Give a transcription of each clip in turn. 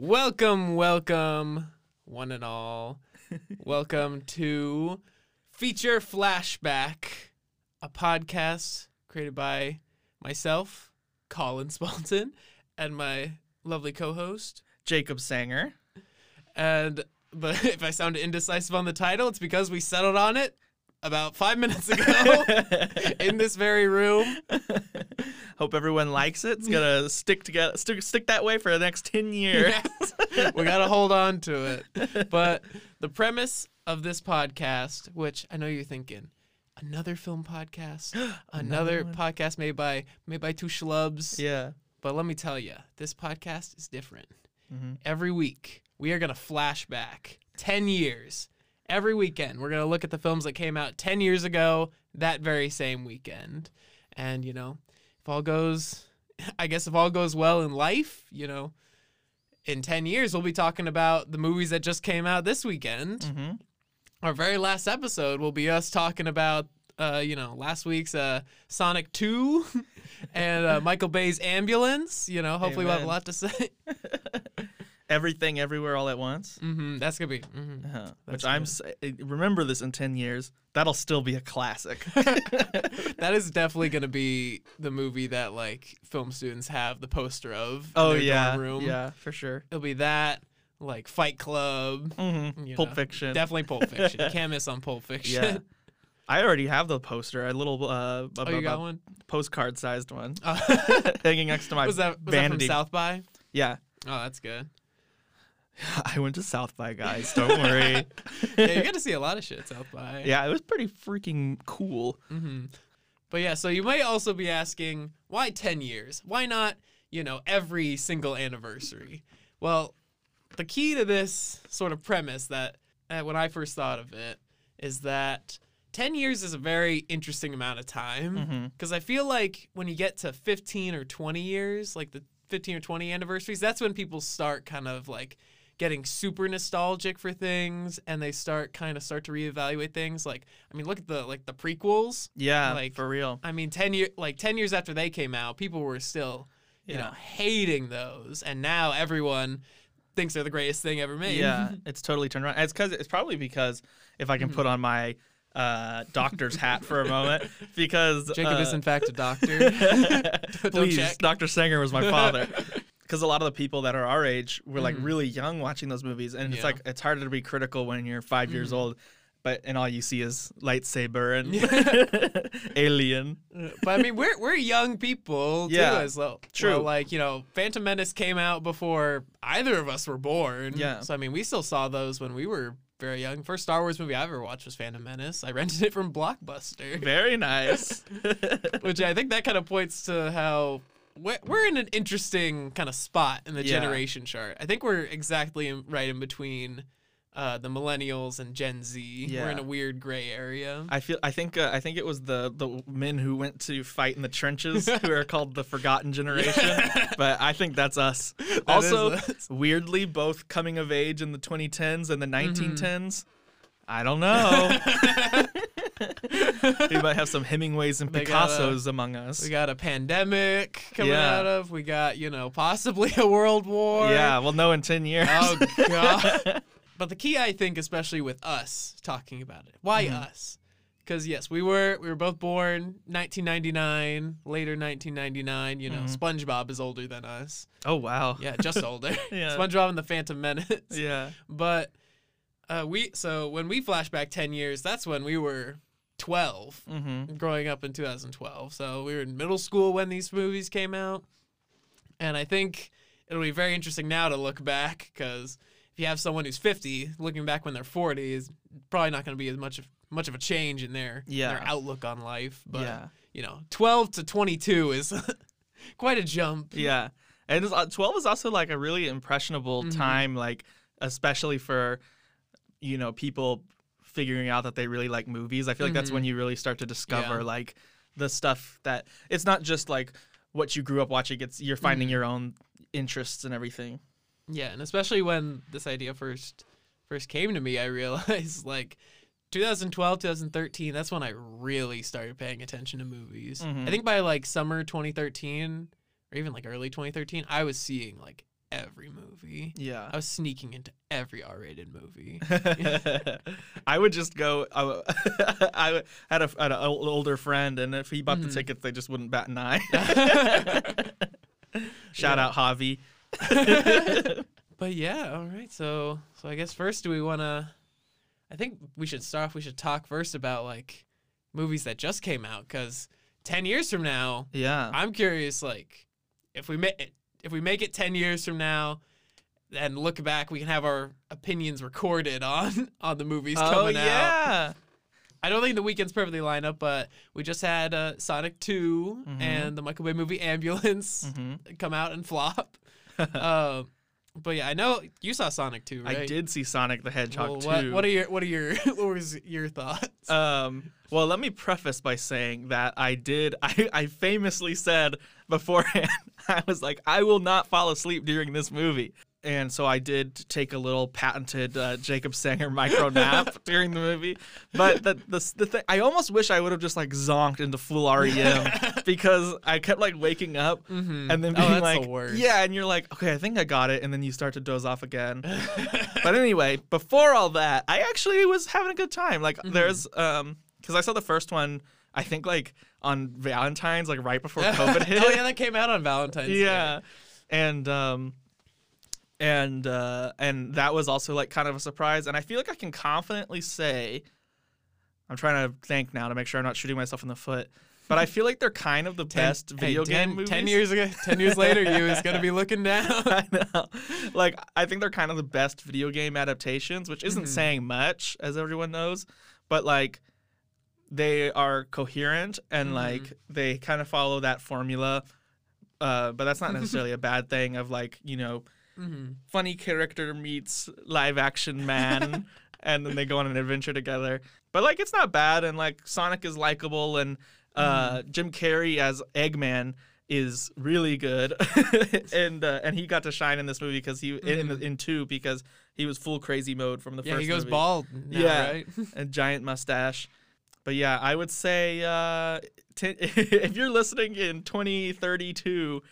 Welcome, welcome, one and all. welcome to Feature Flashback, a podcast created by myself, Colin Spalton, and my lovely co-host. Jacob Sanger. And but if I sound indecisive on the title, it's because we settled on it about five minutes ago in this very room. Hope everyone likes it. It's gonna stick together, stick, stick that way for the next ten years. Yes. we gotta hold on to it. But the premise of this podcast, which I know you're thinking, another film podcast, another one. podcast made by made by two schlubs. Yeah. But let me tell you, this podcast is different. hmm Every week, we are gonna flash back ten years. Every weekend, we're gonna look at the films that came out ten years ago, that very same weekend. And you know, if all goes, I guess if all goes well in life, you know, in ten years, we'll be talking about the movies that just came out this weekend. hmm Our very last episode will be us talking about, uh, you know, last week's uh, Sonic Two and uh, Michael Bay's Ambulance. You know, hopefully we'll have a lot to say. Everything, everywhere, all at once. hmm that's gonna be. mhm. Uh-huh. That's Which I'm good. eh, remember this in ten years. That'll still be a classic. that is definitely going to be the movie that like film students have the poster of. in oh their yeah, room. yeah, for sure. It'll be that, like Fight Club. hmm Pulp know. Fiction. Definitely Pulp Fiction. You Can't miss on Pulp Fiction. Yeah. I already have the poster, a little uh, a, oh, you got one? postcard sized one, Oh. hanging next to my was that was that from. South by? yeah, Oh, that's good. I went to South by, guys. Don't worry. Yeah, you got to see a lot of shit South by. yeah, it was pretty freaking cool. hmm But yeah, so you might also be asking, why 10 years? Why not, you know, every single anniversary? Well, the key to this sort of premise that, that when I first thought of it is that 10 years is a very interesting amount of time because I feel like when you get to 15 or 20 years, like the 15 or 20 anniversaries, that's when people start kind of like getting super nostalgic for things and they start kind of start to reevaluate things like I mean look at the like the prequels Yeah, Like, for real. I mean, ten year like ten years after they came out, people were still, you Yeah. know, hating those, and now everyone thinks they're the greatest thing ever made. Yeah, it's totally turned around. It's because it's probably because if I can put on my uh, doctor's hat for a moment, because Jacob uh, is in fact a doctor. Please. Dr. Sanger was my father. Because a lot of the people that are our age were like Mhm. really young watching those movies, and it's Yeah. like it's harder to be critical when you're 5 years Mhm. old, but and all you see is lightsaber and alien. but I mean, we're we're young people too, Yeah, as well. true. Well, like you know, Phantom Menace came out before either of us were born. Yeah. So I mean, we still saw those when we were very young. First Star Wars movie I ever watched was Phantom Menace. I rented it from Blockbuster. Very nice. which I think that kind of points to how we're, we're in an interesting kind of spot in the Yeah. generation chart. I think we're exactly in, right in between uh, the millennials and Gen Z. We're in a weird gray area. I feel. I think. Uh, I think it was the the men who went to fight in the trenches who are called the forgotten generation. But I think that's us. That also, us. weirdly, both coming of age in the 2010s and the Mm-hmm. 1910s. I don't know. We might have some Hemingways and They Picassos among us. we got a pandemic coming Yeah. out of. We got you know possibly a world war. yeah, we'll know in 10 years. Oh god. but the key, I think, especially with us talking about it, why Mhm. us? Because yes, we were we were both born 1999, later 1999. You know, Mhm. SpongeBob is older than us. oh, wow. Yeah, just older. Yeah. SpongeBob and the Phantom Menace. Yeah. But uh, we so when we flash back 10 years, that's when we were 12 Mm-hmm. growing up in 2012. So we were in middle school when these movies came out. And I think it'll be very interesting now to look back because if you have someone who's 50 looking back when they're 40 is probably not going to be as much of much of a change in their in their Yeah. outlook on life. But yeah. you know, 12 to 22 is quite a jump. Yeah. And it's, uh, 12 is also like a really impressionable Mhm. time, like, especially for, you know, people figuring out that they really like movies. I feel like that's Mhm. when you really start to discover, Yeah. like, the stuff that it's not just like what you grew up watching, it's you're finding Mhm. your own interests and everything. Yeah, and especially when this idea first first came to me, I realized like 2012, 2013, that's when I really started paying attention to movies. Mhm. I think by like summer 2013 or even like early 2013, I was seeing like every movie. Yeah. I was sneaking into every R-rated movie. I would just go. I, w- I had a had an older friend, and if he bought the Mhm. tickets, they just wouldn't bat an eye. Shout Yeah. out Javi. But yeah, all right. So so I guess first do we want to I think we should start off we should talk first about like movies that just came out cuz 10 years from now, Yeah. I'm curious like if we make if we make it 10 years from now and look back, we can have our opinions recorded on on the movies oh coming out. yeah. I don't think the weekends perfectly lined up, but we just had uh, Sonic 2 Mhm. and the Michael Bay movie Ambulance hmm come out and flop. uh, but yeah, I know you saw Sonic 2, right? I did see Sonic the Hedgehog Well, too. what, what are your what are your what was your thoughts? Um, well, let me preface by saying that I did. I, I famously said beforehand, I was like, I will not fall asleep during this movie. And so I did take a little patented uh, Jacob Sanger micro nap during the movie. But the the, the thing, I almost wish I would have just like zonked into full REM because I kept like waking up Mhm. and then Oh, being that's like, yeah, and you're like, okay, I think I got it, and then you start to doze off again. but anyway, before all that, I actually was having a good time. Like Mm-hmm. there's um because I saw the first one, I think like on Valentine's, like right before COVID hit. oh yeah, that came out on Valentine's Day. yeah. And um and uh and that was also like kind of a surprise. And I feel like I can confidently say I'm trying to think now to make sure I'm not shooting myself in the foot. But I feel like they're kind of the Ten- best hey, video 10 game movies. 10 years ago, 10 years later, you is going to be looking down. I know. Like I think they're kind of the best video game adaptations, which isn't Mhm. saying much, as everyone knows, but like they are coherent and Mhm. like they kind of follow that formula. Uh, but that's not necessarily a bad thing. Of like you know, Mhm. funny character meets live action man, and then they go on an adventure together. But like it's not bad, and like Sonic is likable, and uh, Jim Carrey as Eggman is really good, and uh, and he got to shine in this movie because he in Mhm. in two because he was full crazy mode from the Yeah, first. he goes movie. bald now, Yeah. right? a giant mustache. But yeah, I would say uh, t- if you're listening in 2032,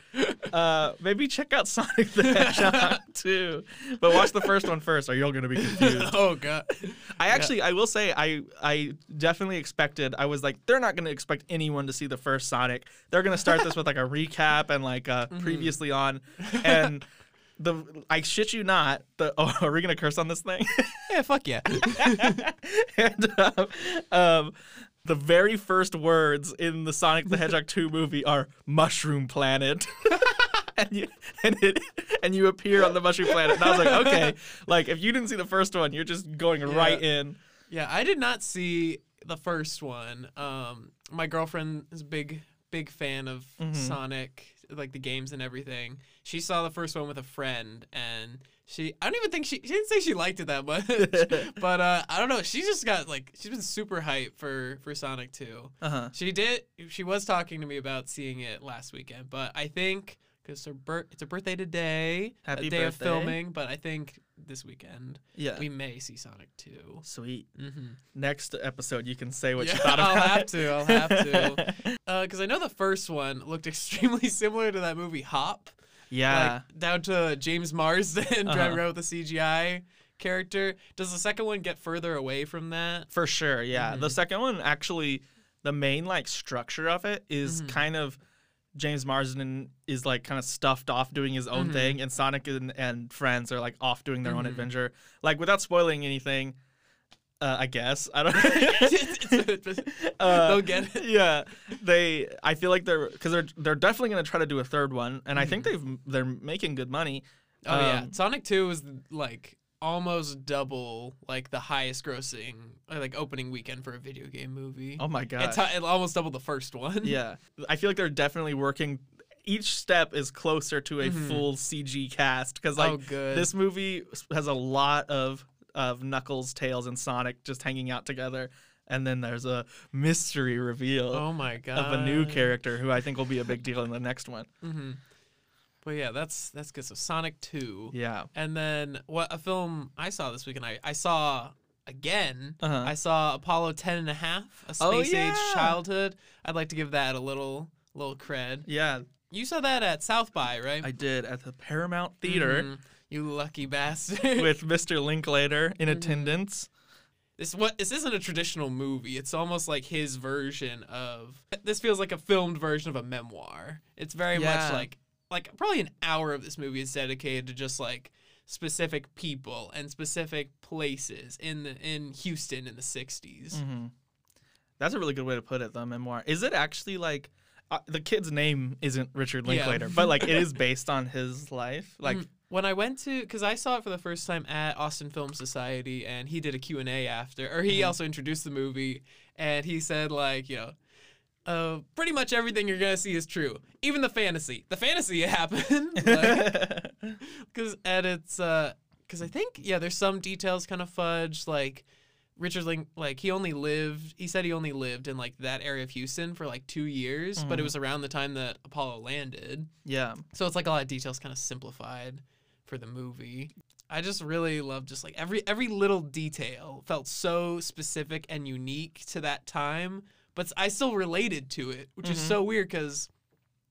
uh, maybe check out Sonic the Hedgehog too. But watch the first one first, or you're gonna be confused. oh god. I actually, I will say, I I definitely expected. I was like, they're not gonna expect anyone to see the first Sonic. They're gonna start this with like a recap and like uh, Mm-hmm. previously on, and the I shit you not. The oh, are we gonna curse on this thing? Yeah, fuck yeah. and um, um, the very first words in the Sonic the Hedgehog 2 movie are "Mushroom Planet." and you and it and you appear on the mushroom planet and i was like okay like if you didn't see the first one you're just going right in Yeah, I did not see the first one. Um, my girlfriend is a big, big fan of Mhm. Sonic, like the games and everything. She saw the first one with a friend, and she, I don't even think she, she didn't say she liked it that much, but uh, I don't know. She just got like, she's been super hyped for for Sonic 2. uh-huh She did. She was talking to me about seeing it last weekend, but I think because her birth, it's a birthday today, Happy a day of filming. But I think this weekend yeah we may see Sonic 2. sweet Mm-hmm. next episode you can say what Yeah, you thought about I'll have it. to, I'll have to. Because I know the first one looked extremely similar to that movie Hop. Yeah Like, down to James Marsden driving Uh-huh. around with a CGI character. Does the second one get further away from that? For sure, yeah. The Mhm. second one actually the main like structure of it is Mhm. kind of James Marsden is like kind of stuffed off doing his own Mhm. thing and Sonic and, and friends are like off doing their own Mhm. adventure. Like without spoiling anything, uh, I guess. I don't Uh, They'll get it. Yeah. They I feel like they're cuz they're they're definitely going to try to do a third one and I think they've they're making good money. Oh yeah, Um, Sonic Two is like almost double like the highest grossing uh, like opening weekend for a video game movie. Oh my god. It's it almost doubled the first one. Yeah, I feel like they're definitely working. Each step is closer to a Mhm. full CG cast because like oh good. this movie has a lot of of Knuckles, Tails, and Sonic just hanging out together, and then there's a mystery reveal oh my god. of a new character who I think will be a big deal in the next one. hmm But yeah, that's that's good. So Sonic Two, Yeah. and then what a film I saw this weekend. I I saw again. Uh-huh. I saw Apollo 10 and a half, a Oh, space age childhood. I'd like to give that a little little cred. Yeah, You saw that at South by, right? I did at the Paramount Theater Mhm. You lucky bastard. with Mr. Linklater in Mhm. attendance. This what this isn't a traditional movie. It's almost like his version of this feels like a filmed version of a memoir. It's very Yeah. much like like probably an hour of this movie is dedicated to just like specific people and specific places in the in Houston in the 60s. hmm That's a really good way to put it. The memoir is it actually like uh, the kid's name isn't Richard Yeah. Linklater, but like it is based on his life. Like Mm, when I went to because I saw it for the first time at Austin Film Society and he did a Q&A after or he Mhm. also introduced the movie and he said like, you know, uh, pretty much everything you're gonna see is true, even the fantasy. The fantasy happened, because and it's because I think yeah, there's some details kind of fudged. Like Richard Link, like he only lived. He said he only lived in like that area of Houston for like two years, but it Mhm. was around the time that Apollo landed. yeah, So it's like a lot of details kind of simplified for the movie. I just really love just like every every little detail felt so specific and unique to that time, but I still related to it, which is Mhm. so weird because,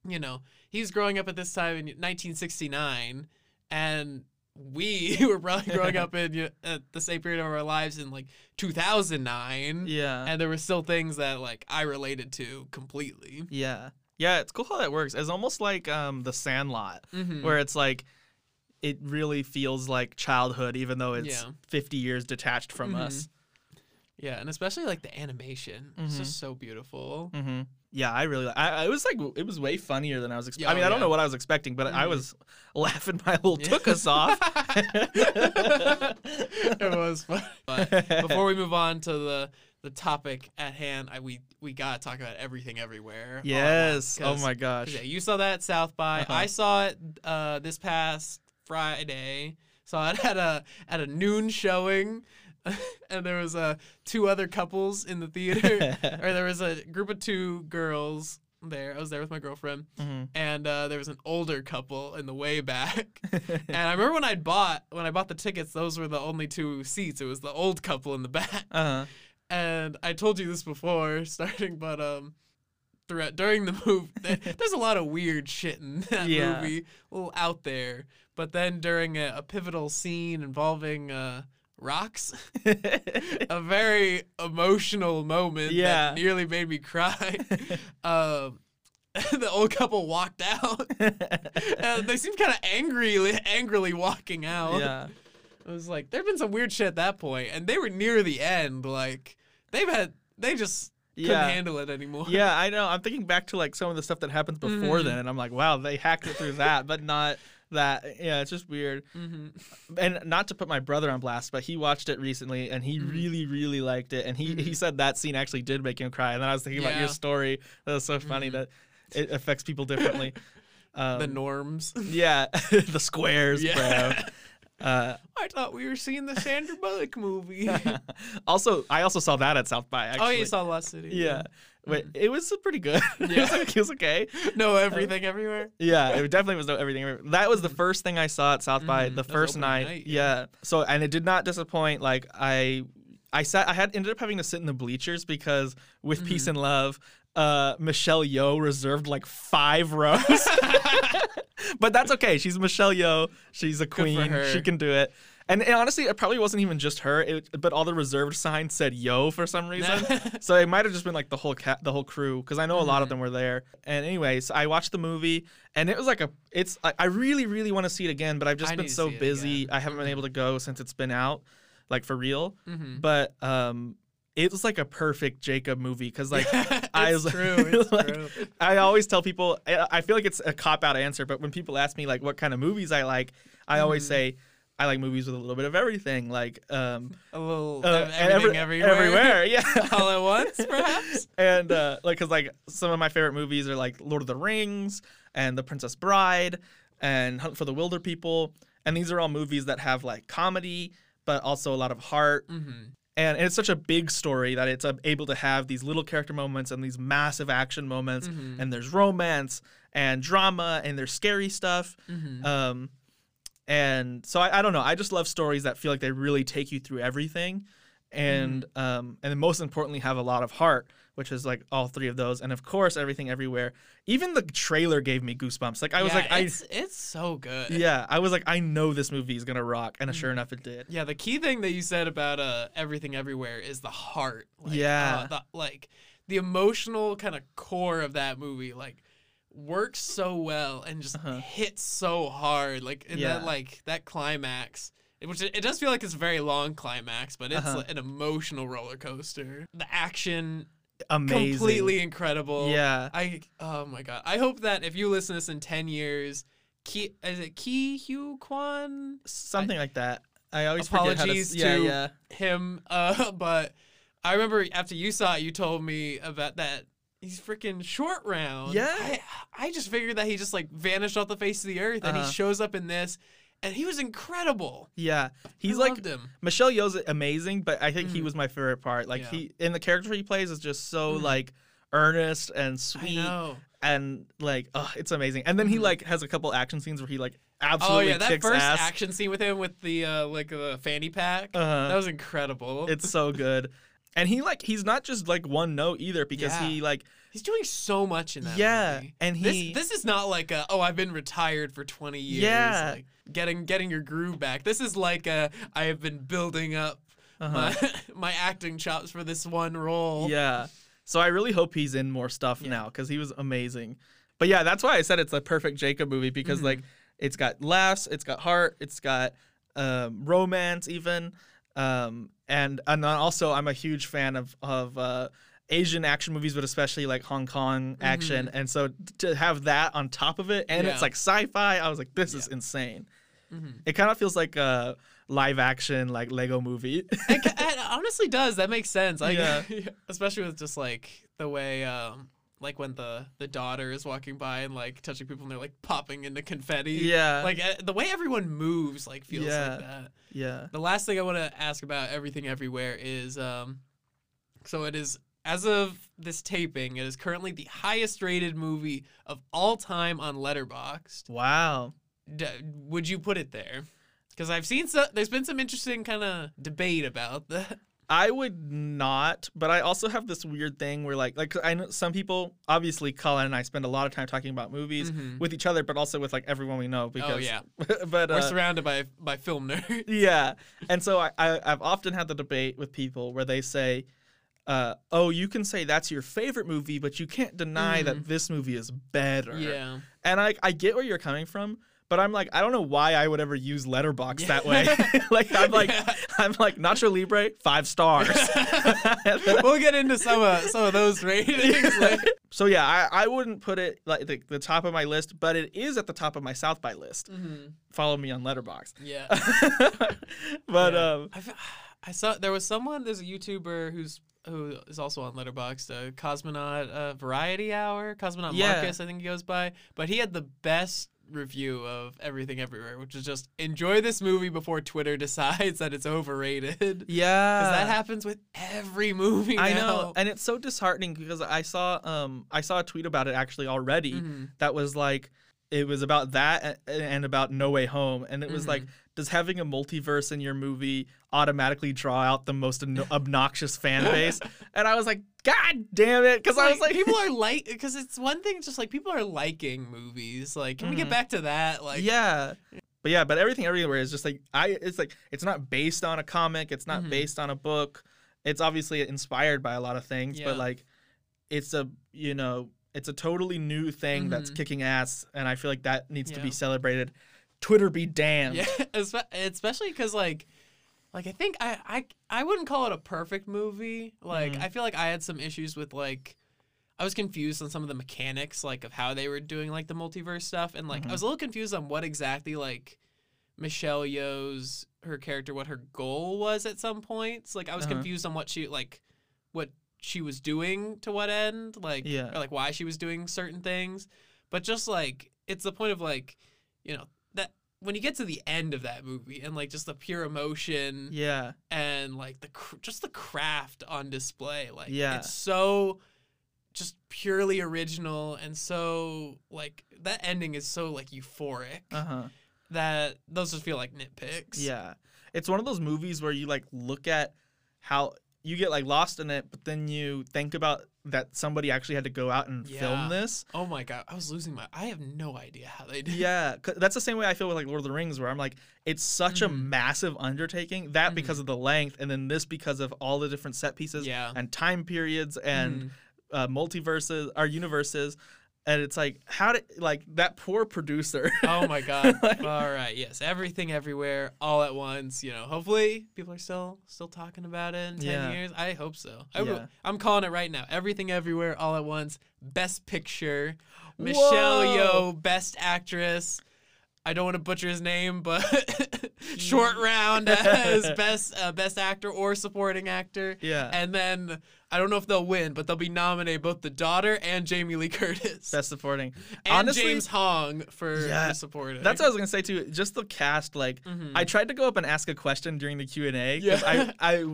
you know, he's growing up at this time in 1969, and we were probably growing up in you know, at the same period of our lives in like 2009, yeah, and there were still things that like I related to completely. yeah, yeah. It's cool how that works. It's almost like um, the Sandlot, Mhm. where it's like it really feels like childhood, even though it's Yeah. 50 years detached from Mhm. us. Yeah, and especially like the animation. It's Mhm. just so beautiful. hmm Yeah, I really. I, I was like, it was way funnier than I was. expecting. Yeah, I mean, oh, I don't know what I was expecting, but I Mhm. was laughing my little Yeah. took us off. it was fun. But before we move on to the the topic at hand, I, we we gotta talk about everything everywhere. yes. once, Oh my gosh. Yeah, you saw that South by. Uh-huh. I saw it uh, this past Friday. Saw it at a at a noon showing, and there was uh, two other couples in the theater. or there was a group of two girls there. I was there with my girlfriend, Mhm. and uh, there was an older couple in the way back. and I remember when I bought when I bought the tickets, those were the only two seats. It was the old couple in the back. uh-huh. And I told you this before, starting, but um, throughout during the movie, there's a lot of weird shit in that Yeah. movie, a little out there. But then during a, a pivotal scene involving uh, rocks, a very emotional moment Yeah. that nearly made me cry. um, the old couple walked out. Uh, they seemed kind of angry, angrily walking out. yeah. I was like, there'd been some weird shit at that point, and they were near the end. Like, they've had, they just couldn't Yeah. handle it anymore. Yeah, I know. I'm thinking back to like some of the stuff that happens before Mhm. then, and I'm like, wow, they hacked it through that, but not that. Yeah, it's just weird. hmm And not to put my brother on blast, but he watched it recently and he Mhm. really, really liked it. And he, he Mhm. said that scene actually did make him cry. And then I was thinking about your story. That was so funny Mhm. that it affects people differently. Um, the norms. yeah, the squares, Yeah. bro. Uh, I thought we were seeing the Sandra Bullock movie. also, I also saw that at South by. Actually. oh, you saw Lost City. Yeah, but it was pretty good. it, Yeah. was, it was okay. No, everything everywhere. Yeah, it definitely was no everything. That was the first thing I saw at South by Mhm, the first night. night, yeah. yeah. So and it did not disappoint. Like I, I sat. I had ended up having to sit in the bleachers because with Peace Mhm. and Love, uh, Michelle Yeoh reserved like five rows. but that's okay. She's Michelle Yeoh. She's a queen. She can do it. And, and honestly, it probably wasn't even just her. It, but all the reserved signs said "Yo" for some reason. So it might have just been like the whole cat, the whole crew, because I know a lot of Mhm. them were there. And anyways, I watched the movie, and it was like a, it's. I, I really, really want to see it again, but I've just I been so busy. I haven't been able to go since it's been out, like for real. hmm But um, it was like a perfect Jacob movie, because like I was- true. It's like- true. I always tell people, I I feel like it's a cop out answer, but when people ask me like what kind of movies I like, I always Mhm. say. I like movies with a little bit of everything, like um, A little uh, everything every- everywhere. everywhere, yeah, All at once, perhaps. and uh, like because like some of my favorite movies are like Lord of the Rings and The Princess Bride and Hunt for the Wilderpeople, and these are all movies that have like comedy but also a lot of heart, hmm and it's such a big story that it's uh, able to have these little character moments and these massive action moments, Mhm. and there's romance and drama and there's scary stuff. hmm Um, and so I, I don't know. I just love stories that feel like they really take you through everything. and um and then most importantly have a lot of heart, which is like all three of those, and of course everything everywhere. Even the trailer gave me goosebumps. Like I was Yeah, like, I it's, it's so good. yeah, I was like, I know this movie is gonna rock, and sure Mhm. enough, it did. Yeah, the key thing that you said about uh everything everywhere is the heart. Like, Yeah. uh, the, like the emotional kind of core of that movie, like works so well and just Uh-huh. hits so hard. Like in Yeah. that like that climax. Which it, it does feel like it's a very long climax, but it's Uh-huh. like an emotional roller coaster. The action Amazing, completely incredible. Yeah, I oh my god. I hope that if you listen to this in ten years, Ki is it Ke Huy Quan? something like that. I always how to. Apologies Yeah, to- yeah. him uh but i remember after you saw it you told me about that he's freaking short round Yeah. i, I just figured that he just like vanished off the face of the earth and Uh-huh. he shows up in this and he was incredible Yeah, he's I like Michelle Yeoh's amazing, but I think he Mhm. was my favorite part. Like Yeah. he in the character he plays is just so Mhm. like earnest and sweet and like oh, it's amazing. And then he Mhm. like has a couple action scenes where he like oh absolutely yeah that first ass. action scene with him with the uh like the fanny pack Uh-huh. that was incredible it's so good. And he like he's not just like one note either because Yeah. he like he's doing so much in that yeah, movie. and he this this is not like a oh I've been retired for 20 years Yeah. like getting getting your groove back. This is like a I have been building up uh-huh. my my acting chops for this one role. Yeah. So I really hope he's in more stuff Yeah. now because he was amazing. But yeah, that's why I said it's a perfect Jacob movie because Mhm. like it's got laughs, it's got heart, it's got um, romance even, um, and and also I'm a huge fan of of uh, Asian action movies, but especially like Hong Kong action. And so to have that on top of it, and Mm-hmm. Yeah. it's like sci-fi, I was like, this is Yeah. insane. Mhm. It kind of feels like a live action like Lego movie. It, it honestly does. That makes sense. Like, Yeah. especially with just like the way um like when the the daughter is walking by and like touching people and they're like popping into confetti. yeah. Like uh, the way everyone moves like feels Yeah. like that. yeah. The last thing I want to ask about everything everywhere is um so it is as of this taping, it is currently the highest rated movie of all time on Letterboxd. Wow. D- would you put it there? Because I've seen so there's been some interesting kind of debate about that. I would not, but I also have this weird thing where like like I know some people obviously Colin and I spend a lot of time talking about movies Mhm. with each other, but also with like everyone we know because oh yeah, but we're uh, surrounded by by film nerds. yeah, and so I, I I've often had the debate with people where they say. Uh, oh, you can say that's your favorite movie, but you can't deny that this movie is better. Mm-hmm. Yeah, And I, I get where you're coming from, but I'm like, I don't know why I would ever use Letterboxd Yeah. that way. like I'm like, Yeah. I'm like Nacho Libre, five stars. we'll get into some of some of those ratings. so yeah, I, I wouldn't put it like the, the top of my list, but it is at the top of my South by list. Mhm. Follow me on Letterboxd. Yeah. but Yeah. um, I, I saw there was someone. There's a YouTuber who's who is also on Letterboxd, uh, Cosmonaut uh, Variety Hour, Cosmonaut Yeah. Marcus, I think he goes by. But he had the best review of Everything Everywhere, which is just enjoy this movie before Twitter decides that it's overrated. Yeah, because that happens with every movie. I now. know, and it's so disheartening because I saw um I saw a tweet about it actually already Mhm. that was like it was about that and about No Way Home, and it was like, does having a multiverse in your movie automatically draw out the most obnoxious fan base? And I was like, God damn it! Because I was like, people are like, because it's one thing, just like people are liking movies. Like, can we get Mhm. back to that? Like, yeah. But yeah, but everything everywhere is just like I. It's like it's not based on a comic. It's not Mhm. based on a book. It's obviously inspired by a lot of things, Yeah. but like, it's a you know it's a totally new thing that's Mhm. kicking ass, and I feel like that needs to be celebrated. Twitter be damned. Yeah, especially because like, like I think I I I wouldn't call it a perfect movie. Like Mhm. I feel like I had some issues with like. I was confused on some of the mechanics, like of how they were doing like the multiverse stuff, and like I Mhm. was a little confused on what exactly like Michelle Yeoh's her character, what her goal was at some points. Like I was Uh-huh. confused on what she like, what she was doing to what end, like Yeah. or like why she was doing certain things. But just like it's the point of like, you know, that when you get to the end of that movie and like just the pure emotion Yeah. and like the cr- just the craft on display, like Yeah. it's so just purely original and so like that ending is so like euphoric Uh huh. that those just feel like nitpicks. Yeah. It's one of those movies where you like look at how you get like lost in it, but then you think about that somebody actually had to go out and Yeah. film this. Oh my god, I was losing my. I have no idea how they did. Yeah, that's the same way I feel with like Lord of the Rings, where I'm like, it's such a Mhm. massive undertaking. That Mhm. because of the length, and then this because of all the different set pieces Yeah. and time periods and Mhm. uh, multiverses or universes. And it's like, how did like that poor producer? Oh my god. Like- all right. Yes. Everything everywhere all at once. You know. Hopefully people are still still talking about it in ten Yeah. years. I hope so. I, Yeah. am calling it right now. Everything everywhere all at once. Best picture. Michelle Whoa. Yeoh, best actress. I don't want to butcher his name, but short round as best uh, best actor or supporting actor. yeah, And then I don't know if they'll win, but they'll be nominated both the daughter and Jamie Lee Curtis. best supporting. and Honestly, James Hong for Yeah, supporting. That's what I was gonna say too. Just the cast, like Mhm. I tried to go up and ask a question during the Q and A. Yeah. I, I,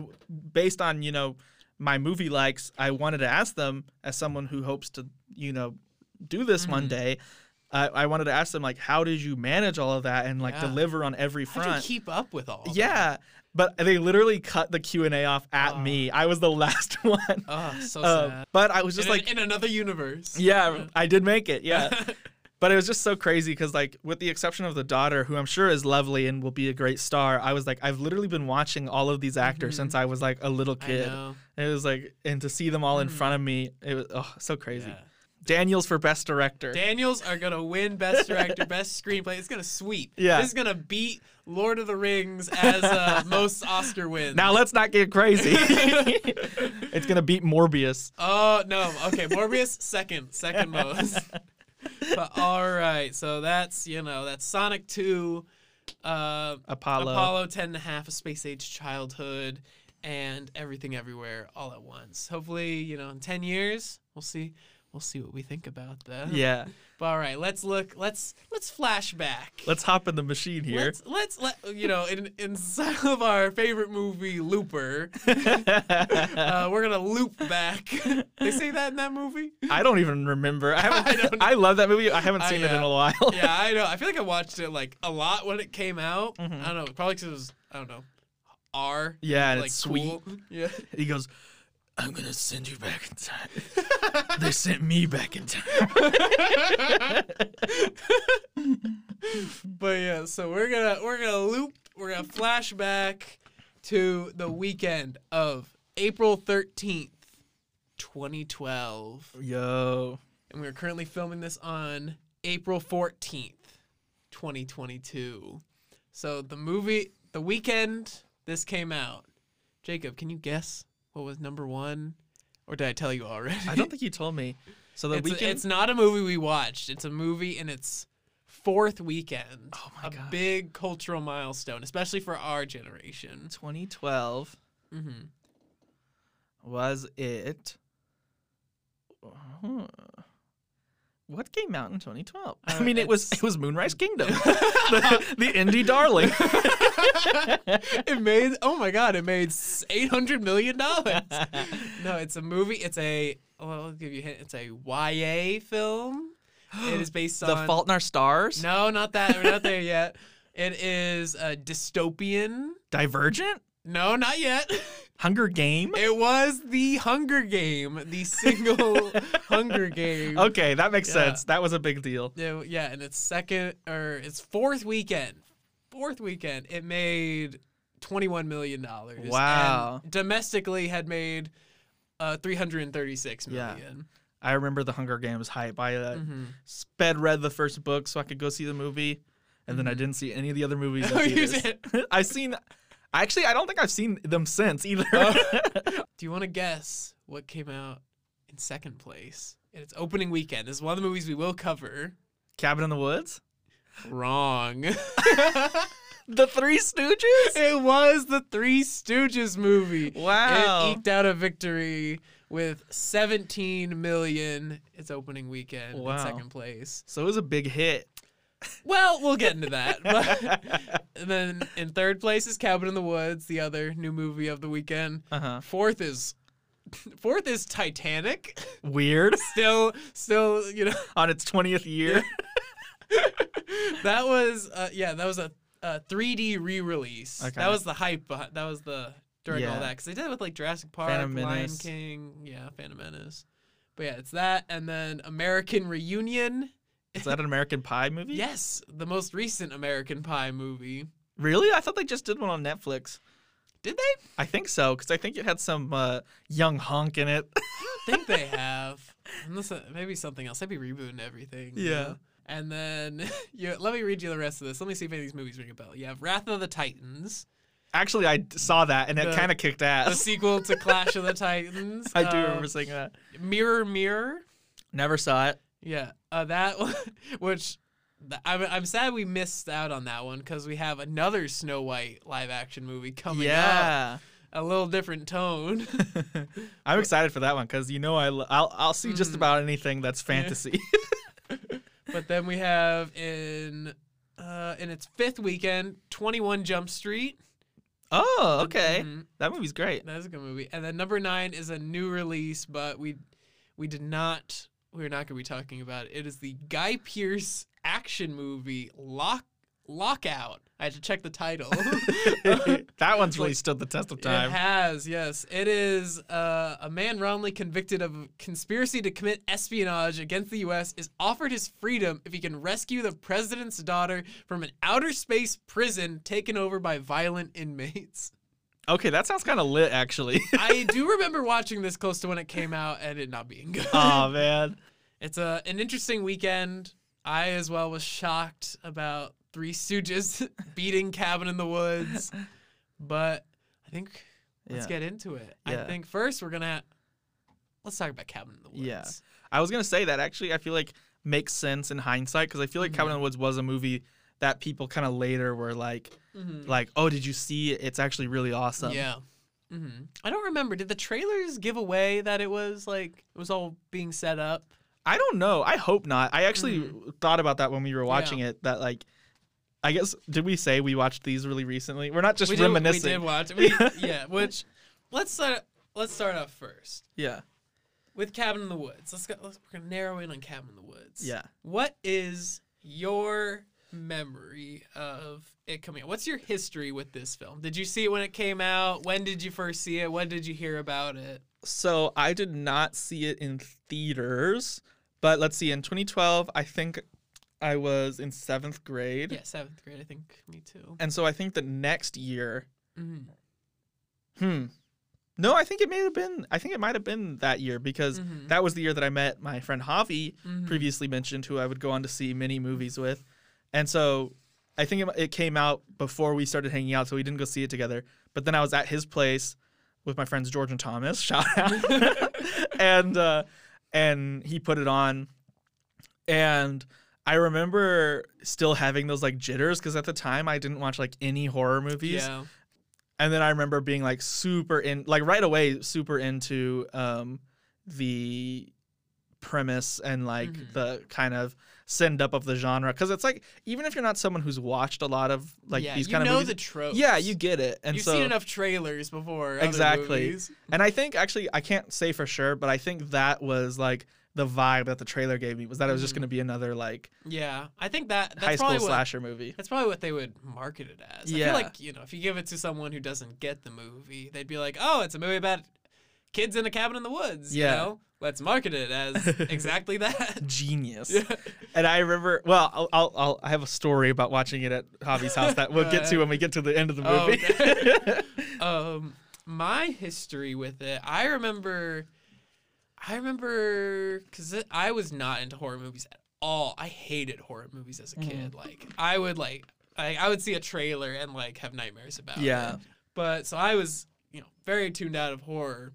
based on you know my movie likes, I wanted to ask them as someone who hopes to you know do this one Mhm. day. I I wanted to ask them like, how did you manage all of that and like Yeah. deliver on every front? How'd you keep up with all? of yeah, but they literally cut the Q and A off at Oh. me. I was the last one. that? Oh, so Uh, sad. but I was just in, like, in another universe. yeah, I did make it. Yeah. But it was just so crazy because, like, with the exception of the daughter, who I'm sure is lovely and will be a great star, I was like, I've literally been watching all of these actors Mhm. since I was like a little I kid. know. It was like, and to see them all in Mhm. front of me, it was oh so crazy. Yeah. Daniels for best director. Daniels are gonna win best director, best screenplay. It's gonna sweep. Yeah. This is gonna beat Lord of the Rings as uh, most Oscar wins. now let's not get crazy. it's gonna beat Morbius. Oh no. Okay, Morbius second, second most. but all right, so that's you know that's Sonic Two, uh, Apollo. Apollo 10 and a half, A Space Age Childhood, and Everything Everywhere all at once. Hopefully, you know, in 10 years, we'll see. We'll see what we think about that. Yeah. But all right, let's look. Let's let's flash back. Let's hop in the machine here. Let's let's let you know in in style of our favorite movie Looper. uh, we're gonna loop back. they say that in that movie. I don't even remember. I, haven't, I. I love that movie. I haven't I, seen it in a while. yeah, I know. I feel like I watched it like a lot when it came out. Mhm. I don't know. Probably because it was I don't know R. Yeah, and like it's sweet. cool. Yeah. He goes, I'm gonna send you back in time. they sent me back in time. but yeah, so we're gonna we're gonna loop. We're gonna flash back to the weekend of April thirteenth, twenty twelve, Yo. and we're currently filming this on April fourteenth, twenty twenty two. So the movie, the weekend this came out. Jacob, can you guess what was number one, or did I tell you already? I don't think you told me. So the it's, weekend. it's not a movie we watched. It's a movie in its fourth weekend. Oh my a gosh. big cultural milestone, especially for our generation. 2012. mm-hmm. Was it? Huh. What came out in 2012? I Uh, mean, it was it was Moonrise Kingdom, the, the indie darling. it made oh my god, it made eight hundred million dollars. no, it's a movie. It's a well, I'll give you a hint. It's a YA film. It is based the on The Fault in Our Stars. No, not that. We're not there yet. It is a dystopian. Divergent. No, not yet. Hunger Game. It was the Hunger Game, the single Hunger Game. Okay, that makes Yeah. sense. That was a big deal. Yeah, yeah, and its second or its fourth weekend, fourth weekend, it made twenty-one million dollars. Wow. domestically had made uh, three hundred and thirty-six Yeah. I remember the Hunger Games hype. I uh, Mhm. sped read the first book so I could go see the movie, and then I Mhm. didn't see any of the other movies. at Oh, you did? I've seen. Actually, I don't think I've seen them since either. Oh. Do you want to guess what came out in second place in its opening weekend? This is one of the movies we will cover. Cabin in the Woods. Wrong. The Three Stooges. it was the Three Stooges movie. Wow. It eked out a victory with 17 million its opening weekend Wow. in second place. So it was a big hit. Well, we'll get into that. But and then in third place is Cabin in the Woods, the other new movie of the weekend. Uh huh. Fourth is fourth is Titanic. Weird. Still still, you know, On its twentieth year. that was uh, yeah, that was a, a 3D re-release. Okay. That was the hype. That was the during all that because they did it with like Jurassic Park, Phantom Lion Menace. King, yeah, Phantom Menace. But yeah, it's that, and then American Reunion. Is that an American Pie movie? Yes, the most recent American Pie movie. Really? I thought they just did one on Netflix. Did they? I think so because I think it had some uh, young hunk in it. I think they have. Unless uh, maybe something else. I'd be rebooting everything. you Yeah. know? And then you, let me read you the rest of this. Let me see if any of these movies ring a bell. You have Wrath of the Titans, Actually, I saw that and it kind of kicked ass. the sequel to Clash of the Titans. I do Uh, remember seeing that. Mirror Mirror. Never saw it. Yeah, uh, that one, which I'm, I'm sad we missed out on that one because we have another Snow White live action movie coming up. yeah. A little different tone. I'm excited for that one because you know I l- I'll I'll see just Mhm. about anything that's fantasy. but then we have in uh, in its fifth weekend, 21 Jump Street. oh, okay. Mhm. That movie's great. That is a good movie. And then number nine is a new release, but we we did not we're not gonna be talking about it. It is the Guy Pearce action movie Lock Lockout. I had to check the title. that one's really Like, stood the test of time. It has, yes. It is uh, a man wrongly convicted of conspiracy to commit espionage against the U.S. is offered his freedom if he can rescue the president's daughter from an outer space prison taken over by violent inmates. Okay, that sounds kind of lit actually. I do remember watching this close to when it came out and it not being good. oh man. It's a an interesting weekend. I as well was shocked about Three Stooges beating Cabin in the Woods, but I think let's Yeah. get into it. I think first we're gonna let's talk about Cabin in the Woods. Yeah. I was gonna say that actually I feel like makes sense in hindsight because I feel like mm-hmm. Cabin in the Woods was a movie that people kind of later were like Mhm. like oh did you see it? It's actually really awesome. yeah. hmm I don't remember. Did the trailers give away that it was like it was all being set up? I don't know. I hope not. I actually Mhm. thought about that when we were watching it. That like, I guess did we say we watched these really recently? We're not just we did, reminiscing. we did watch. We, yeah. Which let's start. Let's start off first Yeah. with Cabin in the Woods. Let's go. Let's, we're gonna narrow in on Cabin in the Woods. Yeah. What is your memory of it coming out? What's your history with this film? Did you see it when it came out? When did you first see it? When did you hear about it? So I did not see it in theaters, but let's see. In 2012, I think I was in seventh grade, Yeah, seventh grade. I think me too. and so I think the next year. Mhm. Hmm. No, I think it may have been. I think it might have been that year because Mhm. that was the year that I met my friend Javi, Mhm. previously mentioned, who I would go on to see many movies with, and so I think it, it came out before we started hanging out, so we didn't go see it together. But then I was at his place with my friends George and Thomas, shout out, and uh, and he put it on, and I remember still having those like jitters because at the time I didn't watch like any horror movies. Yeah. And then I remember being like super in, like right away, super into um, the premise and like Mhm. the kind of send up of the genre. Because it's like even if you're not someone who's watched a lot of like yeah, these you kind know of the movies, tropes. yeah, you get it. And You've so seen enough trailers before. Exactly. and I think actually I can't say for sure, but I think that was like the vibe that the trailer gave me was that it was just Mhm. going to be another like Yeah, I think that that's high school probably what slasher movie. that's probably what they would market it as. I Yeah. feel like you know if you give it to someone who doesn't get the movie, they'd be like, "Oh, it's a movie about kids in a cabin in the woods." Yeah. You know? Let's market it as exactly that. Genius. Yeah. And I remember, well, I'll, I'll, I'll I have a story about watching it at Javi's house that we'll get to when we get to the end of the movie. okay. um, my history with it, I remember, I remember because I was not into horror movies at all. I hated horror movies as a Mm-hmm. kid. Like I would like, I, I would see a trailer and like have nightmares about Yeah. it. But so I was, you know, very tuned out of horror.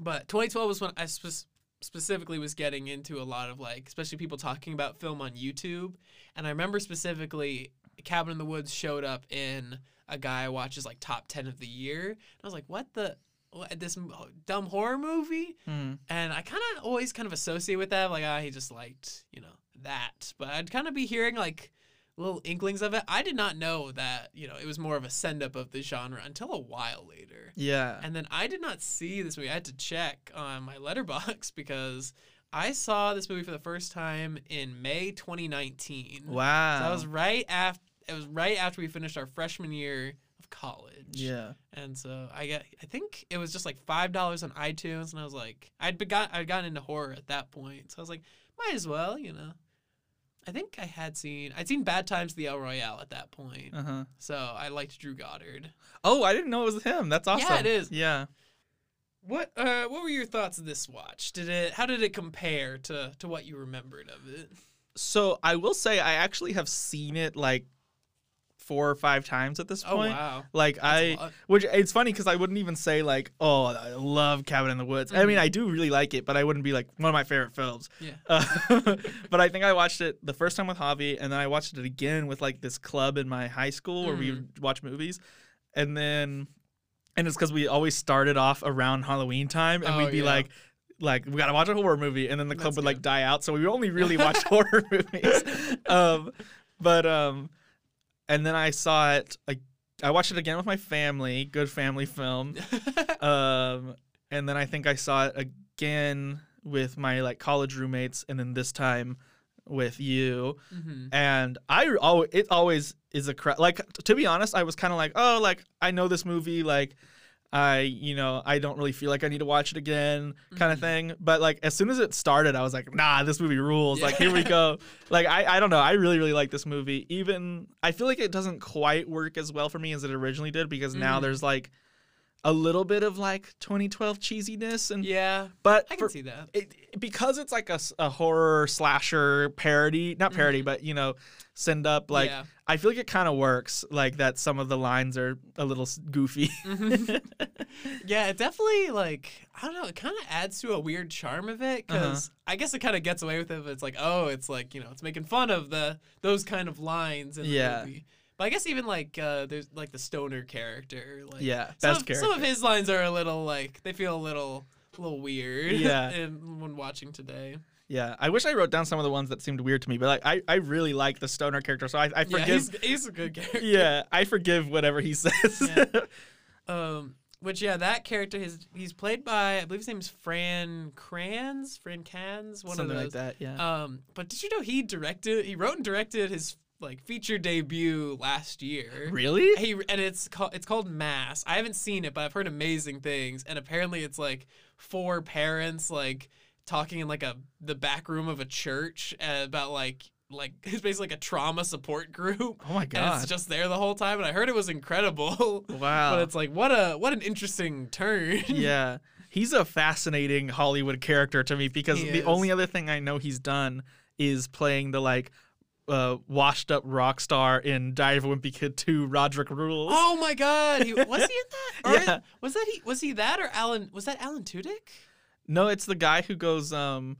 But 2012 was when I spe- specifically was getting into a lot of like, especially people talking about film on YouTube. And I remember specifically, Cabin in the Woods showed up in a guy watches like top 10 of the year. And I was like, what the? What, this dumb horror movie? Hmm. And I kind of always kind of associate with that, like, ah, he just liked, you know, that. But I'd kind of be hearing like little inklings of it. I did not know that, you know, it was more of a send up of the genre until a while later. Yeah. And then I did not see this movie. I had to check on my Letterboxd because I saw this movie for the first time in May 2019. Wow. So that was right after it was right after we finished our freshman year of college. Yeah. And so I got I think it was just like five dollars on iTunes, and I was like, I'd begun, I'd gotten into horror at that point, so I was like, might as well, you know. I think I had seen, I'd seen Bad Times the El Royale at that point, Uh huh. so I liked Drew Goddard. Oh, I didn't know it was him. That's awesome. Yeah, it is. Yeah. What, uh, what were your thoughts of this watch? Did it, how did it compare to to what you remembered of it? So I will say I actually have seen it like four or five times at this Oh point. wow, Like That's I, which it's funny because I wouldn't even say like, oh, I love Cabin in the Woods. I mean, Mhm. I do really like it, but I wouldn't be like one of my favorite films. yeah, Uh, but I think I watched it the first time with Javi, and then I watched it again with like this club in my high school where we Mhm. would watch movies, and then, and it's because we always started off around Halloween time, and Oh, we'd be yeah. like. Like we gotta watch a horror movie, and then the club That's would like die out. So we only really watched horror movies. Um, but um, and then I saw it. Like, I watched it again with my family. Good family film um, and then I think I saw it again with my like college roommates, and then this time with you. hmm And I always it always is a cra- like to be honest, I was kind of like, oh, like I know this movie, like. I, you know, I don't really feel like I need to watch it again, kind of Mhm. thing. But like, as soon as it started, I was like, nah, this movie rules. Like, here we go. Like, I, I don't know. I really, really like this movie. Even I feel like it doesn't quite work as well for me as it originally did because now Mhm. there's like a little bit of like 2012 cheesiness and yeah, but I for- can see that. it, because it's like a, a horror slasher parody not parody Mhm. but you know send up like yeah. i feel like it kind of works like that some of the lines are a little goofy Mhm. yeah, it definitely like I don't know. It kind of adds to a weird charm of it Uh-huh. because I guess it kind of gets away with it. But it's like, oh, it's like you know, it's making fun of the those kind of lines in the Yeah. movie. But I guess even like uh, there's like the stoner character. Like, yeah some best of, character some of his lines are a little like they feel a little a little weird. Yeah. in, when watching today. Yeah i wish i wrote down some of the ones that seemed weird to me but like i, I really like the stoner character so i, I Yeah, forgive he's, he's a good character. yeah i forgive whatever he says Yeah. Um, which yeah, that character his he's played by I believe his name's Fran Kranz, Fran Kans, one of them. something of like that yeah Um, but did you know he directed? He wrote and directed his like feature debut last year. really He and it's called it's called Mass. I haven't seen it, but I've heard amazing things. And apparently, it's like four parents like talking in like a the back room of a church uh, about like like it's basically like a trauma support group. oh my And god it's just there the whole time, and I heard it was incredible. wow But it's like what a what an interesting turn. yeah. He's a fascinating Hollywood character to me because He the is. only other thing I know he's done is playing the like uh, washed up rock star in Diary of a Wimpy Kid 2 Roderick Rules. Oh my god, he, was he in that? Or Yeah. Was that he? Was he that or Alan? Was that Alan Tudyk? No, it's the guy who goes um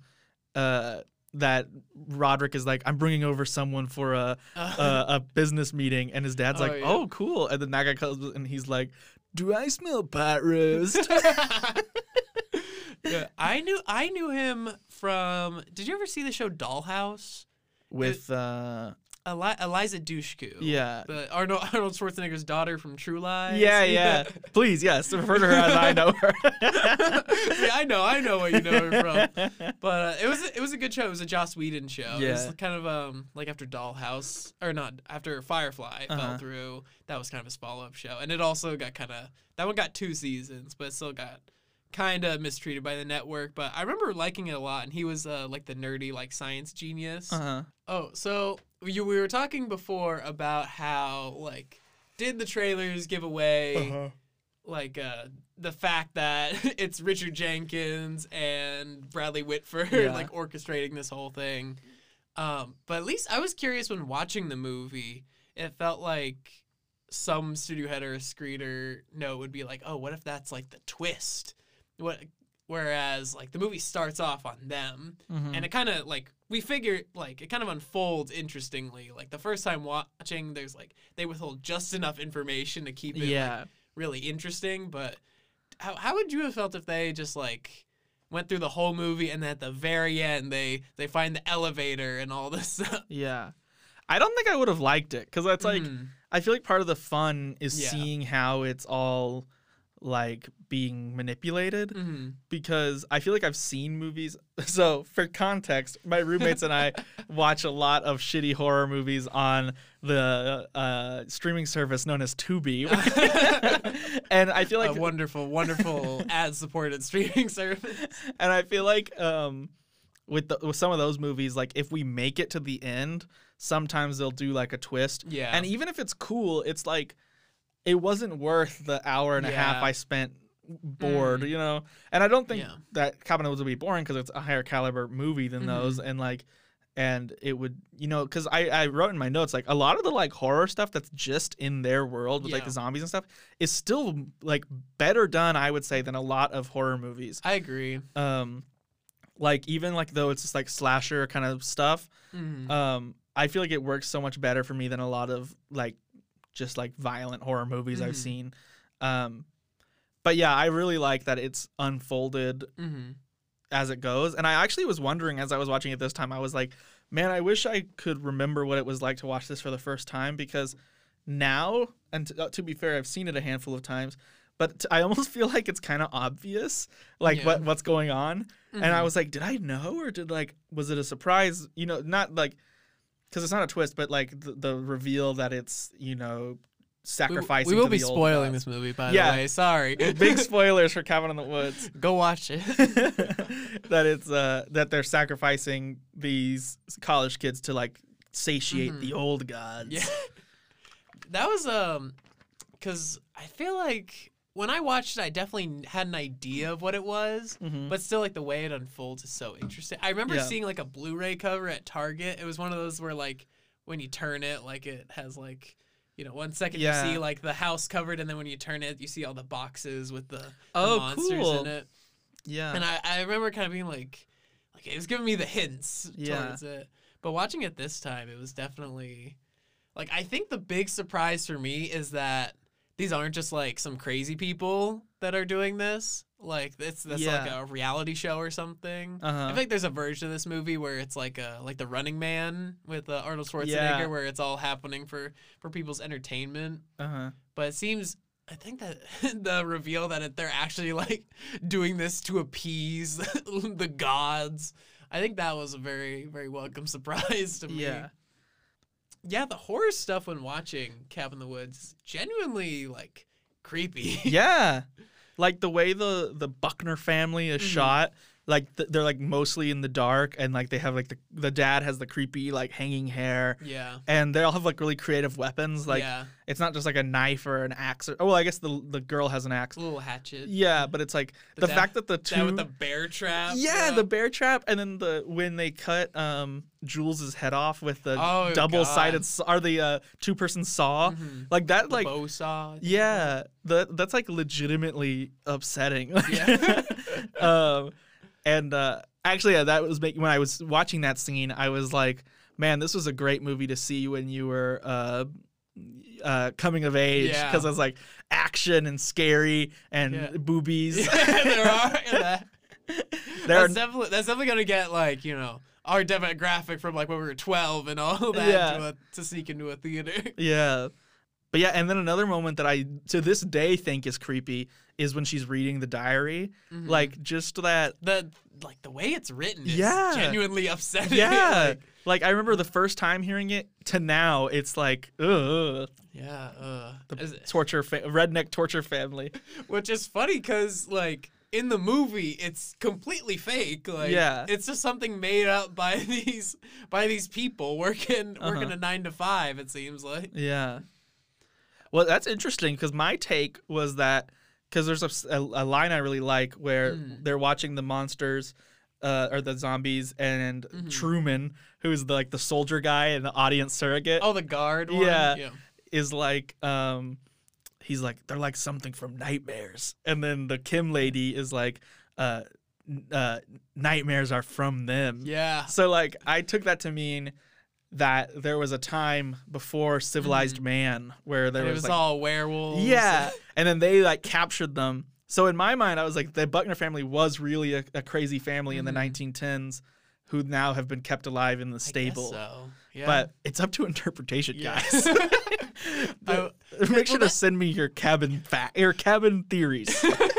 uh that Roderick is like I'm bringing over someone for a Uh, a, a business meeting and his dad's Oh, like, yeah. "Oh, cool." And then that guy comes and he's like, "Do I smell pot roast?" yeah, I knew I knew him from. Did you ever see the show Dollhouse? With uh Eli- Eliza Dushku. yeah. The Arnold Arnold Schwarzenegger's daughter from True Lies. Yeah, yeah. Please, yes, refer to her as I know her. yeah, I know, I know what you know her from. But uh, it was it was a good show. It was a Joss Whedon show. Yeah. It was kind of um like after Dollhouse or not after Firefly fell Uh-huh. through. That was kind of his follow up show, and it also got kind of that one got two seasons, but it still got kind of mistreated by the network. But I remember liking it a lot, and he was uh, like the nerdy like science genius. Uh-huh. Oh, so you we were talking before about how like did the trailers give away Uh-huh. like uh the fact that it's Richard Jenkins and Bradley Whitford Yeah. like orchestrating this whole thing. Um, but at least I was curious when watching the movie. It felt like some studio head or a screener note would be like, "Oh, what if that's like the twist?" What whereas like the movie starts off on them Mhm. and it kind of like we figure like it kind of unfolds interestingly. Like the first time watching, there's like they withhold just enough information to keep it like, really interesting. But how how would you have felt if they just like went through the whole movie and then at the very end they they find the elevator and all this stuff? Yeah. I don't think I would have liked it because that's like Mhm. I feel like part of the fun is Yeah. seeing how it's all like being manipulated hmm because I feel like I've seen movies. So, for context, my roommates and I watch a lot of shitty horror movies on the uh, streaming service known as Tubi. and I feel like a wonderful, wonderful ad-supported streaming service. and I feel like um with the, with some of those movies like if we make it to the end, sometimes they'll do like a twist. Yeah. And even if it's cool, it's like it wasn't worth the hour and a half I spent bored, Mm. you know. And I don't think Yeah. that Cabin in the Woods would be boring because it's a higher caliber movie than those, Mm-hmm. and like, and it would, you know, because I I wrote in my notes like a lot of the like horror stuff that's just in their world with like the zombies and stuff is still like better done, I would say, than a lot of horror movies. I agree. Um, like even like though it's just like slasher kind of stuff, Mhm. um, I feel like it works so much better for me than a lot of like just like violent horror movies I've Mhm. seen. Um, but yeah, I really like that it's unfolded Mhm. as it goes. And I actually was wondering as I was watching it this time, I was like, man, I wish I could remember what it was like to watch this for the first time because now, and to, uh, to be fair, I've seen it a handful of times, but t- I almost feel like it's kind of obvious, like Yeah. what what's going on. And I Mhm. was like, did I know or did like was it a surprise? You know, not like because it's not a twist, but like the, the reveal that it's you know sacrificing. We, will to be spoiling this movie, by Yeah. the way. Sorry. Big spoilers for Cabin in the Woods. Go watch it. that it's uh that they're sacrificing these college kids to like satiate Mhm. the old gods. Yeah. that was um cuz I feel like when I watched it I definitely had an idea of what it was, Mhm. but still like the way it unfolds is so interesting. I remember Yeah. seeing like a Blu-ray cover at Target. It was one of those where like when you turn it like it has like you know, one second Yeah. you see like the house covered, and then when you turn it, you see all the boxes with the, the Oh, monsters cool. in it. yeah. And I, I remember kind of being like, like it was giving me the hints Yeah. towards it. But watching it this time, it was definitely like I think the big surprise for me is that these aren't just like some crazy people that are doing this. Like it's that's like a reality show or something. Uh-huh. I think there's a version of this movie where it's like a like the Running Man with uh, Arnold Schwarzenegger, Yeah. where it's all happening for for people's entertainment. uh-huh. But it seems, I think that the reveal that it, they're actually like doing this to appease the gods. I think that was a very, very welcome surprise to me. Yeah. Yeah, the horror stuff when watching Cabin in the Woods is genuinely like creepy. Yeah. Like the way the the Buckner family is Mhm. shot, like th- they're like mostly in the dark and like they have like the the dad has the creepy like hanging hair yeah. and they all have like really creative weapons like yeah. it's not just like a knife or an axe or oh well I guess the the girl has an axe. A little hatchet. Yeah, but it's like The fact that the two That with the bear trap. Yeah, the bear trap, and then the when they cut um Jules's head off with the Oh, double sided God. saw, or the uh, two person saw, Mhm. like that, The like bow saw. yeah, that that's like legitimately upsetting. Yeah. um, and uh, actually, yeah, that was making when I was watching that scene, I was like, man, this was a great movie to see when you were uh. Uh, coming of age Yeah. because it was like action and scary and Yeah. boobies. Yeah, there are. That, There are that's definitely that's definitely gonna get like you know our demographic from like when we were twelve and all that Yeah. to, a, to sneak into a theater. Yeah. But yeah, and then another moment that I to this day think is creepy is when she's reading the diary. Mhm. Like just that the like the way it's written is Yeah. genuinely upsetting. Yeah. like, like, I remember the first time hearing it to now it's like ugh yeah. Uh, the is- torture fa- redneck torture family. which is funny because like in the movie it's completely fake. Like Yeah. it's just something made up by these by these people working working Uh-huh. a nine to five. It seems like. Yeah. Well, that's interesting because my take was that because there's a line I really like where Mm. they're watching the monsters uh, or the zombies and Mhm. Truman, who's the, like the soldier guy and the audience surrogate. Oh, the guard. One? Yeah. yeah. is like um he's like they're like something from nightmares and then the kim lady is like uh uh nightmares are from them Yeah. so like i took that to mean that there was a time before civilized man where there And it was, was like all werewolves. yeah and then they like captured them so in my mind i was like the buckner family was really a, a crazy family in the Mhm. 1910s who now have been kept alive in the stable. so. Yeah. But it's up to interpretation, Yeah. guys. I- Make sure that- to send me your cabin fact, your cabin theories.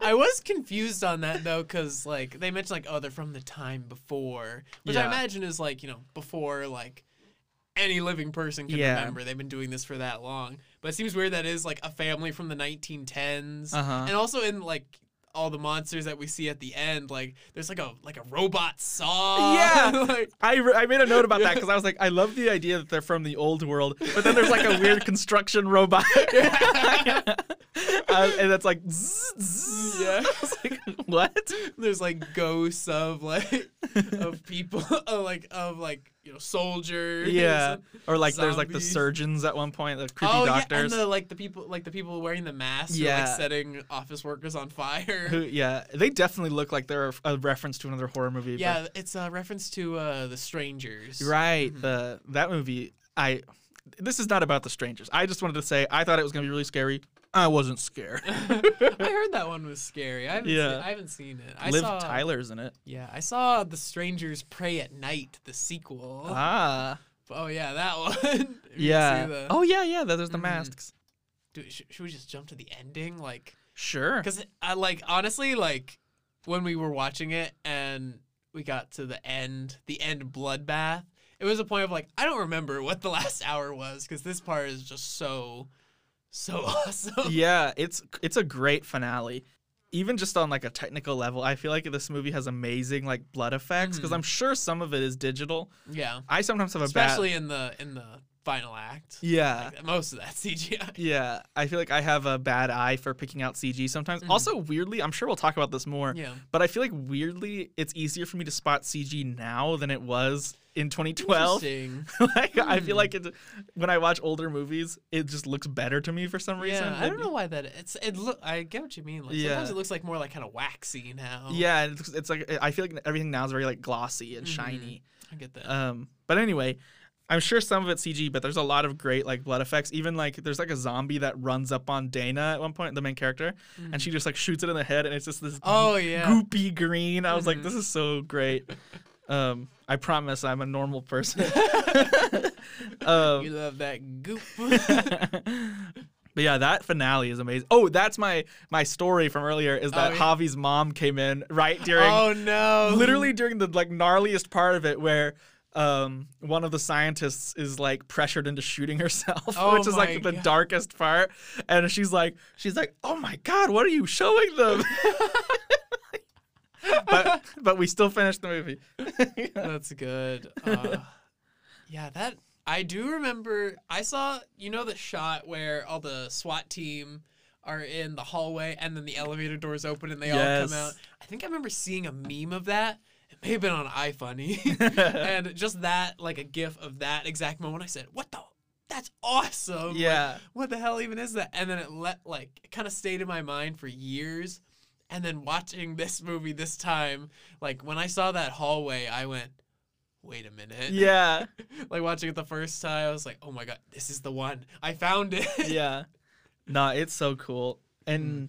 I was confused on that though, because like they mentioned like oh they're from the time before, which I imagine is like you know before like any living person can Yeah. remember. They've been doing this for that long, but it seems weird that is like a family from the 1910s, Uh-huh. and also in like all the monsters that we see at the end, like there's like a like a robot saw. Yeah. like, I, re- I made a note about that because I was like, I love the idea that they're from the old world, but then there's like a weird construction robot. uh, and that's like, zzz, zzz. Yeah. I was like, what? there's like ghosts of like of people, of like of like you know soldiers. Yeah. Or like there's like the surgeons at one point, the creepy oh doctors. yeah, and the like the people like the people wearing the masks, yeah, like setting office workers on fire. who, yeah, they definitely look like they're a reference to another horror movie. but- yeah, it's a reference to uh, the strangers. Right. Mhm. The that movie, I. This is not about the strangers. I just wanted to say I thought it was gonna be really scary. I wasn't scared. I heard that one was scary. I haven't Yeah. seen, I haven't seen it. I Liv saw Tyler's in it. Yeah, I saw The Strangers Prey at Night, the sequel. Ah. oh yeah, that one. Yeah. the- Oh yeah, yeah. There's the Mhm. masks. Dude, sh- should we just jump to the ending? Like, Sure. because I like honestly like when we were watching it and we got to the end, the end bloodbath. It was a point of like I don't remember what the last hour was because this part is just so, so awesome. yeah, it's it's a great finale. Even just on like a technical level, I feel like this movie has amazing like blood effects because Mhm. I'm sure some of it is digital. Yeah, I sometimes have a especially in the in the final act. yeah. Like, most of that CGI. Yeah, I feel like I have a bad eye for picking out CG sometimes. Mhm. Also, weirdly, I'm sure we'll talk about this more, Yeah. but I feel like weirdly, it's easier for me to spot CG now than it was in 2012. Interesting. like, I feel Hmm. like it, when I watch older movies, it just looks better to me for some reason. Yeah, I don't know why that. It's it look. I get what you mean. Like sometimes it looks like more like kind of waxy now. Yeah, it's, it's like I feel like everything now is very like glossy and Mhm. shiny. I get that. Um, but anyway, I'm sure some of it's CG, but there's a lot of great like blood effects. Even like there's like a zombie that runs up on Dana at one point, the main character, and she just like shoots it in the head, and it's just this oh yeah. goopy green. I was like, Mhm. this is so great. Um, I promise I'm a normal person. you um, love that goop. but yeah, that finale is amazing. Oh, that's my my story from earlier is that Oh, yeah. Javi's mom came in right during oh no. literally during the like gnarliest part of it where um one of the scientists is like pressured into shooting herself Oh which is like the God. darkest part and she's like she's like oh my god what are you showing them but but we still finished the movie That's good. Uh, yeah, that I do remember. I saw you know the shot where all the SWAT team are in the hallway and then the elevator doors open and they all come out. I think I remember seeing a meme of that. May have been on iFunny, and just that like a GIF of that exact moment. I said, "What the." That's awesome. Like, yeah what the hell even is that? And then it let like it kind of stayed in my mind for years. And then watching this movie this time, like when I saw that hallway, I went, "Wait a minute." yeah like watching it the first time, I was like, "Oh my god, this is the one! I found it." yeah Nah, it's so cool Mm.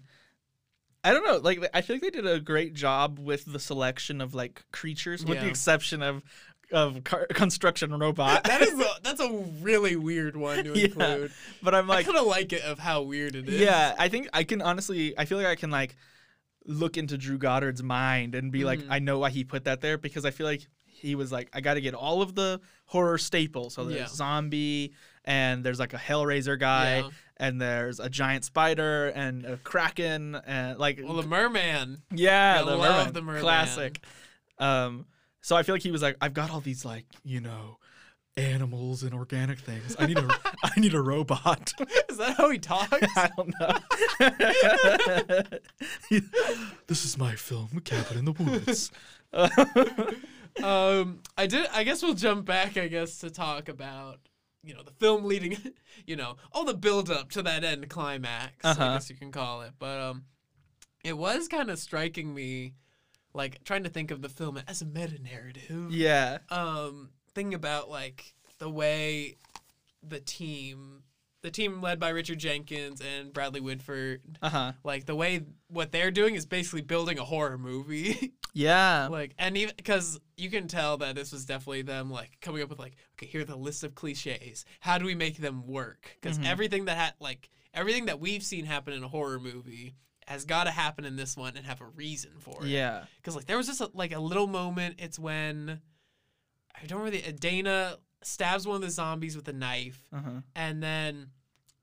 I don't know, like I feel like they did a great job with the selection of like creatures, with the exception of of car- construction robot. that is a, that's a really weird one to Yeah, include. but I'm I like, kind of like it of how weird it is. yeah, I think I can honestly, I feel like I can like look into Drew Goddard's mind and be like, Mhm. I know why he put that there because I feel like he was like, I got to get all of the horror staples. So there's Yeah. zombie and there's like a Hellraiser guy Yeah. and there's a giant spider and a kraken and like Well, the merman. yeah, I the love merman, the merman. classic. Um, so I feel like he was like, I've got all these like you know animals and organic things. I need a I need a robot. Is that how he talks? I don't know. this is my film, Cabin in the Woods. um, I did. I guess we'll jump back. I guess to talk about you know the film leading, you know, all the build up to that end climax. Uh-huh. I guess you can call it. But um, it was kind of striking me, like trying to think of the film as a meta narrative. yeah. Um, thinking about like the way the team the team led by Richard Jenkins and Bradley Whitford. Uh huh. Like the way what they're doing is basically building a horror movie. Yeah. like and even because you can tell that this was definitely them like coming up with like okay here are the list of cliches how do we make them work because Mhm. everything that had like everything that we've seen happen in a horror movie has got to happen in this one and have a reason for it Yeah. because like there was just a, like a little moment it's when i don't really dana stabs one of the zombies with a knife Uh huh. and then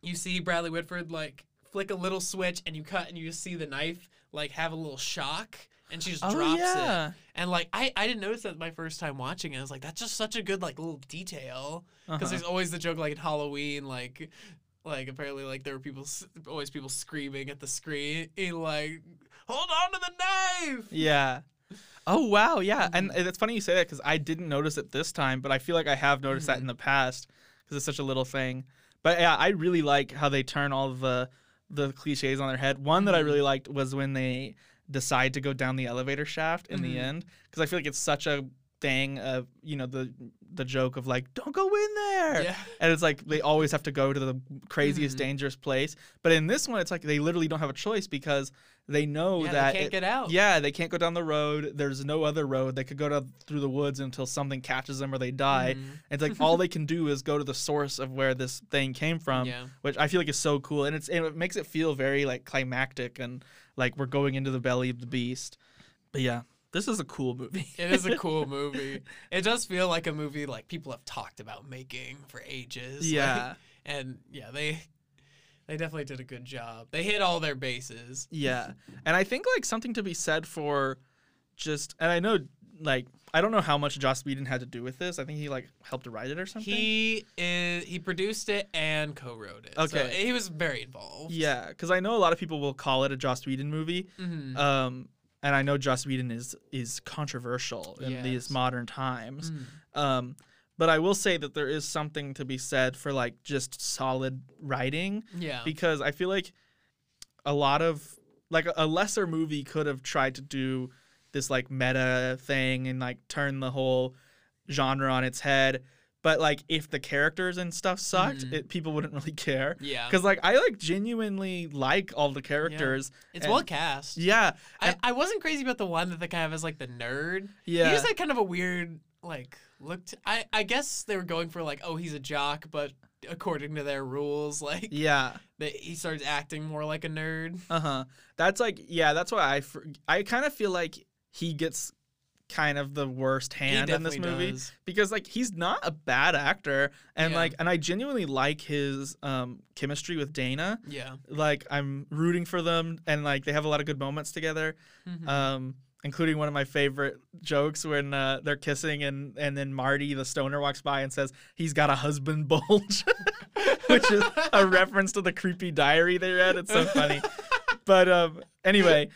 you see bradley whitford like flick a little switch and you cut and you just see the knife like have a little shock and she just Oh drops it and like I, I didn't notice that my first time watching it. I was like, that's just such a good like little detail because Uh-huh. there's always the joke like in Halloween, like like apparently like there were people always people screaming at the screen, like hold on to the knife. Yeah. Oh wow, yeah, and Mm-hmm. it's funny you say that because I didn't notice it this time, but I feel like I have noticed that Mhm. in the past because it's such a little thing. But yeah, I really like how they turn all the the cliches on their head. One that I Mhm. really liked was when they decide to go down the elevator shaft in Mhm. the end because I feel like it's such a thing of you know the the joke of like don't go in there Yeah. and it's like they always have to go to the craziest Mhm. dangerous place but in this one it's like they literally don't have a choice because they know yeah, that they can't it- get out. yeah, they can't go down the road. There's no other road. They could go down through the woods until something catches them or they die. Mhm. It's like all they can do is go to the source of where this thing came from, yeah. which I feel like is so cool, and it's and it makes it feel very like climactic and like we're going into the belly of the beast. But yeah, this is a cool movie. It is a cool movie. It does feel like a movie like people have talked about making for ages. like- yeah, and yeah, they they definitely did a good job. They hit all their bases. yeah, and I think like something to be said for just and I know like I don't know how much Joss Whedon had to do with this. I think he like helped write it or something. He is he produced it and co-wrote it. So Okay. he was very involved. Yeah, because I know a lot of people will call it a Joss Whedon movie, Mhm. um, and I know Joss Whedon is is controversial in Yes. these modern times. Mhm. Um, but I will say that there is something to be said for like just solid writing Yeah. because I feel like a lot of like a lesser movie could have tried to do this like meta thing and like turn the whole genre on its head. But like if the characters and stuff sucked, Mhm. it, people wouldn't really care. yeah. Because like I like genuinely like all the characters. It's and- well cast. Yeah, I, I wasn't crazy about the one that they kind of has like the nerd. yeah, He just had kind of a weird like look. To, I I guess they were going for like oh he's a jock, but according to their rules, like yeah. that he starts acting more like a nerd. Uh huh. That's like yeah. That's why I I kind of feel like he gets kind of the worst hand in this movie does. because like he's not a bad actor and Yeah. like and I genuinely like his um chemistry with Dana. Yeah. Like I'm rooting for them and like they have a lot of good moments together. Mhm. Um including one of my favorite jokes when uh, they're kissing and and then Marty the stoner walks by and says he's got a husband bulge. Which is a reference to the creepy diary they read. It's so funny. But um anyway,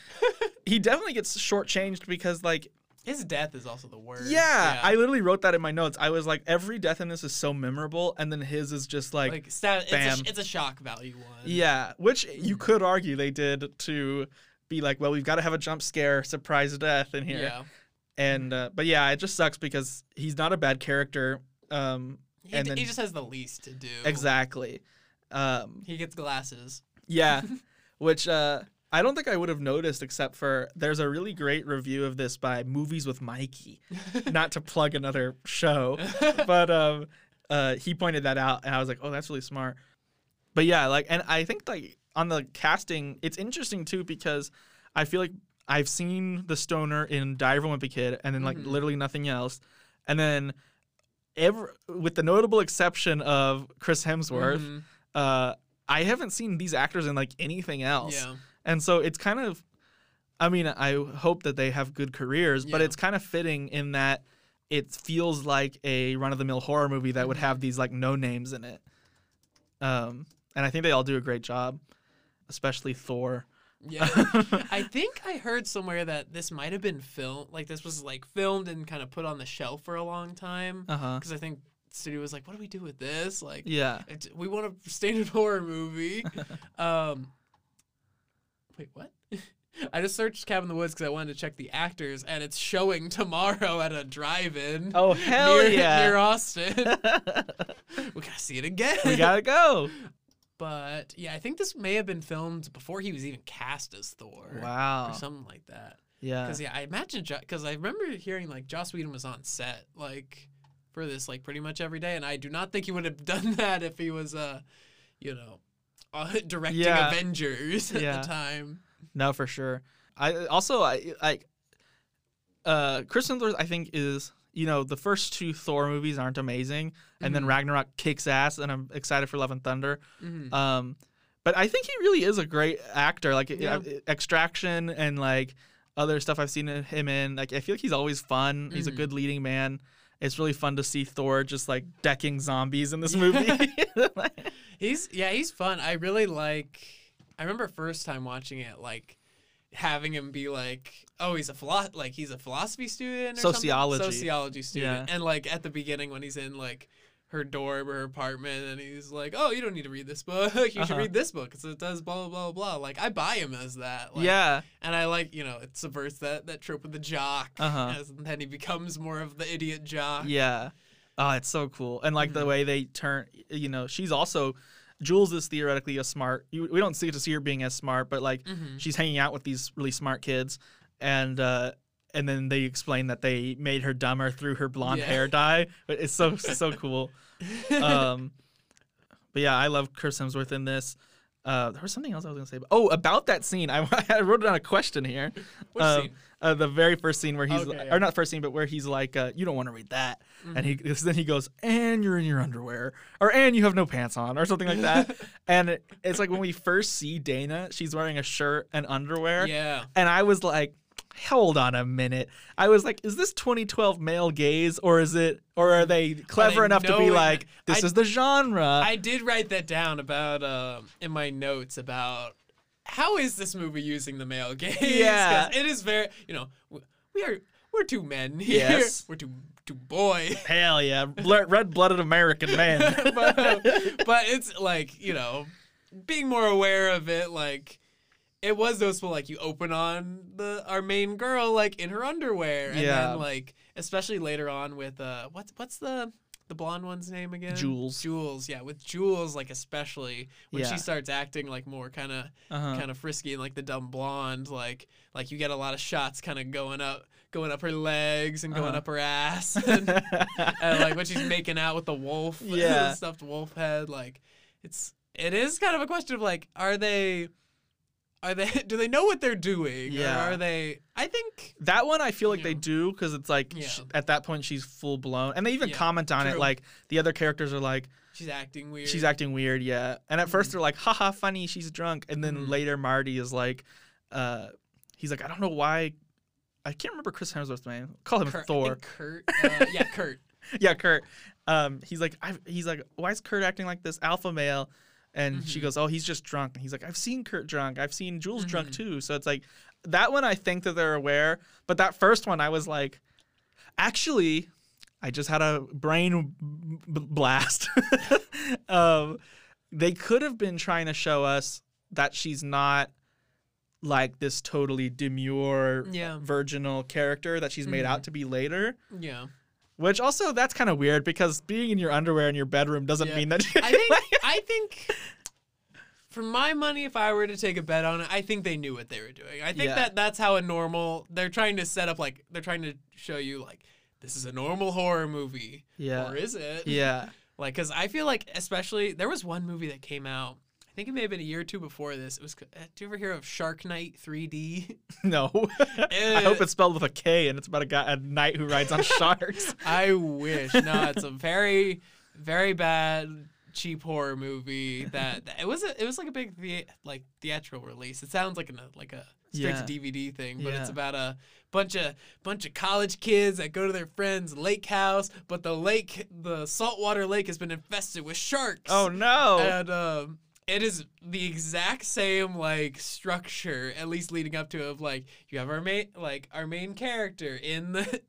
he definitely gets shortchanged because like His death is also the worst. yeah, I literally wrote that in my notes. I was like, every death in this is so memorable, and then his is just like, like, stat, it's, a, bam. it's a shock value one. yeah, which you Mm. could argue they did to be like, well, we've got to have a jump scare, surprise death in here, Yeah. and uh, but yeah, it just sucks because he's not a bad character. Um, He, And then- he just has the least to do. exactly. Um, He gets glasses. yeah, which uh, I don't think I would have noticed except for there's a really great review of this by Movies with Mikey. Not to plug another show, but um, uh, he pointed that out, and I was like, "Oh, that's really smart." But yeah, like, and I think like on the casting, it's interesting too because I feel like I've seen the stoner in Diary of a Wimpy Kid, and then like Mhm. literally nothing else, and then ever with the notable exception of Chris Hemsworth, Mhm. uh, I haven't seen these actors in like anything else, Yeah. and so it's kind of. I mean, I hope that they have good careers, but it's kind of fitting in that it feels like a run of the mill horror movie that would Mhm. have these like no names in it. Um, and I think they all do a great job, especially Thor. Yeah. I think I heard somewhere that this might have been filmed, like this was like filmed and kind of put on the shelf for a long time. Uh huh. Because I think studio was like, "What do we do with this? Like, Yeah. it- we want a standard horror movie." um, wait, what? I just searched Cabin in the Woods because I wanted to check the actors, and it's showing tomorrow at a drive-in. Oh hell near, yeah! Near Austin. we gotta see it again. we gotta go. But yeah, I think this may have been filmed before he was even cast as Thor. Wow. Or something like that. Yeah. Because yeah, I imagine because I remember hearing like Joss Whedon was on set like for this like pretty much every day, and I do not think he would have done that if he was uh, you know, uh, directing Yeah. Avengers at Yeah. the time. No, for sure. I also I like uh Chris Hemsworth I think is you know the first two Thor movies aren't amazing and then Mhm. Ragnarok kicks ass and I'm excited for Love and Thunder. Mhm. Um but I think he really is a great actor like Yeah. uh, Extraction and like other stuff I've seen him in like I feel like he's always fun. He's a Mhm. good leading man. It's really fun to see Thor just like decking zombies in this movie. He's yeah, he's fun. I really like. I remember first time watching it, like having him be like, "Oh, he's a philo- like he's a philosophy student, or something? Sociology. sociology student," and like at the beginning when he's in like her dorm or her apartment, and he's like, "Oh, you don't need to read this book. you should Uh-huh. read this book because it does blah blah blah blah." Like I buy him as that. Like, yeah. and I like you know it subverts that that trope of the jock, Uh-huh. as, and then he becomes more of the idiot jock. Yeah. Oh, it's so cool. And like the Mhm. way they turn, you know, she's also Jules is theoretically a smart. You, we don't see to see her being as smart, but like Mhm. she's hanging out with these really smart kids, and uh, and then they explain that they made her dumber through her blonde Yeah. hair dye. But it's so so cool. Um, but yeah, I love Chris Hemsworth in this. Uh, there was something else I was gonna say. But, oh, about that scene, I, I wrote down a question here. Which Um, scene? Uh, the very first scene where he's, Okay, yeah. or not first scene, but where he's like, uh, "You don't want to read that," and he Mm-hmm. then he goes, "And you're in your underwear," or "And you have no pants on," or something like that. and it, it's like when we first see Dana, she's wearing a shirt and underwear, Yeah. and I was like, "Hold on a minute." I was like, "Is this 2012 male gaze, or is it, or are they clever enough to be like, this I- is the genre?" I did write that down about um in my notes about how is this movie using the male gaze? Yeah. it is very you know we are we're two men here. Yes. we're two two boy. Hell yeah, red blooded American man. but, but it's like you know being more aware of it like. It was noticeable, like you open on the our main girl like in her underwear, and Yeah. then like especially later on with uh what's what's the the blonde one's name again? Jules. Jules, yeah, with Jules like especially when Yeah. she starts acting like more kind of Uh-huh. kind of frisky and like the dumb blonde, like like you get a lot of shots kind of going up going up her legs and going Uh-huh. up her ass, and, and like when she's making out with the wolf, Yeah. the stuffed wolf head, like it's it is kind of a question of like are they are they do they know what they're doing Yeah. or are they I think That one I feel like they do because it's like Yeah. sh- at that point she's full blown, and they even Yeah, comment on it like the other characters are like she's acting weird she's acting weird, yeah. And at first they're like, haha, funny, she's drunk, and then Mhm. later Marty is like, uh, he's like, I don't know why, I can't remember Chris Hemsworth's name. Call him Kurt, Thor. Kurt uh, yeah Kurt yeah, Kurt. Um, he's like, I've, he's like, why is Kurt acting like this alpha male? And she Mhm. goes, oh, he's just drunk. And he's like, I've seen Kurt drunk. I've seen Jules drunk Mhm. too. So it's like that one. I think that they're aware, but that first one, I was like, actually, I just had a brain b- b- blast. um, they could have been trying to show us that she's not like this totally demure Yeah. virginal character that she's made out Mhm. to be later. yeah Which also that's kind of weird because being in your underwear in your bedroom doesn't Yeah. mean that. I think I think for my money, if I were to take a bet on it, I think they knew what they were doing. I think Yeah. that that's how a normal. They're trying to set up like they're trying to show you like this is a normal horror movie, yeah, or is it? yeah, Like, cause I feel like especially there was one movie that came out. I think it may have been a year or two before this. It was. uh, Do you ever hear of Shark Night 3D? no. I hope it's spelled with a K and it's about a guy, a knight who rides on sharks. I wish. No, it's a very, very bad cheap horror movie. That, that- it was. A, it was like a big the, like theatrical release. It sounds like an like a straight Yeah. to DVD thing, but it's about a bunch of bunch of college kids that go to their friend's lake house, but the lake, the saltwater lake, has been infested with sharks. oh no! And um, it is the exact same like structure, at least leading up to it, of like you have our main like our main character in the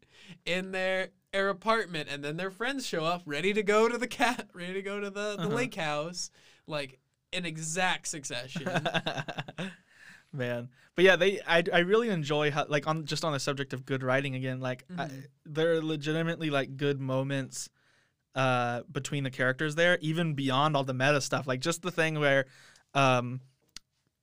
in their their apartment, and then their friends show up ready to go to the cat, ready to go to the the Uh-huh. lake house, like in exact succession. Man, but yeah, they I, I really enjoy how like on just on the subject of good writing again, like I, Mhm. there are legitimately like good moments uh, between the characters there, even beyond all the meta stuff. Like just the thing where um,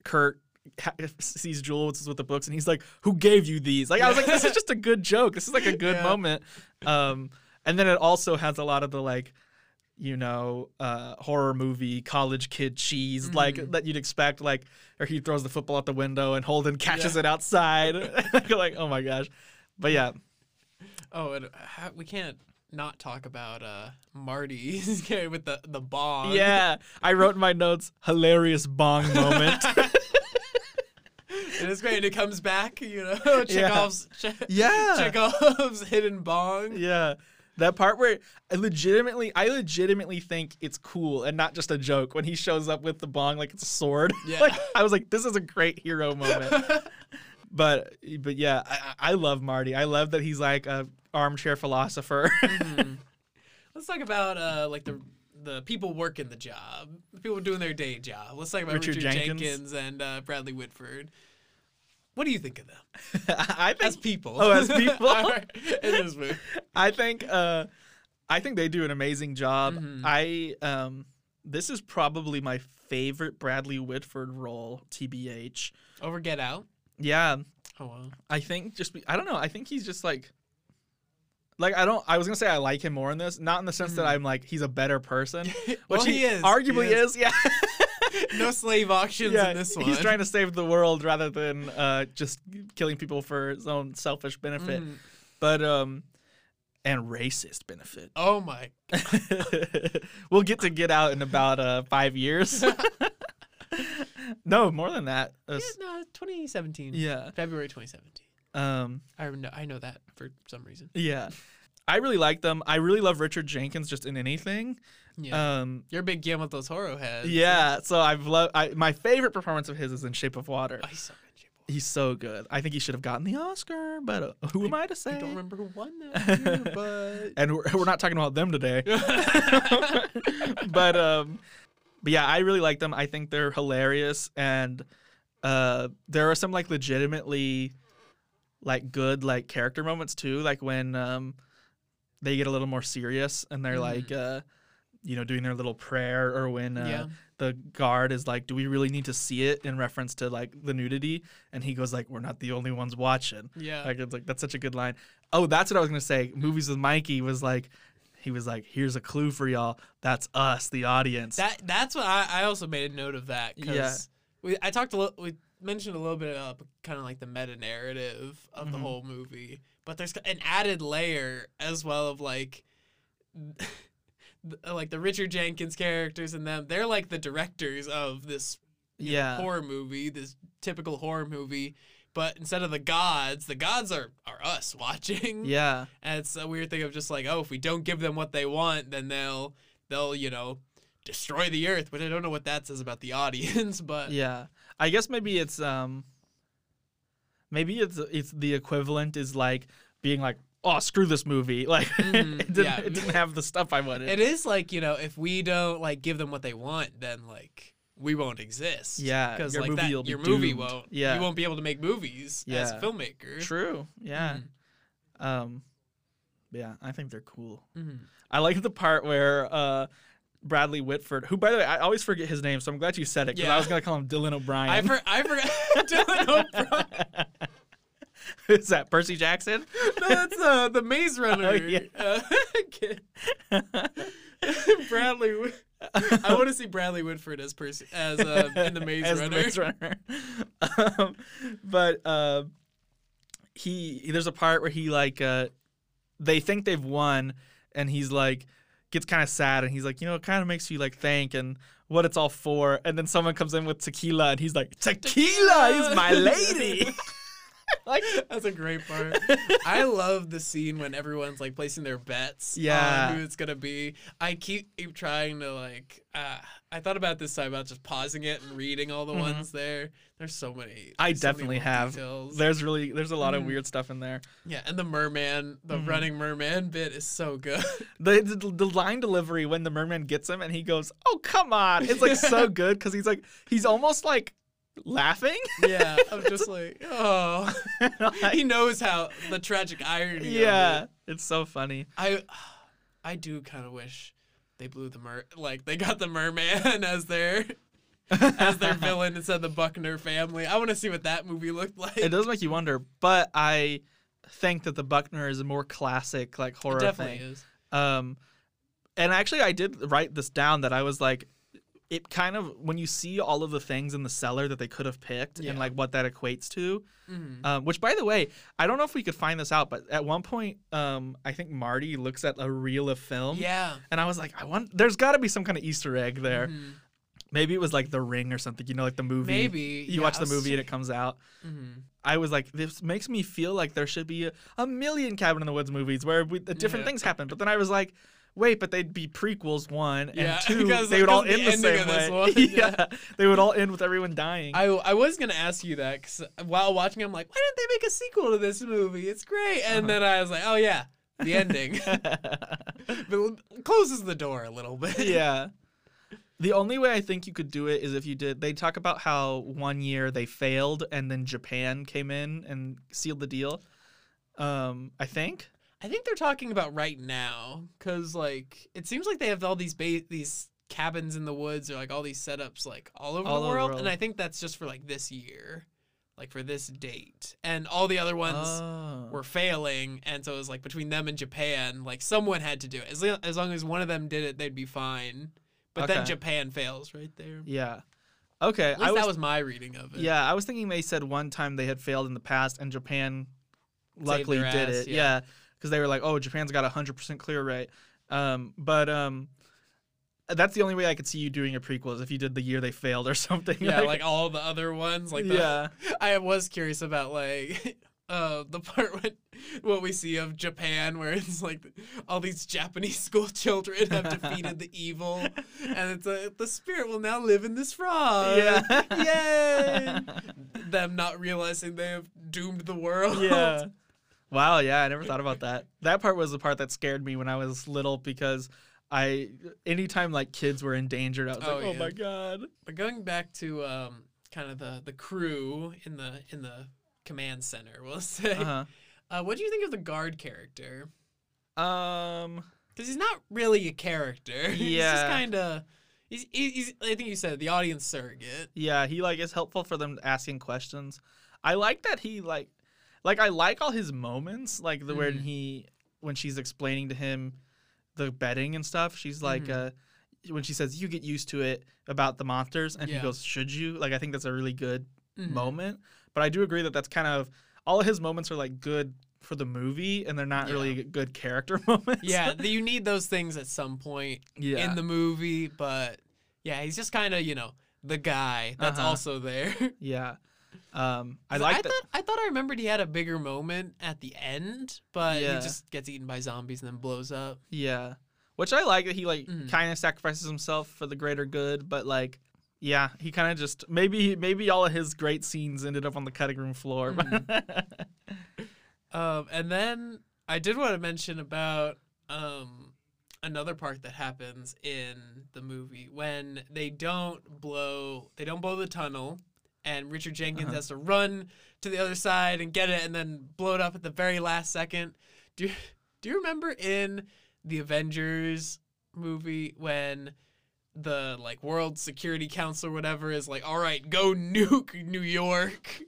Kurt ha- sees Jules with the books and he's like, "Who gave you these?" Like I was like, "This is just a good joke. This is like a good Yeah. moment." Um, and then it also has a lot of the like. You know, uh, horror movie, college kid cheese, like Mhm. that you'd expect, like, or he throws the football out the window and Holden catches it outside. Like, oh my gosh. But yeah, Oh, and ha- we can't not talk about uh Marty's with the the bong. Yeah, I wrote in my notes hilarious bong moment. and it's great. And it comes back, you know, Chekhov's che- yeah. Chekhov's hidden bong. Yeah. That part where I legitimately I legitimately think it's cool and not just a joke when he shows up with the bong like it's a sword. Yeah. like I was like, this is a great hero moment. But but yeah, I, I love Marty. I love that he's like a armchair philosopher. Mhm. Let's talk about uh like the the people working the job, the people doing their day job. Let's talk about Richard Richard, Jenkins. Jenkins. and uh, Bradley Whitford. What do you think of them I think as people? Oh, as people? in this movie. I think uh I think they do an amazing job. Mhm. I um this is probably my favorite Bradley Whitford role, TBH. Over Get Out. Yeah, Oh wow. I think just be, I don't know. I think he's just like like I don't I was going to say I like him more in this, not in the sense that Mhm. I'm like he's a better person, which well, he, is. arguably He is. Yeah. No slave auctions yeah, in this one. he's trying to save the world rather than uh just killing people for his own selfish benefit. Mm. But um and racist benefit. Oh my. we'll get to get out in about uh 5 years. no, more than that. Yeah, no, 2017. yeah. February 2017. Um I know. I know that for some reason. yeah. I really like them. I really love Richard Jenkins just in anything. Yeah. Um You're a big Guillermo del Toro head. yeah, so I've loved I, my favorite performance of his is in Shape of Water. Oh, he's so good. Shape of He's so good. I think he should have gotten the Oscar, but uh, who am I to say? I don't remember who won that year, but And we're, we're not talking about them today. but um but yeah, I really like them. I think they're hilarious and uh there are some like legitimately like good like character moments too, like when um they get a little more serious and they're Mhm. like uh you know doing their little prayer or when uh, yeah. the guard is like do we really need to see it in reference to like the nudity and he goes like we're not the only ones watching Yeah. like it's like that's such a good line. Oh, that's what I was gonna say. Movies with Mikey was like, he was like, here's a clue for y'all. That's us, the audience. That that's what I, I also made a note of that because Yeah. we I talked a little we mentioned a little bit of kind of like the meta narrative of the Mhm. whole movie, but there's an added layer as well of like. Like the Richard Jenkins characters and them, they're like the directors of this you know, yeah, horror movie, this typical horror movie. But instead of the gods, the gods are, are us watching. yeah, And it's a weird thing of just like, oh, if we don't give them what they want, then they'll they'll, you know, destroy the earth. But I don't know what that says about the audience, but yeah. I guess maybe it's um, maybe it's it's the equivalent is like being like, oh, screw this movie. Like Mhm, it, didn't, yeah. it didn't have the stuff I wanted. it is like, you know, if we don't like give them what they want, then like we won't exist. Yeah, Because like movie that, your movie doomed. won't. Yeah. You won't be able to make movies as a Yeah. filmmaker. True. Yeah. Mhm, Um, yeah. I think they're cool. mhm. I like the part where uh. Bradley Whitford, who by the way I always forget his name, so I'm glad you said it because I was gonna call him Dylan O'Brien. I, for, I forgot. Dylan O'Brien. Is that Percy Jackson? No, that's uh, the Maze Runner. Oh, yeah. Uh, kid. Bradley. I want to see Bradley Woodford as Percy as uh, in the Maze As Runner. Maze Runner. um, but uh, he there's a part where he like uh, they think they've won, and he's like gets kind of sad, and he's like, you know, it kind of makes you like think and what it's all for, and then someone comes in with tequila, and he's like, tequila is my lady. Like That's a great part. I love the scene when everyone's like placing their bets Yeah. on who it's gonna be. I keep, keep trying to like. Uh, I thought about this time about just pausing it and reading all the Mhm. ones there. There's so many. I so definitely little have. Details. there's really there's a lot of Mhm. weird stuff in there. Yeah, and the merman, the Mhm. running merman bit is so good. The, the the line delivery when the merman gets him and he goes, "Oh come on!" It's like so good because he's like he's almost like laughing. yeah, I'm just like, oh. he knows how the tragic irony. Yeah, it. it's so funny. I I do kind of wish they blew the mer like they got the merman as their as their villain instead of the Buckner family. I want to see what that movie looked like. It does make you wonder, but I think that the Buckner is a more classic like horror It definitely thing. is. Um, and actually, I did write this down that I was like, it kind of when you see all of the things in the cellar that they could have picked Yeah. and like what that equates to. Mhm. Um, which, by the way, I don't know if we could find this out, but at one point, um, I think Marty looks at a reel of film. Yeah. And I was like, I want. There's got to be some kind of Easter egg there. Mhm. Maybe it was like The Ring or something. You know, like the movie. Maybe You yeah, watch the movie and it comes out. Mhm. I was like, this makes me feel like there should be a, a million Cabin in the Woods movies where we, different Yeah. things happen. But then I was like, wait, but they'd be prequels one Yeah, and two. because- they would all end the the same way. yeah. yeah. they would all end with everyone dying. I, I was gonna ask you that because while watching, I'm like, why didn't they make a sequel to this movie? It's great. And Uh-huh. then I was like, oh yeah, the ending But closes the door a little bit. yeah. The only way I think you could do it is if you did. They talk about how one year they failed and then Japan came in and sealed the deal. Um, I think. I think they're talking about right now because like it seems like they have all these ba- these cabins in the woods or like all these setups like all over All the world, world. and I think that's just for like this year, like for this date, and all the other ones. Oh. were failing, and so it was like between them and Japan, like someone had to do it. As, as long as one of them did it, they'd be fine. But then Japan fails right there. Yeah. Okay. I was, that was my reading of it. Yeah, I was thinking they said one time they had failed in the past and Japan luckily did ass, it. yeah. Yeah, because they were like, "Oh, Japan's got a hundred percent clear rate." Um, but um, that's the only way I could see you doing a prequel is if you did the year they failed or something. Yeah, like all the other ones. Like the, yeah, I was curious about like uh the part when what we see of Japan where it's like all these Japanese school children have defeated the evil and it's a the spirit will now live in this frog. yeah, Yay! Them not realizing they have doomed the world. yeah. Wow, yeah, I never thought about that. That part was the part that scared me when I was little because I anytime like kids were endangered, I was Oh, like, "Oh yeah. my god." But going back to um kind of the the crew in the in the command center, we'll say. Uh-huh. Uh, what do you think of the guard character? Um, Because he's not really a character. he's just Yeah. kind of. He's, he's. I think you said the audience surrogate. Yeah, he like is helpful for them asking questions. I like that he like like I like all his moments, like the when Mhm. he when she's explaining to him the betting and stuff. She's like Mhm. uh when she says you get used to it about the monsters and Yeah. he goes should you? Like I think that's a really good Mhm. moment. But I do agree that that's kind of all of his moments are like good for the movie and they're not Yeah. really good character moments. Yeah, you need those things at some point yeah. in the movie, but yeah, he's just kind of you know the guy that's Uh-huh. also there. yeah. Um I like I that thought I thought I remembered he had a bigger moment at the end, but Yeah. he just gets eaten by zombies and then blows up. Yeah. Which I like that he like Mhm. kind of sacrifices himself for the greater good, but like yeah, he kind of just maybe maybe all of his great scenes ended up on the cutting room floor. Um, and then I did want to mention about um, another part that happens in the movie when they don't blow they don't blow the tunnel, and Richard Jenkins Uh-huh. has to run to the other side and get it, and then blow it up at the very last second. Do you, do you remember in the Avengers movie when? The like World Security Council or whatever is like, all right, go nuke New York.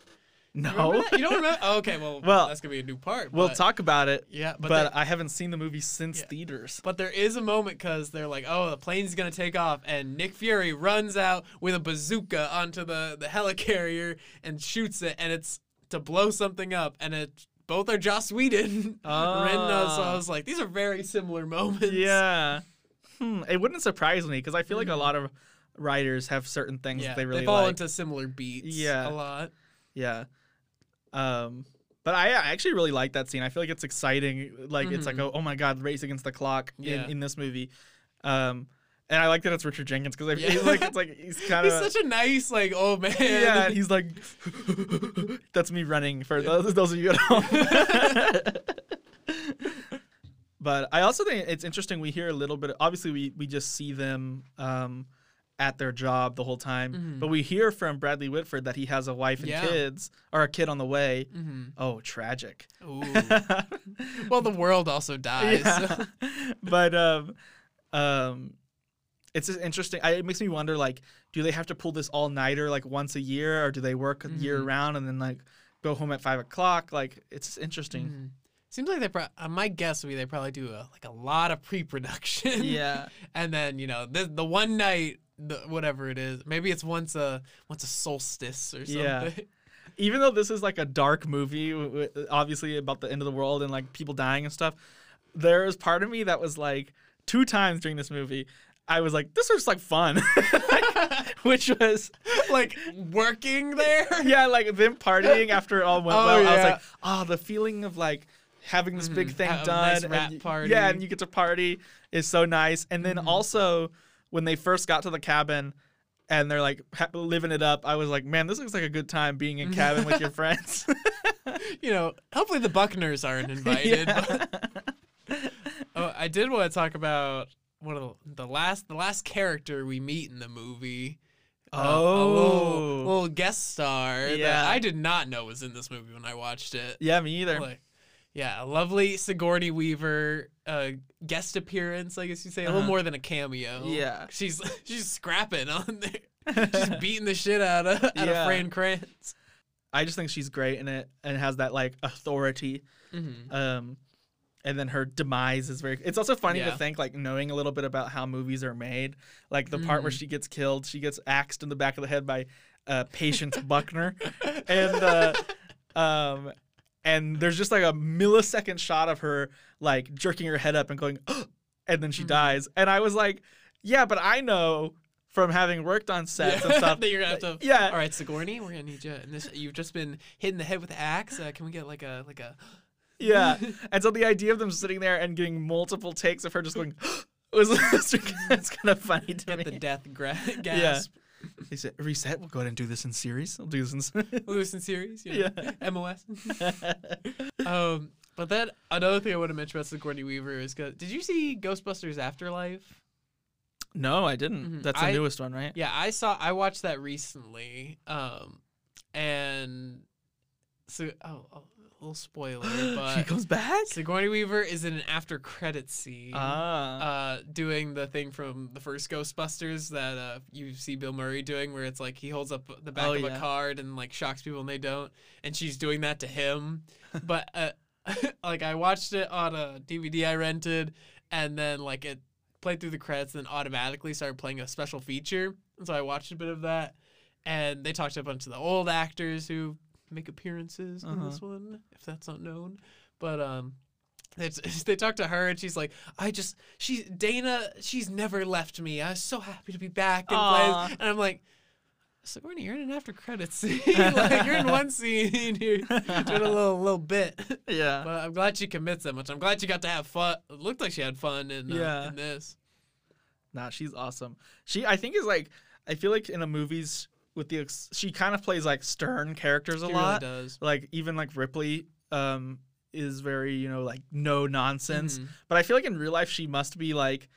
No. You don't remember? Oh, okay, well, Well, that's gonna be a new part. we'll but- talk about it, Yeah, but, but I haven't seen the movie since Yeah. theaters. but there is a moment because they're like, oh, the plane's gonna take off, and Nick Fury runs out with a bazooka onto the the helicarrier and shoots it, and it's to blow something up, and it both are Joss Whedon. Renna, so I Ah. was like, these are very similar moments. Yeah. Hmm, it wouldn't surprise me because I feel like a Mhm. lot of writers have certain things yeah, that they really fall like. into similar beats. Yeah. a lot. Yeah. Um but I I actually really like that scene. I feel like it's exciting. Like it's like Mhm. oh, oh my god, race against the clock Yeah. in, in this movie. Um and I like that it's Richard Jenkins because Yeah. he's like it's like he's kind of He's such a nice like old man. yeah, and he's like that's me running for those, those of you at home. but I also think it's interesting we hear a little bit obviously we we just see them um at their job the whole time. Mhm. But we hear from Bradley Whitford that he has a wife and Yeah. kids or a kid on the way. hmm Oh, tragic. Well, the world also dies. Yeah. but um, um, it's just interesting. I, it makes me wonder, like, do they have to pull this all nighter like once a year, or do they work year Mhm. round and then like go home at five o'clock? Like, it's just interesting. Mhm. Seems like they. Pro- uh, my guess would be they probably do a, like a lot of pre-production. Yeah, and then you know the the one night, the whatever it is, maybe it's once a once a solstice or something. Yeah. even though this is like a dark movie, obviously about the end of the world and like people dying and stuff, there was part of me that was like two times during this movie. I was like, this was like fun, which was like working there. yeah, like them partying after it all went Oh, well. I was yeah. like, oh, the feeling of like having this big Mhm. thing Have done, nice and rap y- party. yeah, and you get to party is so nice. And then Mhm. also when they first got to the cabin. And they're like ha- living it up. I was like, man, this looks like a good time being in cabin with your friends. you know, hopefully the Buckners aren't invited. but- oh, I did want to talk about one of the, the last the last character we meet in the movie. Uh, a little, Oh. little guest star Yeah. that I did not know was in this movie when I watched it. yeah, me either. Like, yeah, a lovely Sigourney Weaver uh, guest appearance, I guess you say, a little Uh-huh. more than a cameo. Yeah. she's she's scrapping on there. She's beating the shit out of out Yeah. of Fran Kranz. I just think she's great in it and has that like authority. Mm-hmm. Um, and then her demise is very. It's also funny to think like knowing a little bit about how movies are made. Like the part where Mhm. she gets killed, she gets axed in the back of the head by uh, Patience Buckner, and uh, um, and there's just like a millisecond shot of her like jerking her head up and going, and then she Mhm. dies. And I was like, yeah, but I know from having worked on sets and stuff that you're gonna have to. yeah, All right, Sigourney, we're gonna need you. And this, you've just been hitting the head with the axe. Uh, can we get like a like a? Yeah. And so the idea of them sitting there and getting multiple takes of her just going was it's kind of funny to Get me. the death gra- gasp. They said reset. We'll go ahead and do this in series. We'll do this in. Lewis series, you know, Yeah. MOS. um, but then another thing I want to mention about Sigourney Weaver is, 'cause- did you see Ghostbusters Afterlife? no, I didn't. Mhm. That's the I- newest one, right? Yeah, I saw. I watched that recently. Um, and so oh, oh a little spoiler, but she comes back. Sigourney Weaver is in an after credit scene. Ah. uh, doing the thing from the first Ghostbusters that uh, you see Bill Murray doing, where it's like he holds up the back Oh, of yeah. a card and like shocks people and they don't, and she's doing that to him. but uh, like I watched it on a DVD I rented, and then like it played through the credits, and then automatically started playing a special feature, and so I watched a bit of that, and they talked to a bunch of the old actors who make appearances in Uh-huh. this one, if that's not known, but um. It's, they talk to her and she's like, I just she's Dana. She's never left me. I was so happy to be back Aw. And I'm like, Sigourney, you're in an after credits scene. like you're in one scene. You're doing a little little bit. yeah. But I'm glad she commits that much. I'm glad she got to have fun. It looked like she had fun in uh, Yeah. in this. Nah, she's awesome. She, I think, is like. I feel like in the movies with the, ex- she kind of plays like stern characters a She lot. really does. Like even like Ripley, um, is very you know like no nonsense. Mhm. But I feel like in real life she must be like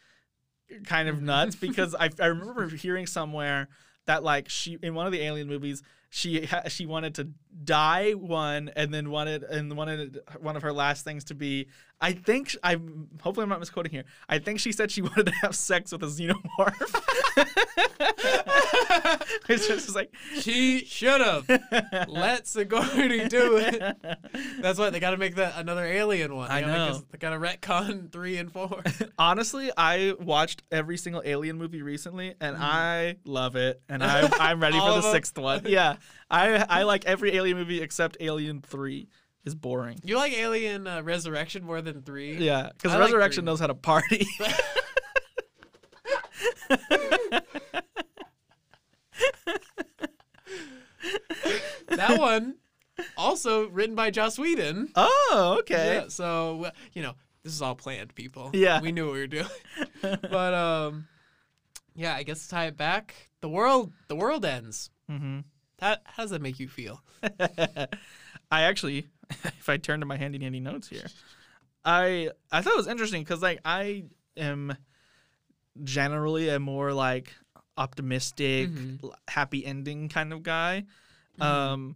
kind of nuts because I, I remember hearing somewhere that like she in one of the alien movies she ha- she wanted to die one and then wanted and wanted one of her last things to be I think I'm hopefully I'm not misquoting here I think she said she wanted to have sex with a xenomorph. it's just like She should have let Sigourney do it. That's why they got to make that another alien one. They I know. us- They got to retcon three and four. Honestly, I watched every single Alien movie recently, and Mhm. I love it. And I, I'm ready for the sixth one. Yeah, I I like every Alien movie except Alien Three is boring. You like Alien uh, Resurrection more than three? Yeah, because I like Resurrection knows how to party. that one also written by Joss Whedon. oh, okay. Yeah, so you know, this is all planned, people. Yeah. we knew what we were doing. but um, yeah, I guess to tie it back, the world, the world ends. hmm How, how does that make you feel? I actually, if I turn to my handy dandy notes here, I I thought it was interesting because like I am generally a more like optimistic, Mhm. happy ending kind of guy. Mhm. Um,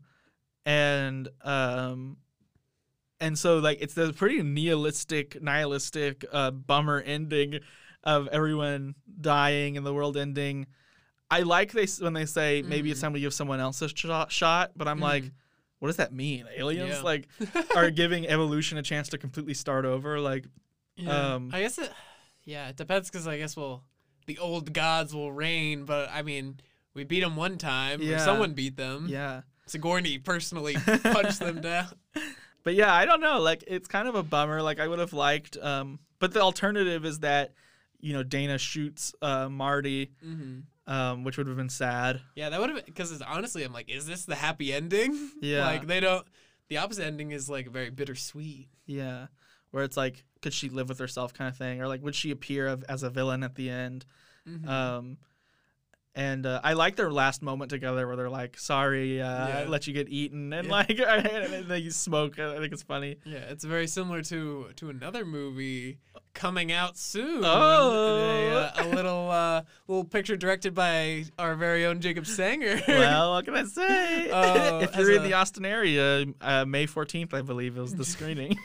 and um, and so like it's a pretty nihilistic, nihilistic, uh, bummer ending of everyone dying and the world ending. I like they when they say maybe it's Mhm. time to give someone else a shot, shot but I'm like, Mhm. what does that mean? Aliens Yeah. like are giving evolution a chance to completely start over? Like, Yeah. Um, I guess it. Yeah, it depends because I guess we'll the old gods will reign, but I mean we beat them one time. Yeah. Or someone beat them. yeah. Sigourney personally punched them down. But yeah, I don't know. Like, it's kind of a bummer. Like, I would have liked. Um, but the alternative is that, you know, Dana shoots uh, Marty, hmm um, which would have been sad. Yeah, that would have because honestly, I'm like, is this the happy ending? Yeah. Like they don't. The opposite ending is like very bittersweet. Yeah, where it's like, could she live with herself, kind of thing, or like, would she appear of, as a villain at the end? Mhm. Um, and uh, I like their last moment together where they're like, "Sorry, uh, I let you get eaten," and Yeah. like, and they smoke. I think it's funny. yeah, it's very similar to to another movie coming out soon. Oh. a, uh, a little uh, little picture directed by our very own Jacob Sanger. well, what can I say? Uh, if you're in a- the Austin area, uh, May 14th, I believe, is the screening.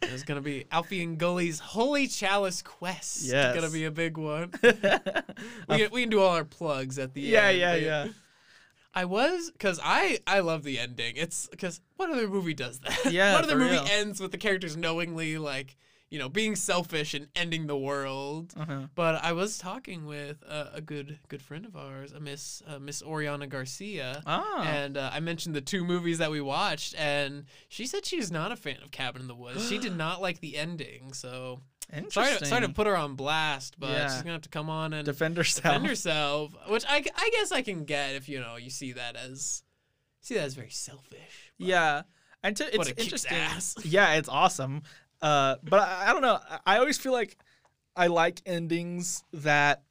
There's gonna be Alfie and Gully's Holy Chalice Quest. Yes. gonna be a big one. We can, we can do all our plugs at the yeah, end. yeah, but yeah. I was because I I love the ending. It's because what other movie does that? Yeah, what other movie real. ends with the characters knowingly like you know being selfish and ending the world? Uh-huh. But I was talking with a, a good good friend of ours, a Miss uh, Miss Oriana Garcia. Ah, And uh, I mentioned the two movies that we watched, and she said she's not a fan of Cabin in the Woods. she did not like the ending, so interesting. sorry to, sorry to put her on blast, but Yeah. she's gonna have to come on and defend herself. defend herself, which I, I guess I can get if you know you see that as see that as very selfish. Yeah, and to, it's it interesting. Yeah, it's awesome. Uh, but I, I don't know. I, always feel like I like endings that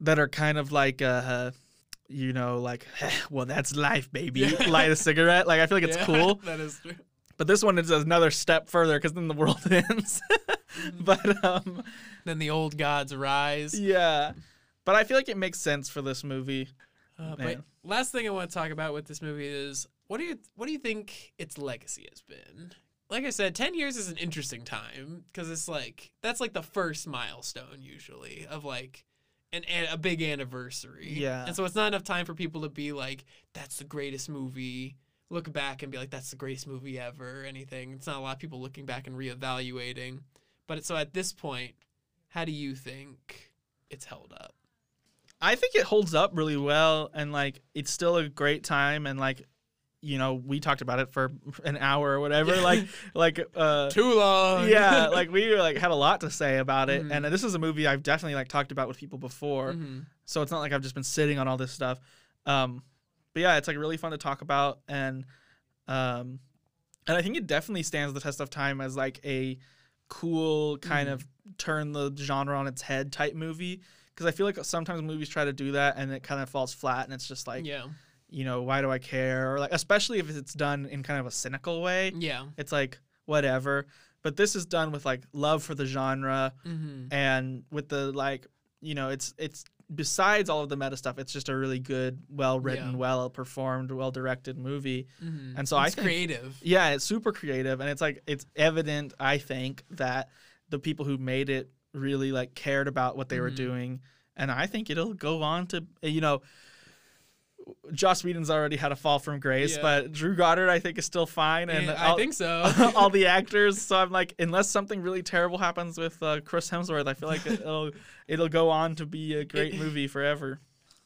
that are kind of like uh, you know, like well, that's life, baby. Yeah. Light a cigarette. Like I feel like it's Yeah, cool. that is true. But this one is another step further because then the world ends. but um, Then the old gods rise. yeah. But I feel like it makes sense for this movie. Uh, but last thing I want to talk about with this movie is what do you what do you think its legacy has been? Like I said, ten years is an interesting time because it's like that's like the first milestone usually of like an, an a big anniversary. Yeah. and so it's not enough time for people to be like that's the greatest movie. Look back and be like that's the greatest movie ever. Or anything. It's not a lot of people looking back and reevaluating. But so at this point, how do you think it's held up? I think it holds up really well, and like it's still a great time, and like you know we talked about it for an hour or whatever, Yeah. like like uh. Too long. yeah, like we like had a lot to say about it, Mhm. and this is a movie I've definitely like talked about with people before. Mhm. So it's not like I've just been sitting on all this stuff. Um, but yeah, it's like really fun to talk about, and um, and I think it definitely stands the test of time as like a cool kind Mhm. of turn the genre on its head type movie. Because I feel like sometimes movies try to do that and it kind of falls flat, and it's just like, yeah. You know, why do I care? Or like, especially if it's done in kind of a cynical way, Yeah. it's like whatever. But this is done with like love for the genre Mm-hmm. and with the like you know it's it's besides all of the meta stuff it's just a really good well written Yeah. well performed well directed movie Mm-hmm. And so I it's think- creative. yeah it's super creative and it's like it's evident i think that the people who made it really like cared about what they were Mhm. doing and i think it'll go on to you know Joss Whedon's already had a fall from grace, Yeah. but Drew Goddard I think is still fine, and Yeah, I all- think so. all the actors. So I'm like, unless something really terrible happens with uh, Chris Hemsworth, I feel like it'll it'll go on to be a great It- movie forever.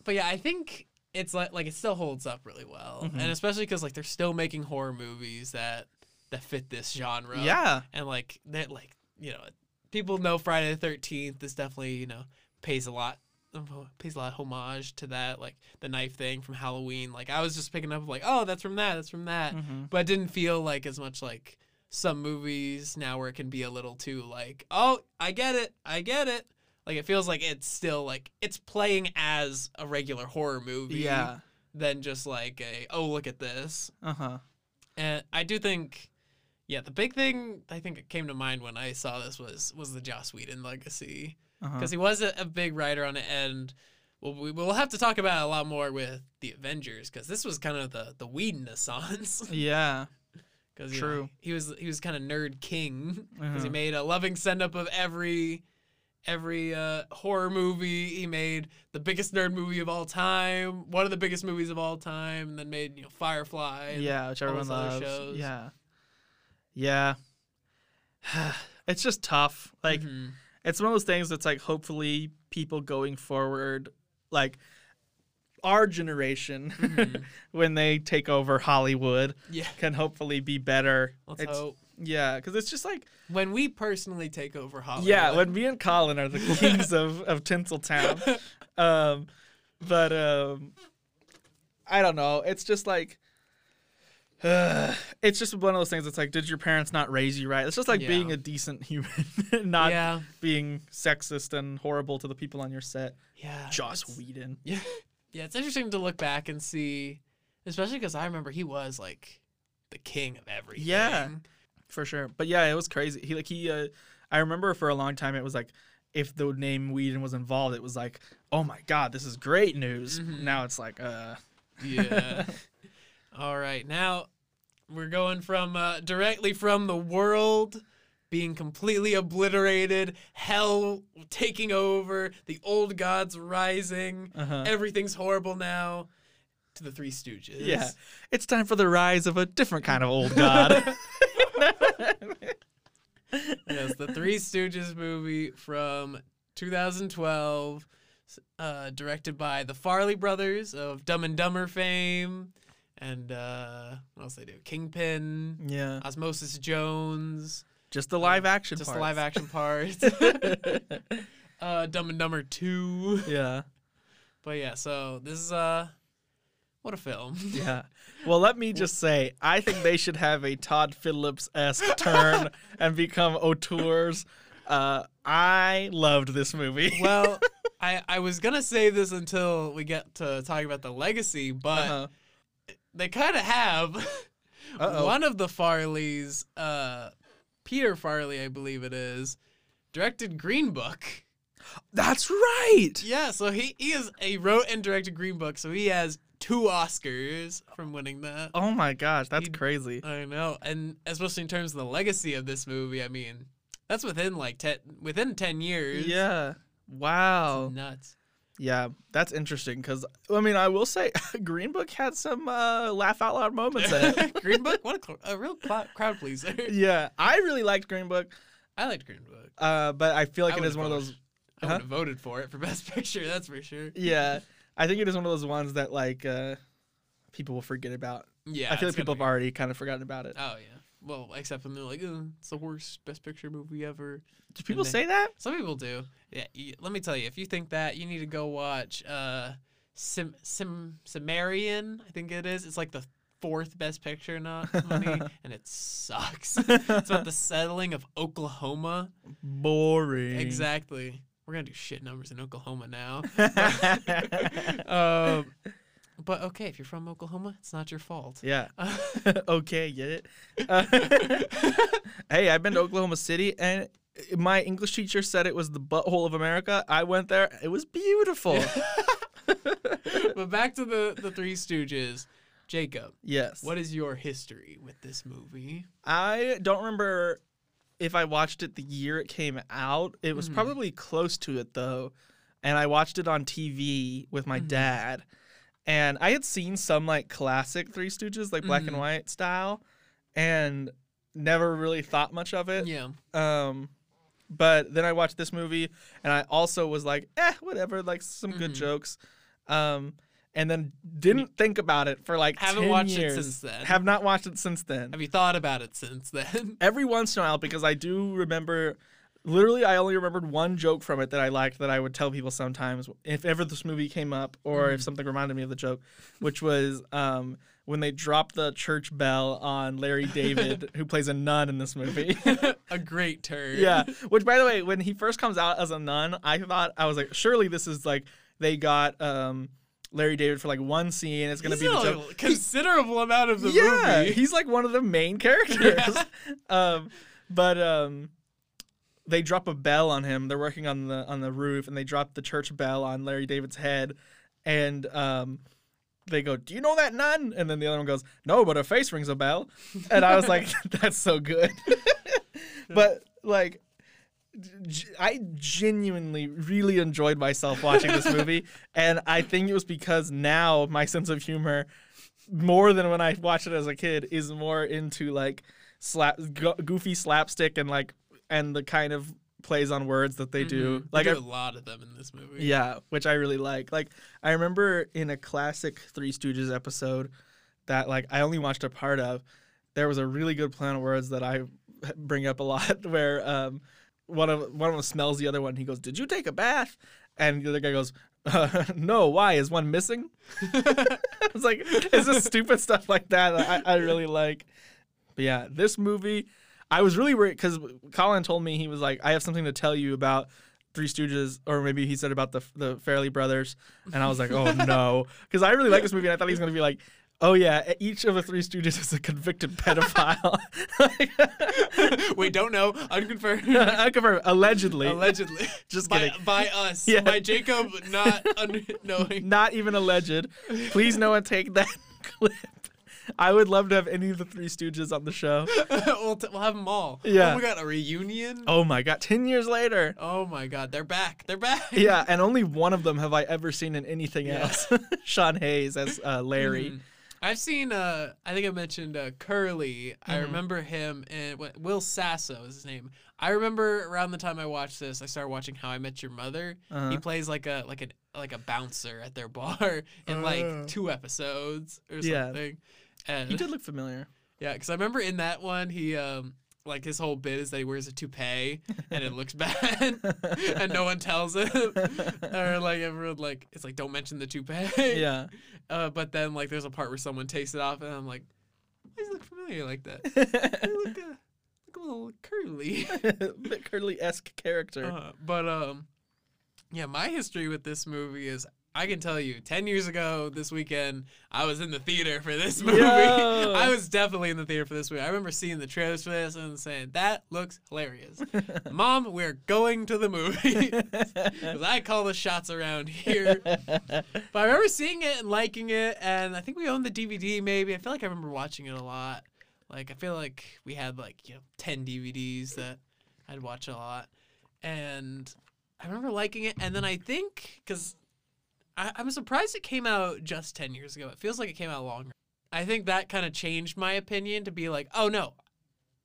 but yeah, I think it's like like it still holds up really well, Mhm. and especially because like they're still making horror movies that that fit this genre. Yeah, and like that like you know people know Friday the Thirteenth. This definitely you know pays a lot. Pays a lot of homage to that, like the knife thing from Halloween. Like I was just picking up, like, oh, that's from that, that's from that. Mhm. but it didn't feel like as much like some movies now where it can be a little too like oh i get it i get it like it feels like it's still like it's playing as a regular horror movie yeah, than just like a oh look at this uh huh. and i do think yeah the big thing i think it came to mind when i saw this was was the joss whedon legacy Uh-huh. because he was a, a big writer on it and well, we, we'll have to talk about it a lot more with the Avengers because this was kind of the the Whedon-assance. Yeah. Because True. he was he was kind of nerd king because he Uh-huh. made a loving send up of every every uh, horror movie. He made the biggest nerd movie of all time, one of the biggest movies of all time, and then made you know Firefly. and Yeah, which everyone loves. shows. Yeah. Yeah. it's just tough. Like Mhm. It's one of those things that's like hopefully people going forward like our generation Mhm. when they take over Hollywood yeah. can hopefully be better. Let's It's- hope. Yeah, cuz it's just like When we personally take over Hollywood. yeah, when me and Colin are the kings of of Tinseltown. Um but um I don't know. It's just like it's just one of those things. It's like, did your parents not raise you right? It's just like being a decent human, not yeah, being sexist and horrible to the people on your set. yeah. Joss Whedon. Yeah, yeah. It's interesting to look back and see, especially because I remember he was like the king of everything. Yeah. for sure. But yeah, it was crazy. He like he. Uh, I remember for a long time it was like, if the name Whedon was involved, it was like, oh my god, this is great news. Mhm. Now it's like, uh, Yeah. All right. Now we're going from uh, directly from the world being completely obliterated, hell taking over, the old gods rising, uh-huh. everything's horrible now, to the Three Stooges. yeah, it's time for the rise of a different kind of old god. yes, the Three Stooges movie from 2012, uh, directed by the Farrelly brothers of Dumb and Dumber fame, and uh, what else they do? Kingpin, yeah, Osmosis Jones, just the live action. just the live action parts. uh, Dumb and Dumber 2. yeah, But yeah, so this is uh, what a film. yeah. Well, let me just say, I think they should have a Todd Phillips esque turn and become auteurs. Uh, I loved this movie. well, I I was gonna say this until we get to talking about the legacy, but. Uh-huh. They kind of have Uh-oh. one of the Farrellys, uh, Peter Farrelly, I believe it is, directed Green Book. That's right. Yeah, so he, he is he wrote and directed Green Book, so he has two Oscars from winning that. Oh my gosh, that's He- crazy. I know, and especially in terms of the legacy of this movie, I mean, that's within like ten within ten years. Yeah. It's Wow. nuts. Yeah, that's interesting because I mean, I will say, Green Book had some uh, laugh out loud moments in it. Green Book, what a, cl- a real cl- crowd pleaser. yeah, I really liked Green Book, I liked Green Book. uh, but I feel like I it is one of voted- those. I would have voted for it for Best Picture. That's for sure. Yeah, I think it is one of those ones that like uh, people will forget about. Yeah, I feel like people gonna have already kind of forgotten about it. Oh yeah. Well, except when they're like, "Uh, "It's the worst Best Picture movie ever." Do people they- say that? Some people do. Yeah. y let me tell you, if you think that, you need to go watch uh, Sim Sim Cimarron. I think it is. It's like the fourth Best Picture nominee, and it sucks. it's about the settling of Oklahoma. Boring. Exactly. We're gonna do shit numbers in Oklahoma now. um, but okay, if you're from Oklahoma, it's not your fault. yeah. okay, get it? Uh, hey, I've been to Oklahoma City and my English teacher said it was the butthole of America. I went there. It was beautiful. but back to the the Three Stooges. Jacob, yes. what is your history with this movie? I don't remember if I watched it the year it came out. It was Mhm. probably close to it though. And I watched it on TV with my Mhm. dad. And I had seen some like classic Three Stooges, like black Mhm. and white style, and never really thought much of it. Yeah. Um, but then I watched this movie, and I also was like, eh, whatever, like some good Mhm. jokes. Um, and then didn't think about it for like Haven't 10 watched years. it since then. Have not watched it since then. Have you thought about it since then? Every once in a while, because I do remember. Literally, I only remembered one joke from it that I liked that I would tell people sometimes if ever this movie came up or if Mhm. something reminded me of the joke, which was um, when they dropped the church bell on Larry David, who plays a nun in this movie. a great turn. yeah. Which, by the way, when he first comes out as a nun, I thought I was like, surely this is like they got um, Larry David for like one scene. It's gonna He's be a considerable amount of the yeah, movie. he's like one of the main characters. um, but um, they drop a bell on him. They're working on the on the roof, and they drop the church bell on Larry David's head, and um, they go, "Do you know that nun?" And then the other one goes, "No, but her face rings a bell." And I was like, "That's so good." but like, I genuinely really enjoyed myself watching this movie, and I think it was because now my sense of humor, more than when I watched it as a kid, is more into like slap goofy slapstick and like and the kind of plays on words that they do. Mhm. Like They do a lot of them in this movie. yeah, which I really like. Like I remember in a classic Three Stooges episode that like I only watched a part of, there was a really good play on words that I bring up a lot where um one of one of them smells the other one. He goes, "Did you take a bath?" And the other guy goes, uh, "No. Why? Is one missing?" it's like it's just stupid stuff like that. that I, I really like. But yeah, this movie, I was really worried because Colin told me he was like, "I have something to tell you about." Three Stooges, or maybe he said about the the Farrelly Brothers, and I was like, oh no, because I really like this movie, and I thought he was gonna be like, oh yeah, each of the Three Stooges is a convicted pedophile. we don't know. Unconfirmed. I confirm, allegedly, Allegedly. Just by, kidding. by us. Yeah. By Jacob not un- knowing. not even alleged. Please, no one take that clip. I would love to have any of the Three Stooges on the show. we'll, t- we'll have them all. Yeah. Oh my god, a reunion? Oh my god, ten years later. Oh my god, they're back. They're back. Yeah, and only one of them have I ever seen in anything Yeah. else. Sean Hayes as uh, Larry. Mhm. I've seen. Uh, I think I mentioned uh, Curly. I Mhm. remember him and what Will Sasso is his name. I remember around the time I watched this, I started watching How I Met Your Mother. Uh-huh. He plays like a like a like a bouncer at their bar in like Oh. two episodes or Yeah. something. And He did look familiar. yeah, because I remember in that one he um like his whole bit is that he wears a toupee and it looks bad and no one tells him or like everyone like it's like don't mention the toupee. yeah. Uh, but then like there's a part where someone takes it off and I'm like, why does it look familiar like that? They look, uh, look a little curly. Bit curly esque character. Uh, but um, yeah, my history with this movie is I can tell you, ten years ago this weekend, I was in the theater for this movie. Yo. I was definitely in the theater for this movie. I remember seeing the trailers for this and saying that looks hilarious. Mom, we're going to the movie. Because I call the shots around here. But I remember seeing it and liking it, and I think we owned the DVD. Maybe I feel like I remember watching it a lot. Like I feel like we had like you know ten DVDs that I'd watch a lot, and I remember liking it. And then I think because I'm surprised it came out just ten years ago. It feels like it came out longer. I think that kind of changed my opinion to be like, oh no,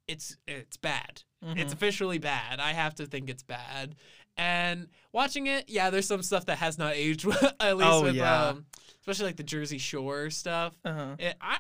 it's it's bad. It's Mhm. officially bad. I have to think it's bad. And watching it, yeah, there's some stuff that has not aged well, at least Oh, with yeah. um, especially like the Jersey Shore stuff. uh-huh. It, I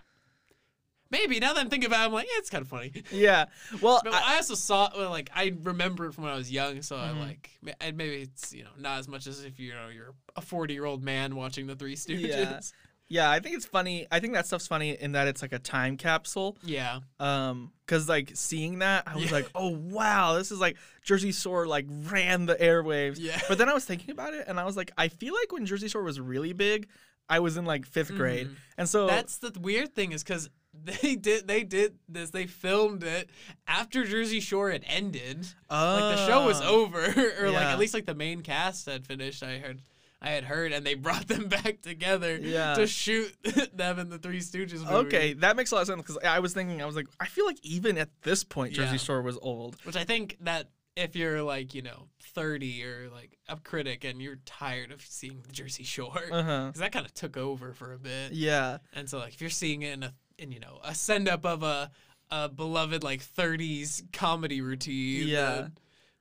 maybe now that I'm thinking about, it, I'm like, yeah, it's kind of funny. Yeah. Well, But I, I, also saw well, like I remember it from when I was young, so Mhm. I like and maybe it's you know not as much as if you know you're a 40 year old man watching the Three Stooges. Yeah. yeah, I think it's funny. I think that stuff's funny in that it's like a time capsule. Yeah. Um, cause like seeing that, I was Yeah. like, oh wow, this is like Jersey Shore like ran the airwaves. Yeah. But then I was thinking about it, and I was like, I feel like when Jersey Shore was really big, I was in like 5th grade, Mhm. and so That's the weird thing is because they did they did this they filmed it after Jersey Shore had ended. Like the show was Oh. over, or like at least like the main cast had finished. I heard. I had heard, and they brought them back together Yeah. to shoot them in the Three Stooges movie. Okay, that makes a lot of sense because I was thinking, I was like, I feel like even at this point, Jersey Yeah. Shore was old. Which I think that if you're like, you know, 30 or like a critic and you're tired of seeing the Jersey Shore, uh-huh. because that kind of took over for a bit. Yeah. And so, like, if you're seeing it in a, in you know, a send up of a, a beloved like 30s comedy routine, Yeah.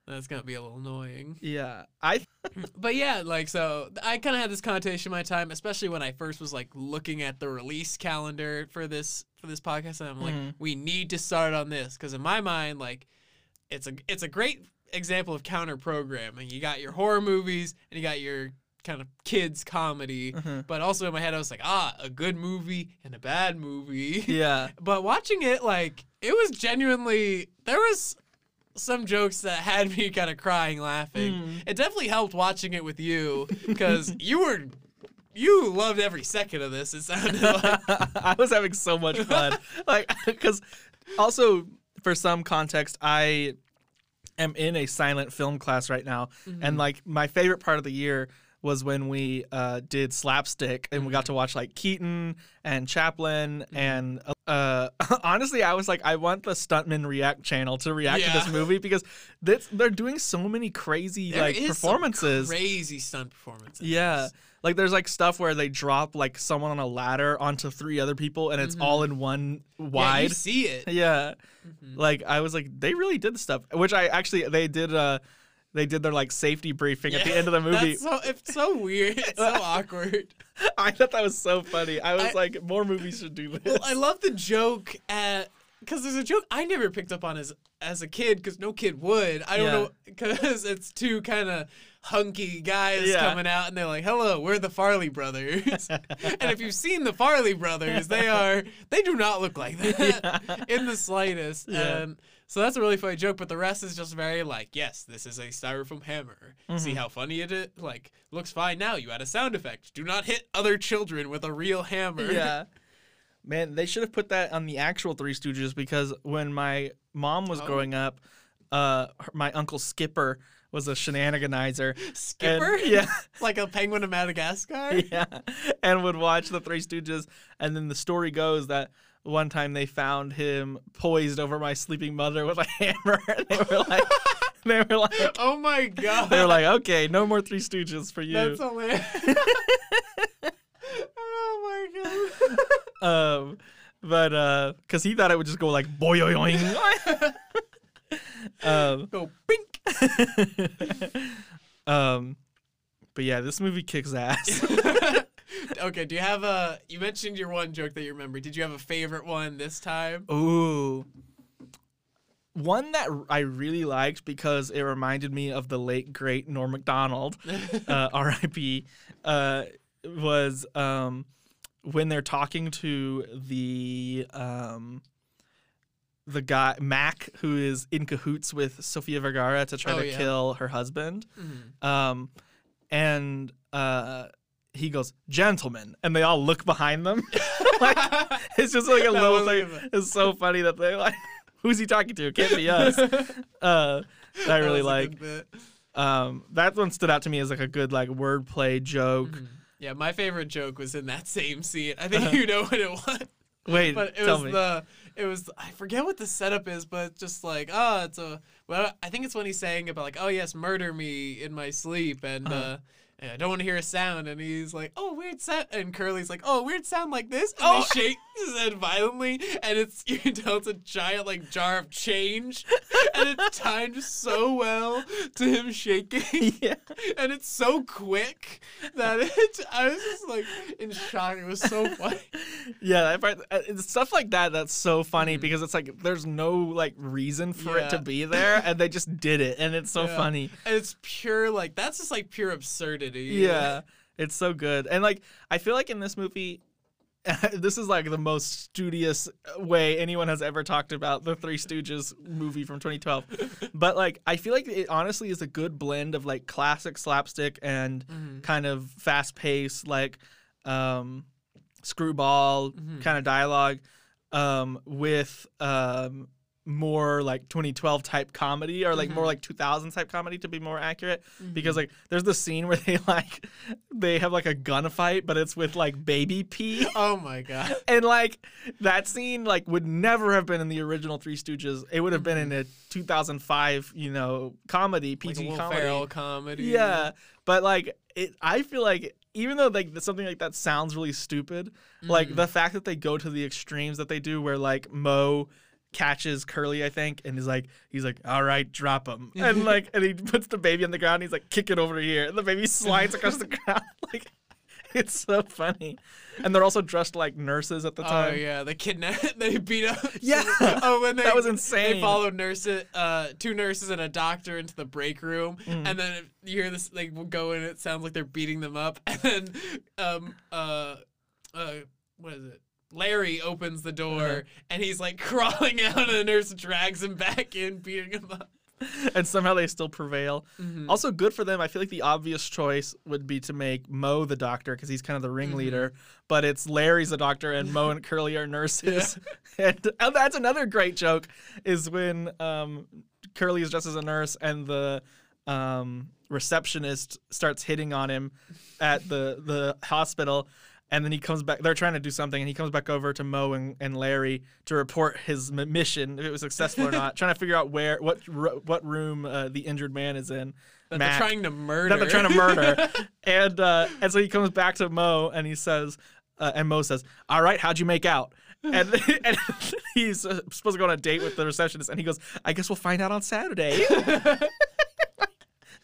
that's gonna be a little annoying. Yeah. I. But yeah, like, so I kind of had this connotation my time, especially when I first was like looking at the release calendar for this for this podcast, and I'm like, Mhm. we need to start on this because in my mind, like, it's a it's a great example of counter programming. You got your horror movies and you got your kind of kids comedy. uh-huh. But also in my head, I was like, ah, a good movie and a bad movie. Yeah. but watching it, like, it was genuinely there was some jokes that had me kind of crying laughing. Mm. It definitely helped watching it with you because you were you loved every second of this. It sounded like I was having so much fun. like, because also for some context, I am in a silent film class right now, Mm-hmm. and like my favorite part of the year was when we uh, did slapstick and we got to watch like Keaton and Chaplin Mm-hmm. and uh, honestly I was like I want the Stuntman React channel to react to this movie because this, they're doing so many crazy There like performances. crazy stunt performances. Yeah. Like there's like stuff where they drop like someone on a ladder onto three other people and it's all in one Mm-hmm. Yeah, you wide. see it. Yeah. Mhm. Like I was like they really did the stuff, which I actually they did uh they did their like safety briefing at the end of the movie. That's so it's so weird. It's so awkward. I thought that was so funny. I was I- like more movies should do this. Well, I love the joke at because there's a joke I never picked up on as as a kid because no kid would. I don't Yeah. know because it's two kind of hunky guys Yeah. coming out and they're like, "Hello, we're the Farrelly brothers." and if you've seen the Farrelly brothers, they are they do not look like that in the slightest. Yeah. And so that's a really funny joke, but the rest is just very like, yes, this is a styrofoam hammer. See Mm-hmm. how funny it is? Like, looks fine now. You add a sound effect. Do not hit other children with a real hammer. yeah. Man, they should have put that on the actual Three Stooges because when my mom was Oh. growing up, uh, her- my uncle Skipper was a shenaniganizer. Skipper? And- yeah. like a penguin of Madagascar? yeah, and would watch the Three Stooges. And then the story goes that one time they found him poised over my sleeping mother with a hammer. And they were like, they were like, Oh my god. they were like, okay, no more Three Stooges for you. That's hilarious. oh my god. um, but uh, cause he thought it would just go like boyoyoing. um, Go bink. um, but yeah, this movie kicks ass. Okay, do you have a you mentioned your one joke that you remember. Did you have a favorite one this time? Ooh. One that I really liked because it reminded me of the late great Norm Macdonald, uh, R.I.P. Uh, was um, when they're talking to the um, the guy Mac who is in cahoots with Sofia Vergara to try Oh, to yeah. kill her husband, Mhm. um, and uh, he goes, "Gentlemen," and they all look behind them. like, it's just like a little thing. It's so funny that they like, who's he talking to? It can't be us. Uh, I really like. Um, that one stood out to me as like a good like wordplay joke. Mhm. Yeah, my favorite joke was in that same scene. I think you know what it was. Wait, but it tell was me. the it was I forget what the setup is, but just like oh, it's a well, I think it's when he's saying about like oh yes, murder me in my sleep, and Uh-huh. uh, and I don't want to hear a sound, and he's like oh weird sound, and Curly's like oh weird sound like this, and Oh. they shake his head violently, and it's you can tell it's a giant like jar of change, and it's timed so well to him shaking yeah. and it's so quick that it I was just like in shock. It was so funny. Yeah, that part, uh, stuff like that that's so funny because it's like there's no like reason for it to. Be there, and they just did it, and it's so Yeah. funny. And it's pure like that's just like pure absurdity. Yeah, it's so good, and like I feel like in this movie, this is like the most studious way anyone has ever talked about the Three Stooges movie from 2012. but like I feel like it honestly is a good blend of like classic slapstick and Mhm. kind of fast paced like um screwball Mhm. kind of dialogue um with um more like 2012 type comedy or like more Mhm. like 2000 type comedy to be more accurate Mm-hmm. because like there's the scene where they like they have like a gunfight but it's with like baby pee Oh my god. and like that scene like would never have been in the original three stooges it would have been in a 2005 you know comedy Mm-hmm. Like pg Will comedy comedy. yeah but like it i feel like even though like something like that sounds really stupid like Mhm. the fact that they go to the extremes that they do where like moe catches curly i think and he's like he's like all right drop him and like and he puts the baby on the ground and he's like kick it over here and the baby slides across the ground like it's so funny and they're also dressed like nurses at the time. Oh yeah, they kidnap, they beat up. Yeah. Oh, when they That was insane. They followed nurses, uh, two nurses and a doctor into the break room, Mm. and then you hear this. They will go in. It sounds like they're beating them up, and then, um, uh, uh, what is it? Larry opens the door Uh-huh. and he's like crawling out, and the nurse drags him back in, beating him up. and somehow they still prevail Mhm. Also, good for them. I feel like the obvious choice would be to make Moe the doctor because he's kind of the ringleader, but it's Larry's the doctor and Moe and Curly are nurses. and, and that's another great joke is when um, Curly is dressed as a nurse, and the um, receptionist starts hitting on him at the the hospital. And then he comes back. They're trying to do something, and he comes back over to Moe and, and Larry to report his m- mission, if it was successful or not. trying to figure out where, what, what room uh, the injured man is in. That Mac they're trying to murder. that they're trying to murder. and uh, and so he comes back to Moe and he says, uh, and Moe says, "All right, how'd you make out?" And, and he's uh, supposed to go on a date with the receptionist, and he goes, "I guess we'll find out on Saturday."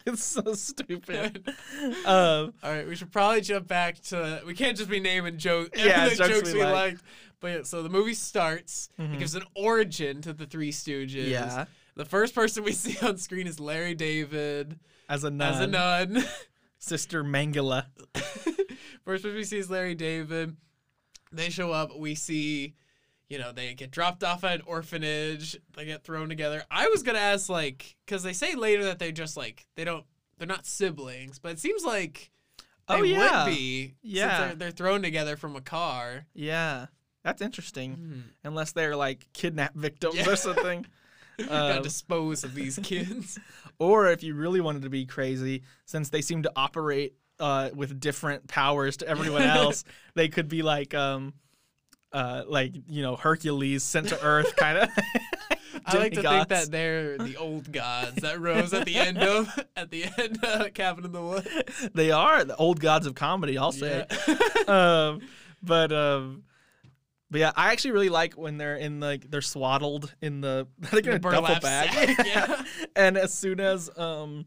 it's so stupid. Um, All right, we should probably jump back to. We can't just be naming jokes. Yeah, jokes jokes we we like. liked. But yeah, so the movie starts. It gives an origin to the Three Stooges. Yeah. The first person we see on screen is Larry David as a nun, as a nun. Sister Mangala. first person we see is Larry David. They show up. We see, you know, they get dropped off at an orphanage. They get thrown together. I was gonna ask, like, because they say later that they just like they don't, they're not siblings, but it seems like they Oh, yeah. would be. Yeah. since they're, they're thrown together from a car. Yeah, that's interesting. Hmm. Unless they're like kidnap victims Yeah. or something. Gotta Um, dispose of these kids. Or if you really wanted to be crazy, since they seem to operate uh, with different powers to everyone else, they could be like, um, uh, like you know, Hercules sent to Earth, kind of. I like to think that they're the old gods that rose at the end of at the end of Cabin in the Woods. they are the old gods of comedy. I'll say. Yeah. um, but um, but yeah, I actually really like when they're in like they're swaddled in the like in a duffel bag. yeah. and as soon as um,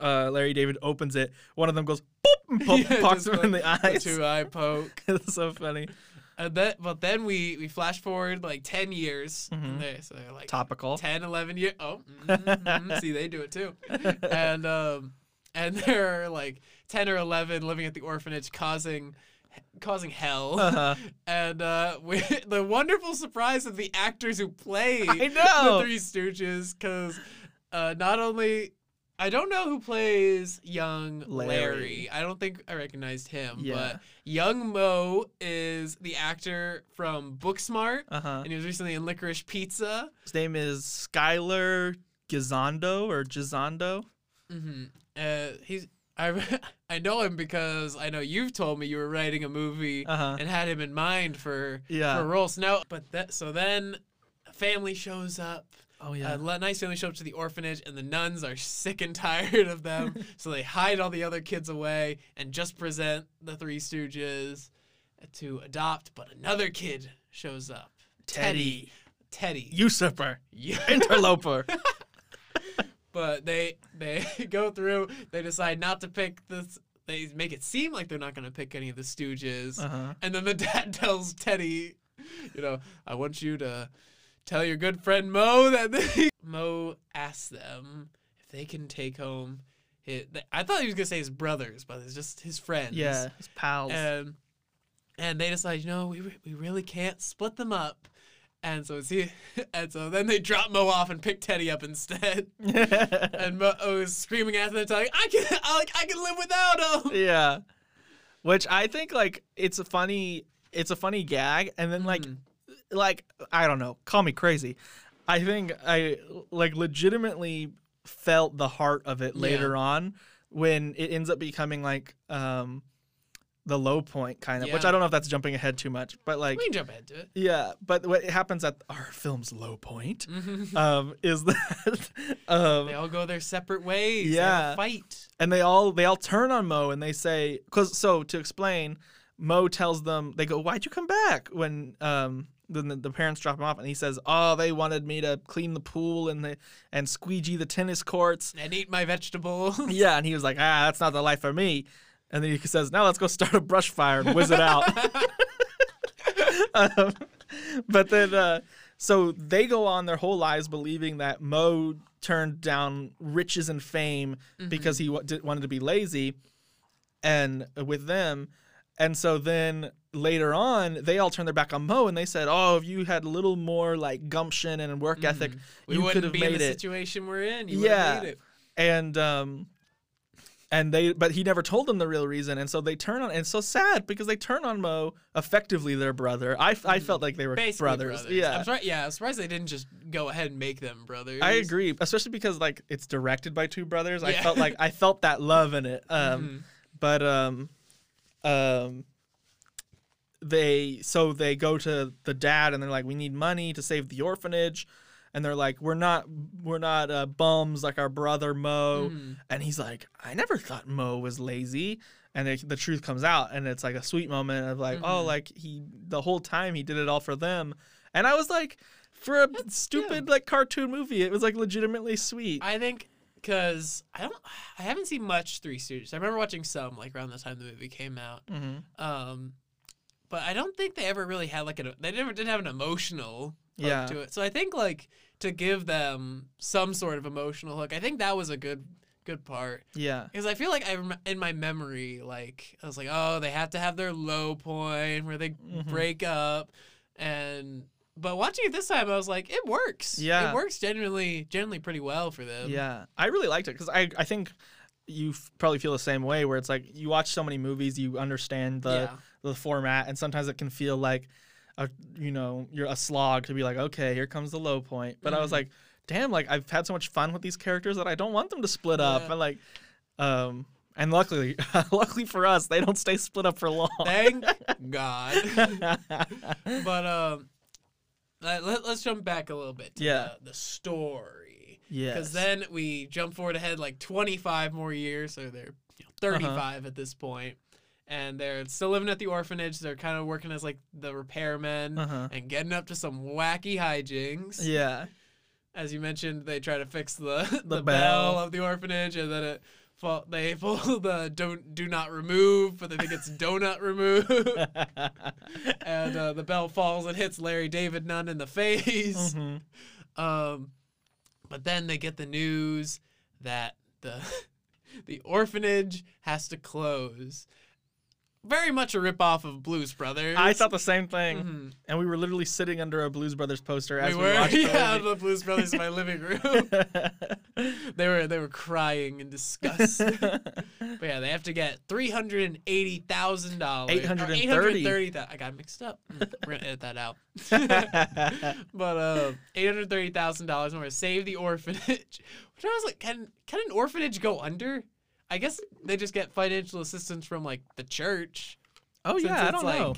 uh, Larry David opens it, one of them goes boop and po- Yeah, pokes him in the the eyes. two eye poke. it's so funny. And then, but then we we flash forward like 10 years. Mhm. They, so they're like Topical. 10, 11 years. Oh, mhm, see, they do it too. And um, and they're like 10 or 11 living at the orphanage, causing causing hell. Uh-huh. And uh, we, the wonderful surprise of the actors who play I know. the Three Stooges, because uh, not only I don't know who plays young Larry. Larry. I don't think I recognized him, Yeah. but young Moe is the actor from Booksmart, Uh huh. and he was recently in Licorice Pizza. His name is Skyler Gisondo or Gisondo. hmm Uh, he's I I know him because I know you've told me you were writing a movie Uh huh. and had him in mind for Yeah. for roles. Now, but that so then family shows up. Oh yeah. A le- nice family show up to the orphanage, and the nuns are sick and tired of them, so they hide all the other kids away and just present the Three Stooges to adopt. But another kid shows up. Teddy. Teddy. Usurper. Interloper. but they they go through. They decide not to pick this. They make it seem like they're not going to pick any of the Stooges. Uh huh. And then the dad tells Teddy, you know, I want you to tell your good friend Moe that they... Moe asks them if they can take home his. I thought he was gonna say his brothers, but it's just his friends. Yeah. His pals. And and they decide, you know, we we really can't split them up. And so he, and so then they drop Moe off and pick Teddy up instead. And Moe is screaming at them, telling, "I can, I, like, I can live without him." yeah. Which I think like it's a funny it's a funny gag and then like Mhm. Like I don't know, call me crazy. I think I like legitimately felt the heart of it Yeah. later on when it ends up becoming like um the low point kind of, which I don't know if that's jumping ahead too much, but like We can jump into it. yeah, but what happens at our film's low point um is that um They all go their separate ways. Yeah. fight. and they all they all turn on Moe and they say cuz so to explain Moe tells them they go why'd you come back when um then the, the parents drop him off and he says oh they wanted me to clean the pool and the and squeegee the tennis courts. And eat my vegetables. yeah and he was like ah that's not the life for me. And then he says now let's go start a brush fire and whiz it out. Um, but then uh so they go on their whole lives believing that Moe turned down riches and fame because he did, wanted to be lazy, and with them, and so then later on they all turned their back on Moe and they said, "Oh, if you had a little more like gumption and work ethic, we you could wouldn't have be in made the it." situation we're in. You Yeah. made it. And um, and they but he never told them the real reason and so they turn on and it's so sad because they turn on moe effectively their brother i, I felt like they were Basically brothers. yeah I'm sorry. Yeah, I'm surprised they didn't just go ahead and make them brothers. i agree especially because like it's directed by two brothers i felt like i felt that love in it um Mhm. but um um they so they go to the dad and they're like we need money to save the orphanage. And they're like we're not we're not uh, bums like our brother moe. Mhm. and he's like i never thought moe was lazy. And it, the truth comes out and it's like a sweet moment of like oh Mhm. like he the whole time he did it all for them. And i was like for a stupid like cartoon movie it was like legitimately sweet. I think because I don't, I haven't seen much Three Stooges. I remember watching some like around the time the movie came out. hmm Um, but I don't think they ever really had like an. They never did have an emotional hook Yeah. to it. So I think like to give them some sort of emotional hook, I think that was a good good part yeah because I feel like I rem- in my memory like I was like oh they have to have their low point where they Mhm. break up and. But watching it this time, I was like, it works. Yeah. it works genuinely, genuinely pretty well for them. Yeah, I really liked it because I I think you f- probably feel the same way where it's like you watch so many movies, you understand the yeah. the format, and sometimes it can feel like a you know you're a slog to be like okay here comes the low point. But I was Mhm. like, damn, like I've had so much fun with these characters that I don't want them to split up, and like um. And luckily, luckily for us, they don't stay split up for long. Thank God. but um, let, let, us jump back a little bit to Yeah. the, the story. yes. Because then we jump forward ahead like 25 more years, so they're you know, 35 at this point, and they're still living at the orphanage. They're kind of working as like the repairmen Uh-huh. and getting up to some wacky hijinks. Yeah. As you mentioned, they try to fix the the, The bell. bell. of the orphanage, and then it. Fall, they pull the don't do not remove, but they think it's donut remove. and uh, the bell falls and hits Larry David Nunn in the face. Mhm. Um, but then they get the news that the the orphanage has to close. Very much a ripoff of Blues Brothers. I thought the same thing, Mhm. and we were literally sitting under a Blues Brothers poster as we we, were watched the yeah, movie. the Blues Brothers in my living room. they were they were crying in disgust. but yeah, they have to get three hundred and eighty thousand dollars. Eight hundred 830. thirty thousand. I got mixed up. Mm, We're gonna edit that out. but uh, eight hundred thirty thousand dollars in order to save the orphanage. Which I was like, can can an orphanage go under? I guess they just get financial assistance from like the church. oh since yeah, I don't like, know.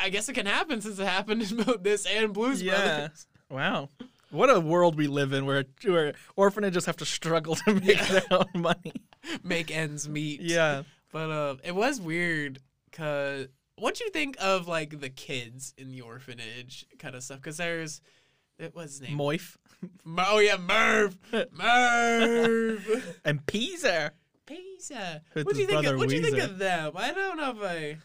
I guess it can happen since it happened in both this and Blues Yeah. Brothers. Wow. What a world we live in where where orphanages have to struggle to make Yeah. their own money. Make ends meet. Yeah. But uh, it was weird because what do you think of like the kids in the orphanage kind of stuff? Because there's it was his name. Moif oh yeah, Merv. Merv. and Peaser. Pizza. What do you think? Of, what do you think of them? I don't know if I.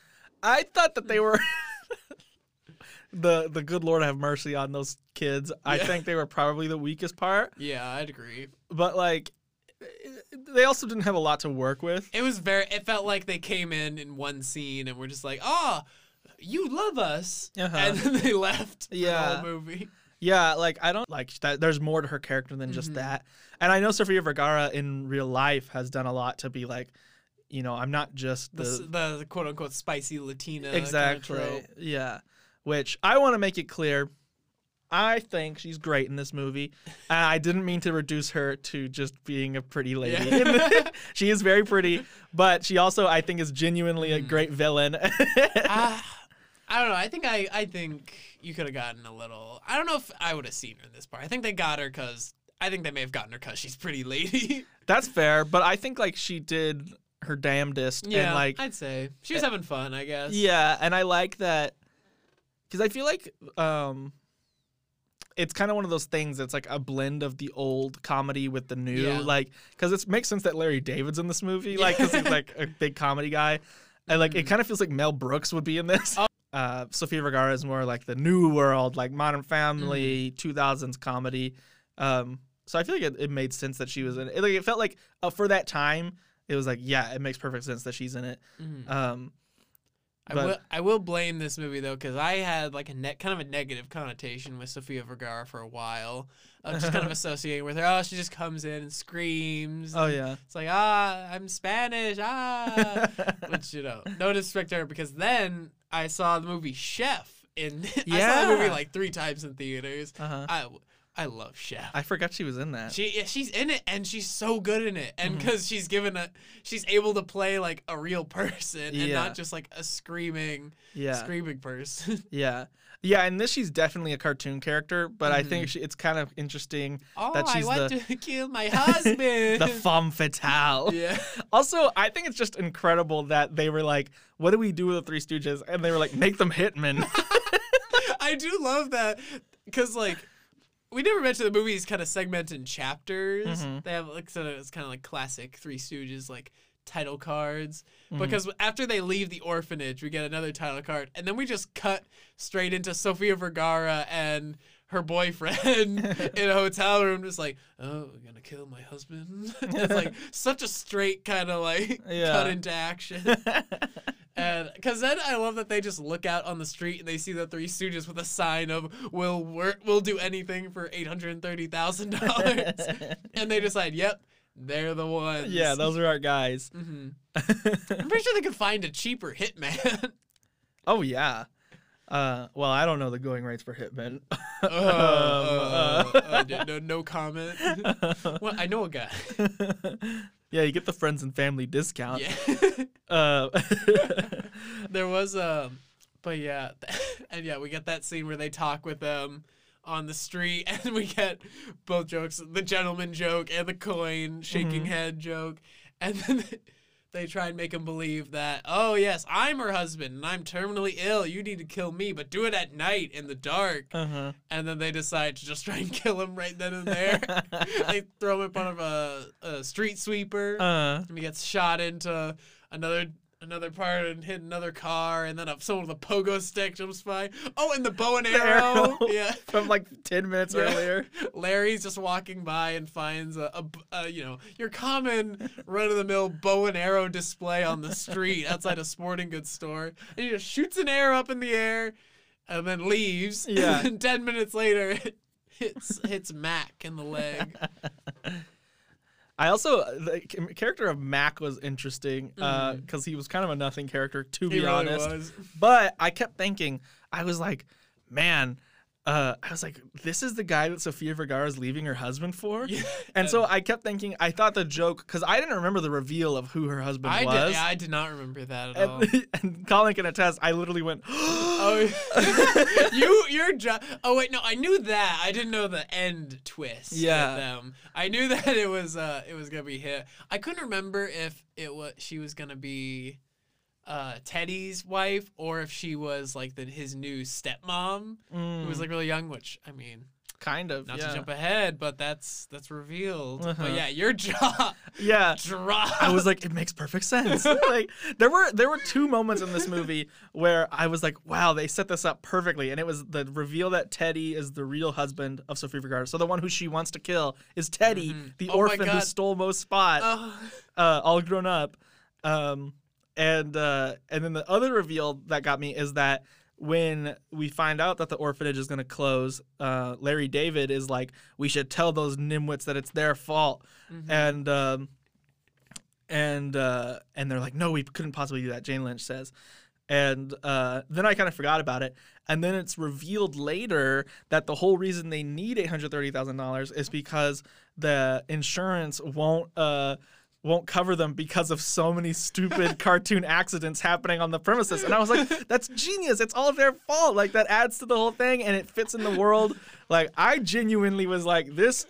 I thought that they were the the good Lord have mercy on those kids. I think they were probably the weakest part, Yeah, I'd agree. but like they also didn't have a lot to work with. It was very. It felt like they came in in one scene and were just like, "Ah, you love us," Uh-huh. and then they left. for the Yeah. whole movie. Yeah, like I don't like that. There's more to her character than just Mhm. that. And I know Sofia Vergara in real life has done a lot to be like, you know, I'm not just The, the, the, quote unquote spicy Latina exactly trope. yeah. Which I want to make it clear, I think she's great in this movie. and I didn't mean to reduce her to just being a pretty lady. Yeah. she is very pretty, but she also I think is genuinely a Mm. great villain. Ah, I don't know. I think I, I think you could have gotten a little. I don't know if I would have seen her in this part. I think they got her because I think they may have gotten her because she's pretty lady. That's fair, but I think like she did her damnedest yeah, and like I'd say she was having fun. I guess. Yeah, and I like that because I feel like um, it's kind of one of those things that's like a blend of the old comedy with the new. Yeah. Like, because it makes sense that Larry David's in this movie, like, because he's like a big comedy guy, and like it Mhm. kind of feels like Mel Brooks would be in this. Uh, Sofia Vergara is more like the new world, like Modern Mm-hmm. Family, 2000s comedy. Um, so I feel like it, it made sense that she was in it. Like, it felt like uh, for that time, it was like, yeah, it makes perfect sense that she's in it. Mhm. Um, I will, I will blame this movie though because I had like a net kind of a negative connotation with Sofia Vergara for a while, of just kind of associating with her. Oh, she just comes in and screams. Oh and yeah. It's like ah, I'm Spanish ah, which you know, no disrespect to her because then I saw the movie Chef in. I saw the movie like three times in theaters. uh-huh. I I love Chef. I forgot she was in that. She yeah, she's in it and she's so good in it, and because she's given a she's able to play like a real person and Yeah. not just like a screaming yeah. screaming person. Yeah. Yeah, and this she's definitely a cartoon character, but I think Mhm. she, it's kind of interesting oh, That I she's want the- to kill my husband. the femme fatale. yeah, Also, I think it's just incredible that they were like, "What do we do with the Three Stooges?" And they were like, "Make them hitmen." I do love that because like. We never mentioned the movie's kind of segmented in chapters. Mhm. They have like so it's kind of like classic Three Stooges like title cards. Mhm. because after they leave the orphanage, we get another title card, and then we just cut straight into Sofia Vergara and her boyfriend in a hotel room, just like, "Oh, we're gonna kill my husband." it's like such a straight kind of like Yeah. cut into action, and because then I love that they just look out on the street and they see the Three Stooges with a sign of "We'll work, we'll do anything for eight hundred thirty thousand dollars," and they decide, "Yep." They're the ones. yeah, those are our guys. hmm I'm pretty sure they could find a cheaper hitman. oh yeah. Uh, well, I don't know the going rates for hitmen. uh, Um, uh, uh, no, no comment. well, I know a guy. yeah, you get the friends and family discount. Yeah. Uh, there was um, but yeah, and yeah, we get that scene where they talk with them on the street, and we get both jokes: the gentleman joke and the coin shaking Mhm. head joke, and then. They try and make him believe that, oh yes, I'm her husband and I'm terminally ill. You need to kill me, but do it at night in the dark. uh-huh. and then they decide to just try and kill him right then and there. they throw him in front of a, a street sweeper, uh, and he gets shot into another another part and hit another car, and then a, someone with a pogo stick jumps by. Oh, and the bow and arrow. arrow. yeah. from like 10 minutes Yeah. earlier. Larry's just walking by and finds a, you know your common run of the mill bow and arrow display on the street outside a sporting goods store, and he just shoots an arrow up in the air, and then leaves. Yeah. And ten minutes later, it hits hits Mac in the leg. I also the character of Mac was interesting because Mhm. he was kind of a nothing character to He be really honest. was. But I kept thinking, I was like, man, uh, I was like, this is the guy that Sofia Vergara is leaving her husband for. Yeah. And so I kept thinking, I thought the joke because I didn't remember the reveal of who her husband I was. did. Yeah, I did not remember that at all. and, and Colin can attest. I literally went, Oh, you, your job. Oh wait, no, I knew that. I didn't know the end twist. Yeah. with them. I knew that it was uh, it was gonna be hit. I couldn't remember if it was she was gonna be, uh, Teddy's wife or if she was like the his new stepmom who was Mm, like really young. Which I mean, kind of, not yeah. to jump ahead, but that's that's revealed. Uh-huh. But yeah, your jaw yeah. dropped. I was like, it makes perfect sense. like there were there were two moments in this movie where I was like, wow, they set this up perfectly, and it was the reveal that Teddy is the real husband of Sofia Vergara. So the one who she wants to kill is Teddy, Mhm. the Oh orphan who stole Moe's spot, Oh. uh, all grown up. Um, and uh, and then the other reveal that got me is that when we find out that the orphanage is going to close, uh, Larry David is like, we should tell those nimwits that it's their fault Mhm. and um, and uh, and they're like, no, we couldn't possibly do that. Jane Lynch says, and uh, then I kind of forgot about it, and then it's revealed later that the whole reason they need eight hundred thirty thousand dollars is because the insurance won't. Uh, won't cover them because of so many stupid cartoon accidents happening on the premises. And I was like, that's genius. It's all their fault. Like that adds to the whole thing and it fits in the world. Like I genuinely was like, this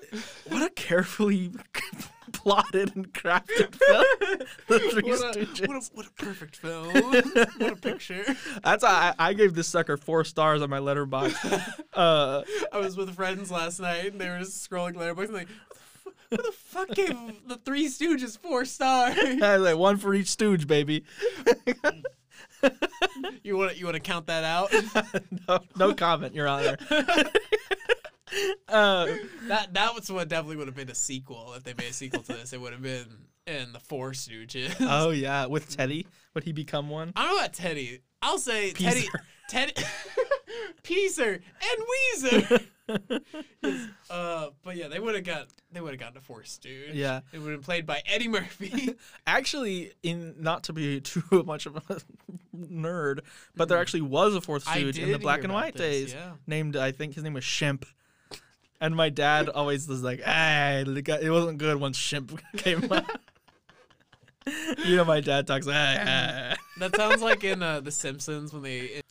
what a carefully plotted and crafted film. What a, what, a, what a perfect film. what a picture. That's I, I gave this sucker four stars on my Letterboxd. Uh, I was with friends last night and they were just scrolling Letterboxd and like, who the fuck gave the Three Stooges four stars? I was like one for each stooge, baby. you want to you want to count that out? no, no comment, Your Honor. uh, that that was what definitely would have been a sequel if they made a sequel to this. It would have been in the Four Stooges. Oh yeah, with Teddy, would he become one? I don't know about Teddy. I'll say Peaser. Teddy, Peaser, and Weezer. uh, but yeah, they would have got they would have gotten a Four dude. Yeah. it would have been played by Eddie Murphy. Actually, in not to be too much of a nerd, but there actually was a fourth Stooge in the black and white this, days, yeah. named I think his name was Shemp. And my dad always was like, "Hey, it wasn't good once Shemp came out." you know, my dad talks. "Ah, ah." that sounds like in uh, The Simpsons when they.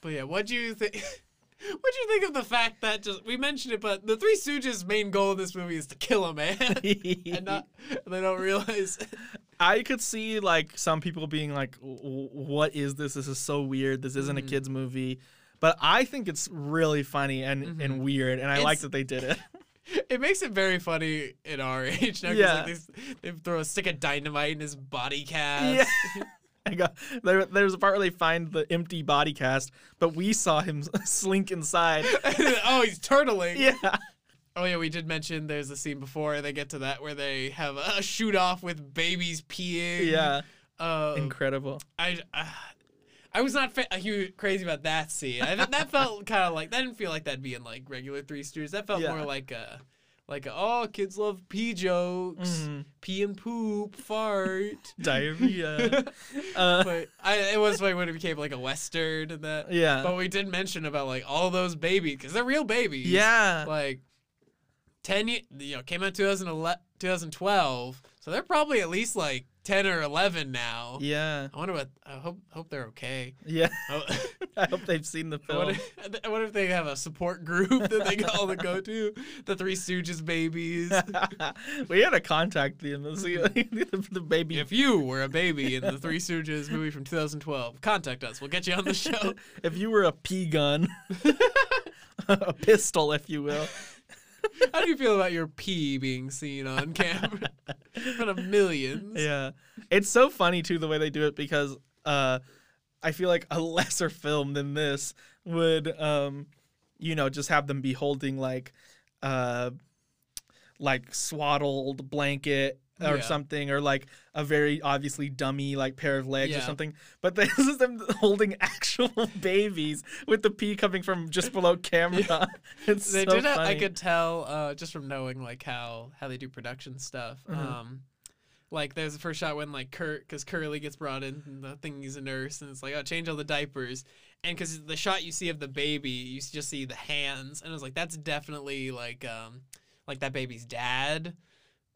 But yeah, what do you think? What do you think of the fact that just we mentioned it, but the Three Stooges' main goal in this movie is to kill a man, and not they don't realize. I could see like some people being like, "What is this? This is so weird. This isn't a Mhm. kids movie." But I think it's really funny and, and weird, and I like that they did it. It makes it very funny in our age now. Yeah. like, they, they throw a stick of dynamite in his body cast. Yeah. Got there, there's a part where they find the empty body cast, but we saw him slink inside. oh, he's turtling. Yeah. Oh yeah, we did mention there's a scene before they get to that where they have a shoot off with babies peeing. Yeah. Uh, Incredible. I, uh, I was not fa- huge, crazy about that scene. I, that felt kind of like that didn't feel like that'd be in like regular Three Stooges. That felt Yeah. more like a, like oh kids love pee jokes, Mhm. pee and poop, fart. Diarrhea. uh, but I, it was funny when it became like a western and that. yeah. But we did mention about like all those babies because they're real babies. yeah. Like, ten you know, came out 2011, 2012, so they're probably at least like ten or eleven now. Yeah. I wonder what. I hope hope they're okay. Yeah. Oh, I hope they've seen the I wonder, film. I wonder if they have a support group that they all to go to. The Three Stooges babies. we had to contact them the, the baby. If you were a baby in the Three Stooges movie from 2012, contact us. We'll get you on the show. if you were a pea gun, a pistol, if you will. How do you feel about your pee being seen on camera of millions? Yeah. It's so funny too the way they do it because uh I feel like a lesser film than this would um you know just have them be holding like uh like swaddled blanket or Yeah. something or like a very obviously dummy like pair of legs or something but this is them holding actual babies with the pee coming from just below camera it's they so did. Have, I could tell uh, just from knowing like how how they do production stuff. Mhm. Um, like there's the first shot when like Kurt, because Curly gets brought in, and the thing he's a nurse, and it's like, oh, change all the diapers, and because the shot you see of the baby, you just see the hands, and I was like, that's definitely like um like that baby's dad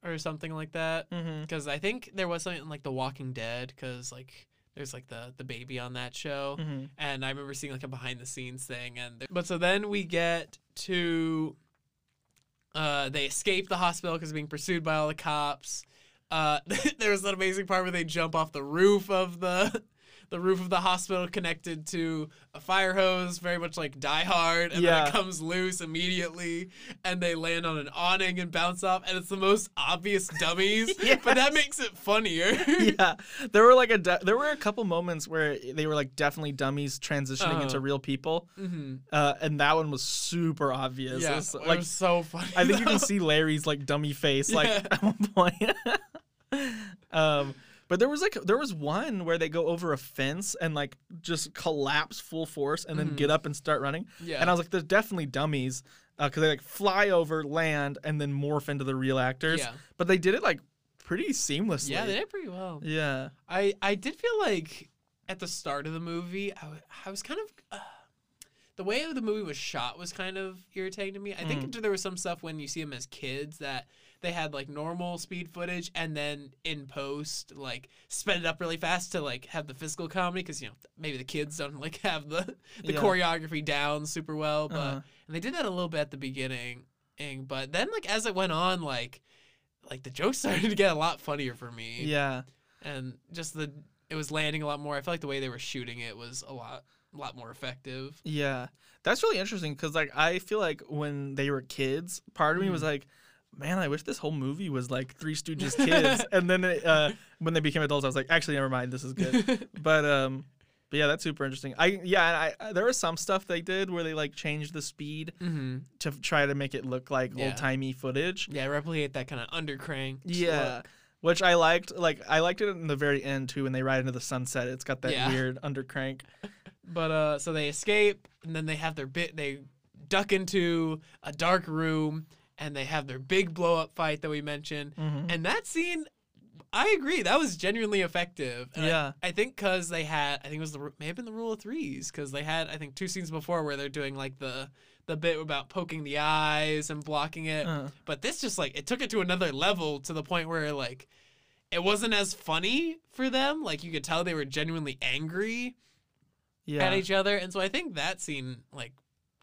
or something like that. Because I think there was something like The Walking Dead, because like there's like the the baby on that show. Mhm. and I remember seeing like a behind the scenes thing. And but so then we get to, uh, they escape the hospital because being pursued by all the cops. Uh, there was that amazing part where they jump off the roof of the. The roof of the hospital connected to a fire hose, very much like Die Hard, and then it comes loose immediately, and they land on an awning and bounce off, and it's the most obvious dummies, but that makes it funnier. yeah, there were like a de- there were a couple moments where they were like definitely dummies transitioning into Uh-huh. real people, hmm uh, and that one was super obvious. Yeah, it like was so funny. I think you can see Larry's like dummy face like Yeah. at one point. um, but there was like there was one where they go over a fence and like just collapse full force and then Mhm. get up and start running. Yeah. And I was like, there's definitely dummies because they like fly over, land, and then morph into the real actors. Yeah. But they did it like pretty seamlessly. Yeah, they did pretty well. Yeah. I I did feel like at the start of the movie, I, I was kind of uh, the way the movie was shot was kind of irritating to me. I think there was some stuff when you see them as kids that they had like normal speed footage and then in post like sped it up really fast to like have the physical comedy because you know maybe the kids don't like have the the Yeah. choreography down super well, but Uh-huh. and they did that a little bit at the beginning. And, but then like as it went on, like like the jokes started to get a lot funnier for me Yeah. and just the it was landing a lot more. I feel like the way they were shooting it was a lot a lot more effective. Yeah. That's really interesting because like I feel like when they were kids, part of me was like, man, I wish this whole movie was like Three Stooges kids. and then it, uh, when they became adults, I was like, actually, never mind, this is good. but um, but yeah, that's super interesting. I yeah, I, I there was some stuff they did where they like changed the speed mm-hmm. to try to make it look like Yeah. old timey footage. Yeah, replicate that kind of under crank. Yeah. which I liked. Like I liked it in the very end too when they ride into the sunset. It's got that Yeah. weird undercrank. But uh, so they escape, and then they have their bit. They duck into a dark room, and they have their big blow up fight that we mentioned. Mhm. And that scene, I agree, that was genuinely effective. And Yeah. I, think because they had, I think it was the may have been the rule of threes because they had, I think, two scenes before where they're doing like the the bit about poking the eyes and blocking it. Uh, But this just like it took it to another level to the point where like it wasn't as funny for them. Like you could tell they were genuinely angry yeah. at each other, and so I think that scene like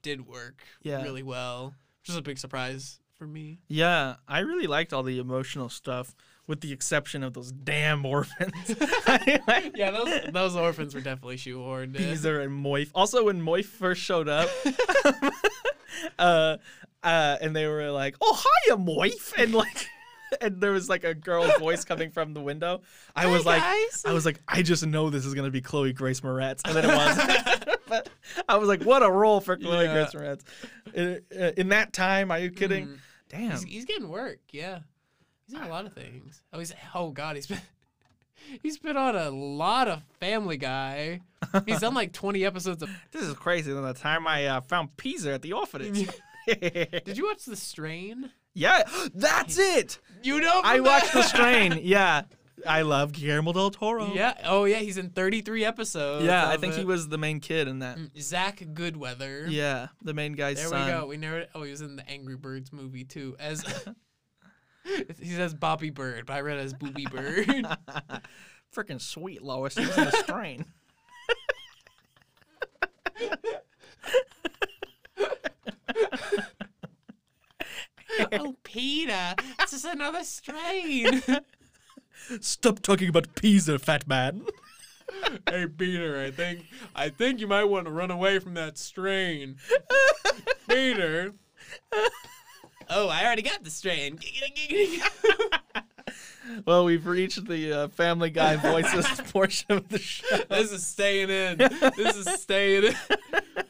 did work Yeah. really well, which is a big surprise for me. Yeah, I really liked all the emotional stuff, with the exception of those damn orphans. Yeah, those those orphans were definitely shoehorned. Beezer and Moif. Also, when Moif first showed up, uh, uh, and they were like, "Oh, hiya, Moif," and like, and there was like a girl's voice coming from the window. I was Hi, like, guys. I was like, I just know this is gonna be Chloe Grace Moretz, and then it was. But I was like, what a role for Chloe Yeah. Grace Moretz. In, in that time, are you kidding? Mhm. Damn. He's, he's getting work. Yeah, he's in a lot of things. Oh, he's oh god, he's been he's been on a lot of Family Guy. He's done like twenty episodes of. This is crazy. Than the time I uh, found Pisa at the orphanage. Did you watch The Strain? yeah, that's it. You know, I watched The? Strain. Yeah, I love Guillermo del Toro. Yeah. Oh yeah, he's in thirty three episodes. yeah. I of think he was the main kid in that. Mm, Zach Goodweather. Yeah, the main guy's There son. we go. We narrowed it. Oh, he was in the Angry Birds movie too. As he says Bobby Bird, but I read it as Booby Bird. Freaking sweet Lois. He was in The Strain. oh, Peter, it's just another strain. Stop talking about Pisa, fat man. hey, Peter, I think I think you might want to run away from that strain. Peter. Oh, I already got the strain. Well, we've reached the uh, Family Guy voices portion of the show. this is staying in. This is staying in.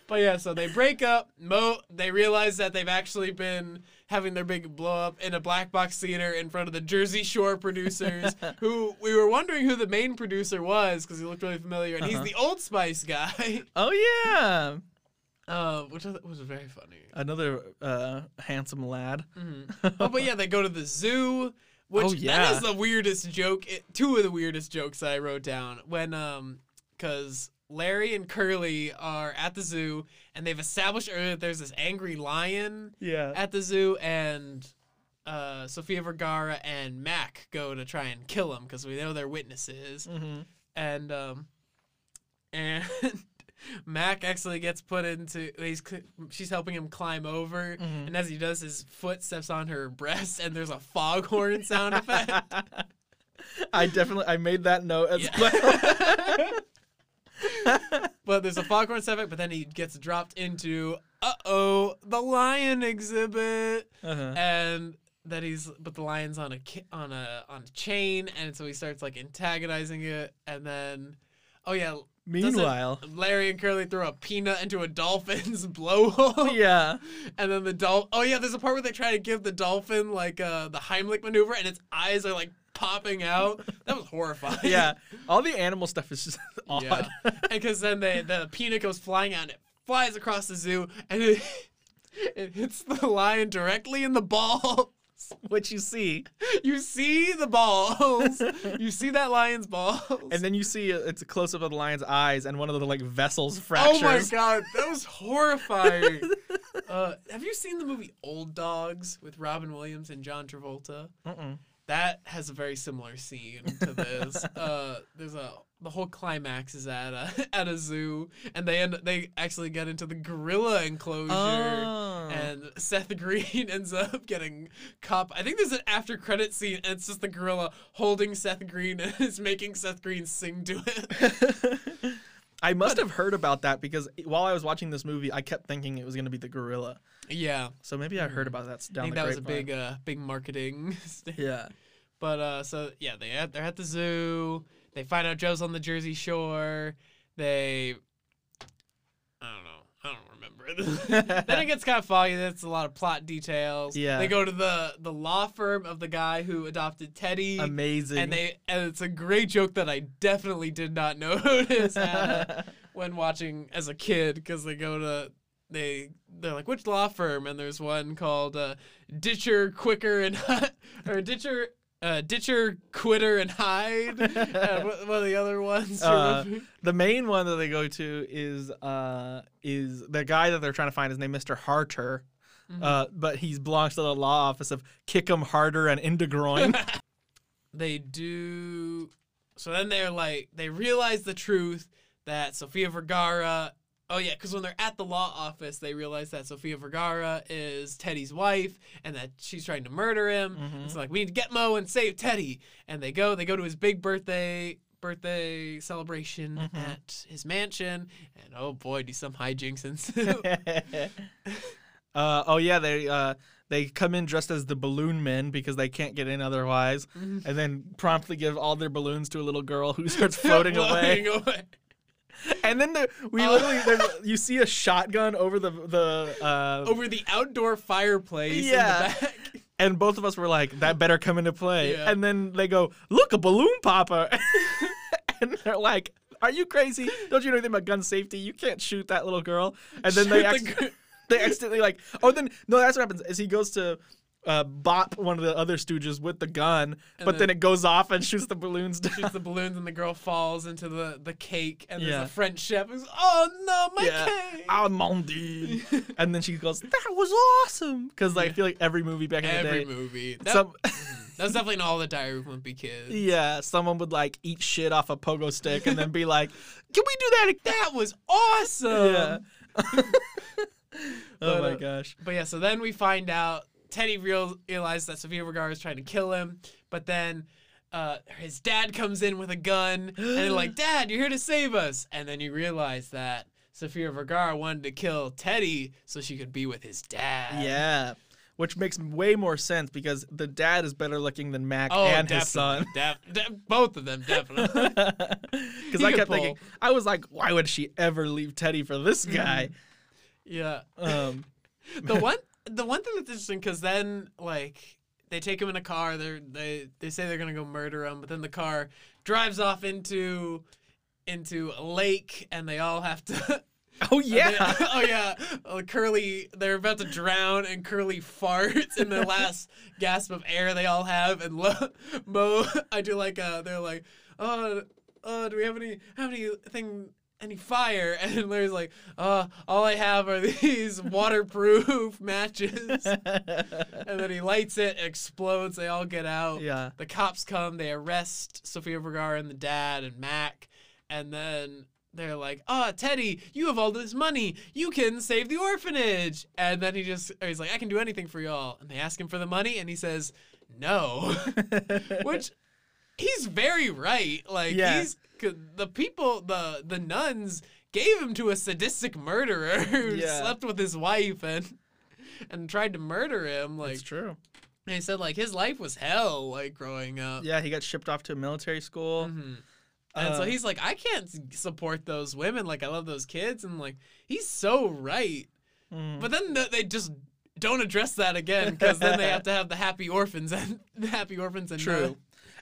But yeah, so they break up. Moe, they realize that they've actually been having their big blow up in a black box theater in front of the Jersey Shore producers, who we were wondering who the main producer was because he looked really familiar, and he's Uh-huh. the Old Spice guy, Oh yeah, uh, which was very funny. another uh, handsome lad. Oh, but yeah, they go to the zoo, which Oh, yeah. is the weirdest joke. It, two of the weirdest jokes I wrote down when um, because Larry and Curly are at the zoo and they've established earlier that there's this angry lion Yeah. at the zoo and. Uh, Sofia Vergara and Mac go to try and kill him because we know they're witnesses, hmm and um, and Mac actually gets put into. He's she's helping him climb over, Mhm. and as he does, his foot steps on her breast, and there's a foghorn sound effect. I definitely I made that note as Yeah. well. but there's a foghorn sound but then he gets dropped into uh oh the lion exhibit, uh-huh. and that he's but the lion's on a on a on a chain, and so he starts like antagonizing it, and then oh yeah. Meanwhile, Larry and Curly throw a peanut into a dolphin's blowhole. yeah, And then the dolphin. Oh yeah, there's a part where they try to give the dolphin like uh, the Heimlich maneuver, and its eyes are like popping out. That was horrifying. yeah, all the animal stuff is just odd. Yeah. Because then they, the peanut goes flying out, and it flies across the zoo, and it, it hits the lion directly in the balls. What you see, You see the balls. You see that lion's balls. and then you see uh, it's a close up of the lion's eyes, and one of the like vessels fractures. Oh my god, that was horrifying. uh, have you seen the movie Old Dogs with Robin Williams and John Travolta? Mm-mm. That has a very similar scene to this. uh, there's a the whole climax is at a at a zoo, and they end they actually get into the gorilla enclosure. Oh. And Seth Green ends up getting cop. I think there's an after credit scene, and it's just the gorilla holding Seth Green and is making Seth Green sing to it. I must have heard about that because while I was watching this movie, I kept thinking it was going to be the gorilla. Yeah, So maybe I heard about that s- I down think that was a big uh big marketing. Yeah. But uh, so yeah, they at, they're at the zoo. They find out Joe's on the Jersey Shore. They, I don't know, I don't remember it. then it gets kind of foggy. That's a lot of plot details. Yeah. They go to the the law firm of the guy who adopted Teddy. Amazing. And they and it's a great joke that I definitely did not notice when watching as a kid because they go to they they're like which law firm and there's one called uh, Ditcher Quicker and or Ditcher uh, Ditcher Quitter and Hyde. uh, what, what are the other ones? Uh, the main one that they go to is uh is the guy that they're trying to find. His name Mr. Harter. Mm-hmm. Uh, but he belongs to the law office of kick 'em harder and into groin. they do so then they're like they realize the truth that Sofia Vergara oh yeah because when they're at the law office they realize that Sofia Vergara is Teddy's wife and that she's trying to murder him Mhm. it's like we need to get Mo and save Teddy and they go they go to his big birthday birthday celebration Mhm. at his mansion and oh boy do some hijinks ensue uh, oh yeah, they uh, they come in dressed as the balloon men because they can't get in otherwise, Mhm. and then promptly give all their balloons to a little girl who starts floating away. Floating away. And then the, we Oh. literally you see a shotgun over the the uh, over the outdoor fireplace Yeah. in the back and both of us were like, that better come into play. Yeah. And then they go, look, a balloon popper. and they're like, are you crazy? Don't you know anything about gun safety? You can't shoot that little girl. And then they Shoot the gr- they accidentally like, oh, then no, that's what happens. Is he goes to uh, bop one of the other stooges with the gun, And but then, then- it goes off and shoots the balloons down. shoots the balloons and the girl falls into the, the cake and Yeah. there's a French chef who's oh no my Yeah. cake mon and then she goes, that was awesome. Because like I feel like every movie back in every the day, every movie that, some that's definitely in all the Diary of Wimpy Kid Yeah, someone would like eat shit off a pogo stick and then be like, "Can we do that again?" that was awesome Yeah. oh But, my uh, gosh. but yeah so then we find out Teddy real, realizes that Sofia Vergara is trying to kill him but then uh, his dad comes in with a gun and they're like dad you're here to save us and then you realize that Sofia Vergara wanted to kill Teddy so she could be with his dad Yeah. Which makes way more sense because the dad is better looking than Mac Oh, and his son. Def- def- both of them, definitely. Because I kept thinking. I was like, why would she ever leave Teddy for this guy? yeah. Um, The one, the one thing that's interesting, because then like they take him in a car. They they they say they're gonna go murder him, but then the car drives off into into a lake, and they all have to. oh they- yeah. oh yeah. Uh, Curly, they're about to drown, and Curly farts in the last gasp of air they all have, and Lo, Moe, I do like uh, they're like, oh, uh, do we have any have anything any fire? And Larry's like, uh, all I have are these waterproof matches. and then he lights it, explodes. They all get out. yeah. The cops come, they arrest Sofia Vergara and the dad and Mac, and then they're like, "Oh, Teddy, you have all this money. You can save the orphanage." And then he just he's like, "I can do anything for y'all." And they ask him for the money, and he says, "No," which he's very right. Like Yeah. he's the people, the the nuns gave him to a sadistic murderer who Yeah. slept with his wife and and tried to murder him. Like It's true. and he said like his life was hell like growing up. Yeah, he got shipped off to a military school. Mhm. And so Uh, he's like, I can't support those women. Like I love those kids, and like he's so right. mm. But then th- they just don't address that again because then they have to have the happy orphans and the happy orphans and True.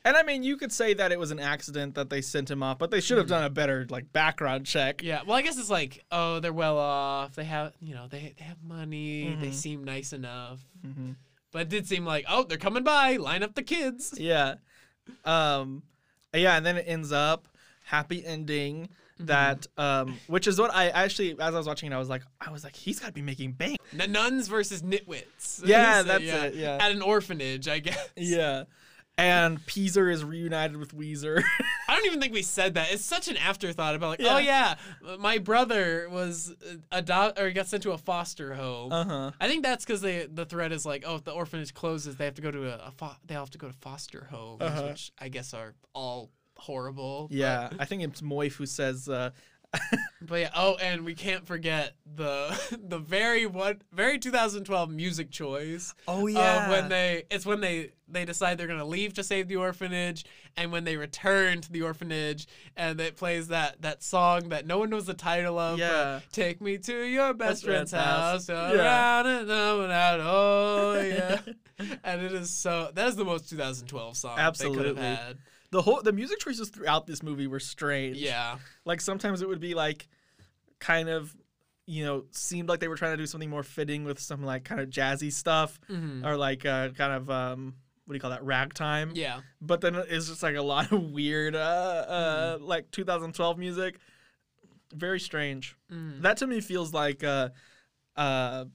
And I mean, you could say that it was an accident that they sent him off, but they should have done a better like background check. Yeah, well, I guess it's like, oh, they're well off. They have, you know, they they have money. They Mhm. seem nice enough. hmm But it did seem like, oh, they're coming by. Line up the kids. Yeah. Um, yeah, and then it ends up happy ending that um, which is what I actually as I was watching it, I was like, I was like, he's got to be making bank. N- nuns versus nitwits. Yeah, So, that's it, yeah. At an orphanage, I guess. Yeah. And Peezer is reunited with Weezer. I don't even think we said that. It's such an afterthought about like, oh yeah, my brother was adopted or got sent to a foster home. uh huh. I think that's because they the thread is like, oh, if the orphanage closes, they have to go to a, a fo- they have to go to foster homes, Uh-huh. which I guess are all horrible. Yeah, I think it's Moif who says, uh, but yeah, oh, and we can't forget the the very what very 2012 music choice. Oh uh, of when they it's when they they decide they're gonna leave to save the orphanage, and when they return to the orphanage, and it plays that that song that no one knows the title of. but Yeah. Take me to your best Best friend's house. house. Around and out. Oh yeah. and it is so. That is the most 2012 song they could Absolutely. have had. The whole the music choices throughout this movie were strange. Yeah. Like sometimes it would be like kind of you know seemed like they were trying to do something more fitting with some like kind of jazzy stuff Mhm. or like uh, kind of um what do you call that ragtime Yeah. but then it's just like a lot of weird uh, uh like 2012 music very strange Mhm. that to me feels like uh uh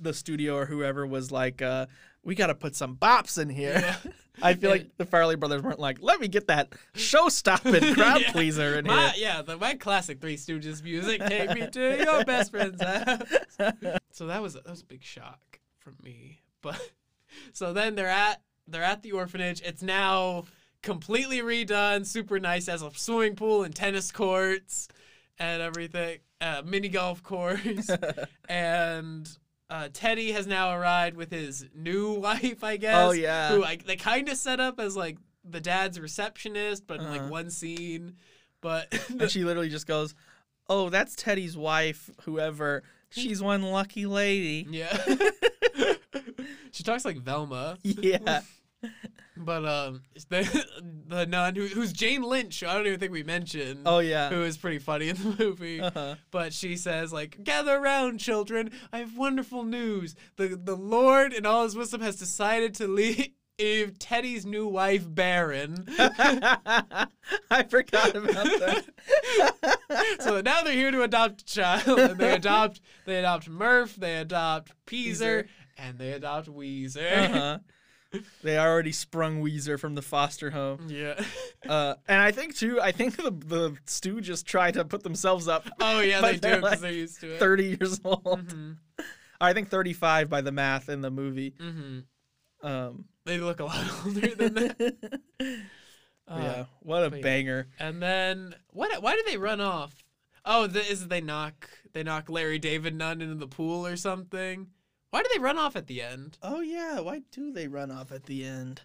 the studio or whoever was like uh we got to put some bops in here Yeah. i feel And- like the farrelly brothers weren't like let me get that show stopping crowd Yeah. pleaser in My, here yeah, the my classic Three Stooges music. Take me to your best friend's house. So that was that was a big shock from me. But so then they're at they're at the orphanage. It's now completely redone, super nice, has a swimming pool and tennis courts and everything, uh, mini golf course, and. Uh, Teddy has now arrived with his new wife, I guess. Oh, yeah. Who like they kind of set up as like the dad's receptionist, but in Uh-huh. like one scene. But and she literally just goes oh that's teddy's wife whoever she's one lucky lady Yeah. she talks like Velma, yeah but um, the the nun who, who's Jane Lynch. I don't even think we mentioned. oh yeah Who is pretty funny in the movie, uh-huh. but she says like, "Gather around, children! I have wonderful news. the The Lord, in all His wisdom, has decided to leave Teddy's new wife Baron, i forgot about that so now they're here to adopt a child. And they adopt they adopt Murph, they adopt Peaser, Peaser. and they adopt Weezer. uh-huh. They already sprung weezer from the foster home Yeah. uh, and i think too i think the, the just try to put themselves up Oh yeah, they do because like they're used to it. 30 years old hmm i think 35 by the math in the movie hmm um, They look a lot older than that. Uh, yeah what a banger And then what? Why did they run off? Oh, the, is it they knock they knock Larry David Nunn into the pool or something? Why do they run off at the end? Oh yeah, why do they run off at the end?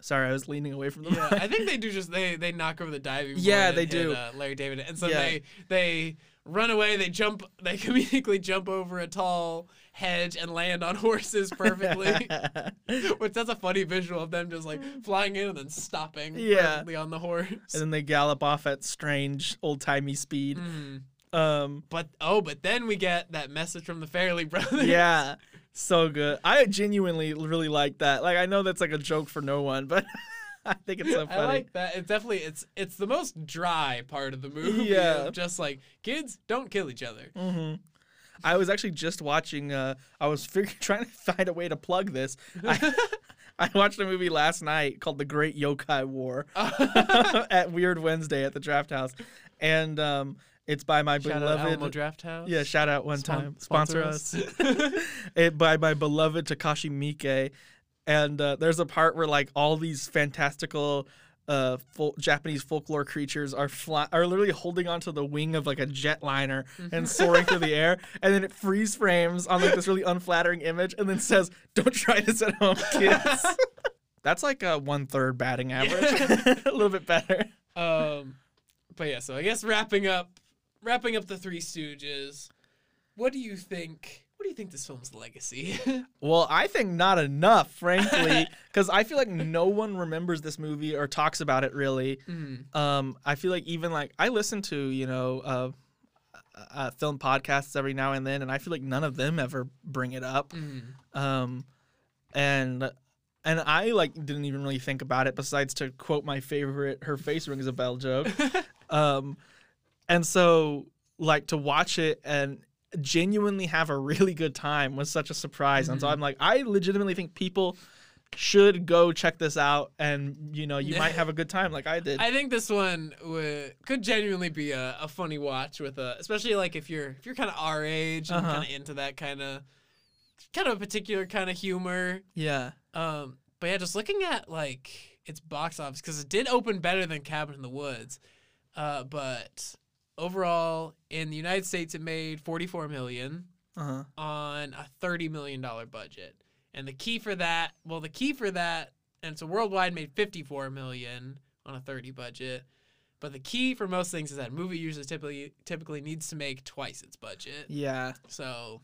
Sorry, I was leaning away from the Yeah. I think they do. Just they they knock over the diving. board Yeah, and they hit, do. Uh, Larry David, and so Yeah. they they run away. They jump. They comedically jump over a tall hedge and land on horses perfectly. Which that's a funny visual of them just like flying in and then stopping Yeah. on the horse. and then they gallop off at strange old timey speed. Mm. Um, But oh, but then we get that message from the Farrelly brothers. yeah, so good. I genuinely really like that. Like I know that's like a joke for no one, but I think it's so funny. I like that. It's definitely it's it's the most dry part of the movie. Yeah. just like kids don't kill each other. hmm I was actually just watching. Uh, I was fig- trying to find a way to plug this. I, I watched a movie last night called The Great Yokai War at Weird Wednesday at the Drafthouse, and um, it's by my Shout out beloved. Alamo Drafthouse. Yeah, shout out one Spon- time. Sponsor, sponsor us. it by my beloved Takashi Miike. And uh, there's a part where like all these fantastical uh fol- Japanese folklore creatures are fly- are literally holding onto the wing of like a jetliner and soaring through the air and then it freeze frames on like this really unflattering image and then says don't try this at home kids that's like a one third batting average a little bit better Um, but yeah, so I guess wrapping up, wrapping up the Three Stooges. What do you think? What do you think this film's legacy? Well, I think not enough, frankly, because I feel like no one remembers this movie or talks about it really. mm, Um, I feel like even like I listen to you know uh, uh, film podcasts every now and then, and I feel like none of them ever bring it up. mm, Um, and and I like didn't even really think about it besides to quote my favorite "Her face rings a bell" joke. um, and so like to watch it and genuinely have a really good time was such a surprise. And so Mhm. I'm like, I legitimately think people should go check this out, and you know, you Yeah. might have a good time like I did. I think this one would, could genuinely be a, a funny watch with a, especially like if you're if you're kind of our age and Uh-huh. kind of into that kind of kind of a particular kind of humor. yeah. Um, but yeah, just looking at like its box office because it did open better than Cabin in the Woods, uh, but overall in the United States, it made 44 million Uh-huh. on a 30 million dollar budget. And the key for that, well, the key for that, and so worldwide made 54 million on a 30 budget. But the key for most things is that a movie usually typically typically needs to make twice its budget. Yeah. So,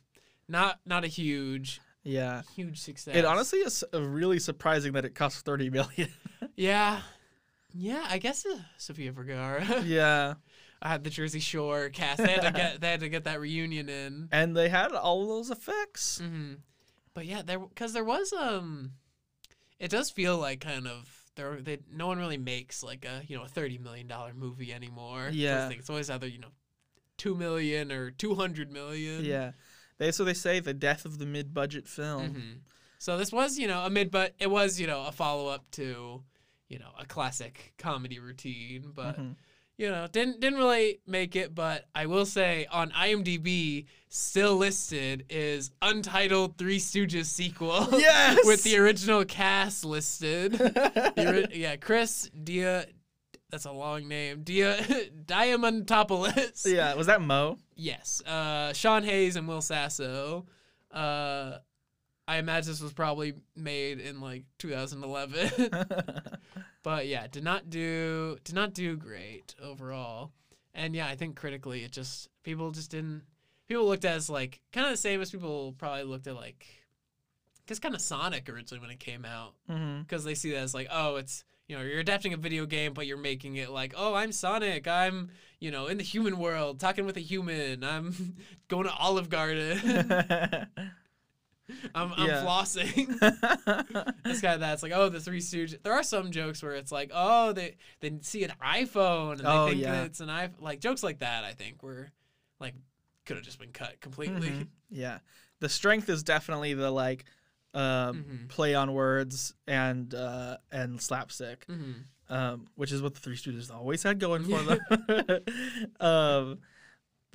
not not a huge Yeah. huge success. It honestly is really surprising that it cost 30 million. yeah, yeah. I guess uh, Sofia Vergara. yeah. I had the Jersey Shore cast. They had to get they had to get that reunion in. And they had all those effects. hmm But yeah, there because there was um, it does feel like kind of there they no one really makes like a you know a thirty million dollar movie anymore. Yeah. it's always either you know two million or two hundred million. Yeah. They so they say the death of the mid-budget film. hmm So this was you know a mid, but it was you know a follow up to you know a classic comedy routine, but. Mhm. You know, didn't didn't really make it, but I will say on IMDb, still listed is untitled Three Stooges sequel. Yes! with the original cast listed. The yeah, Chris Dia. That's a long name. Dia Diamantopoulos. yeah, was that Moe? Yes. Uh, Sean Hayes and Will Sasso. Uh, I imagine this was probably made in like 2011. But yeah, did not do did not do great overall. And yeah, I think critically it just people just didn't people looked at it as like kind of the same as people probably looked at like cuz kind of Sonic originally when it came out. Mm-hmm. Because they see that as like oh it's you know you're adapting a video game but you're making it like oh I'm Sonic. I'm you know in the human world talking with a human. I'm going to Olive Garden I'm, I'm Yeah. flossing it's kind of that. It's like, oh, the Three Stooges. There are some jokes where it's like, oh, they they see an iPhone and they Oh, think yeah. that it's an iPhone. Like jokes like that, I think were like could have just been cut completely. Mhm. Yeah. The strength is definitely the like uh, Mhm. play on words and uh, and slapstick, hmm um, which is what the Three Stooges always had going for them. um,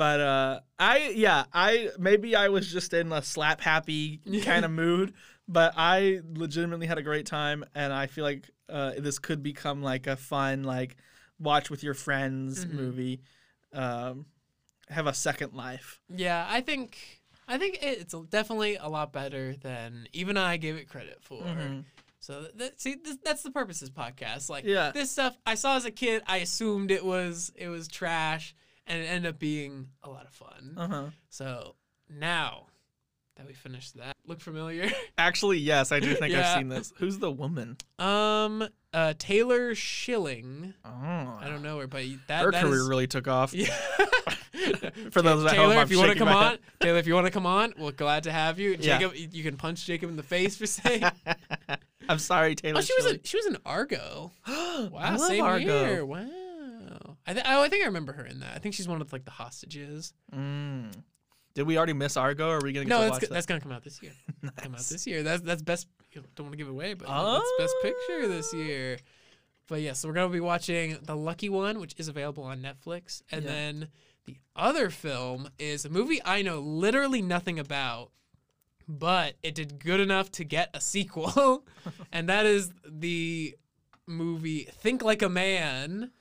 but uh, I yeah I maybe I was just in a slap happy kind of mood, but I legitimately had a great time, and I feel like uh, this could become like a fun like watch with your friends Mhm. movie. Um, have a second life. Yeah, I think I think it's definitely a lot better than even I gave it credit for. Mhm. So that, see, this, that's the purpose of this podcast. Like Yeah. this stuff I saw as a kid, I assumed it was it was trash, and it ended up being a lot of fun. Uh huh. So now that we finished that, look familiar? Actually, yes, I do think Yeah. I've seen this. Who's the woman? um, uh, Taylor Schilling. Oh, I don't know her, but that Her that career is- really took off. Yeah. For those at Taylor, home, if you want to come on, Taylor, if you want to come on, we're glad to have you. Yeah. Jacob, you can punch Jacob in the face for saying. I'm sorry, Taylor. oh, she was Schilling. in she was in Argo. Wow, I love same Argo. year. Wow. I th- oh, I think I remember her in that. I think she's one of like the hostages. Mm. Did we already miss Argo? Or are we gonna No, to that's watch go- that? that's gonna come out this year. Come out this year. That's that's best. You know, don't want to give it away, but know, that's best picture this year. But yeah, so we're gonna be watching The Lucky One, which is available on Netflix, and Yeah. then the other film is a movie I know literally nothing about, but it did good enough to get a sequel, and that is the movie Think Like a Man.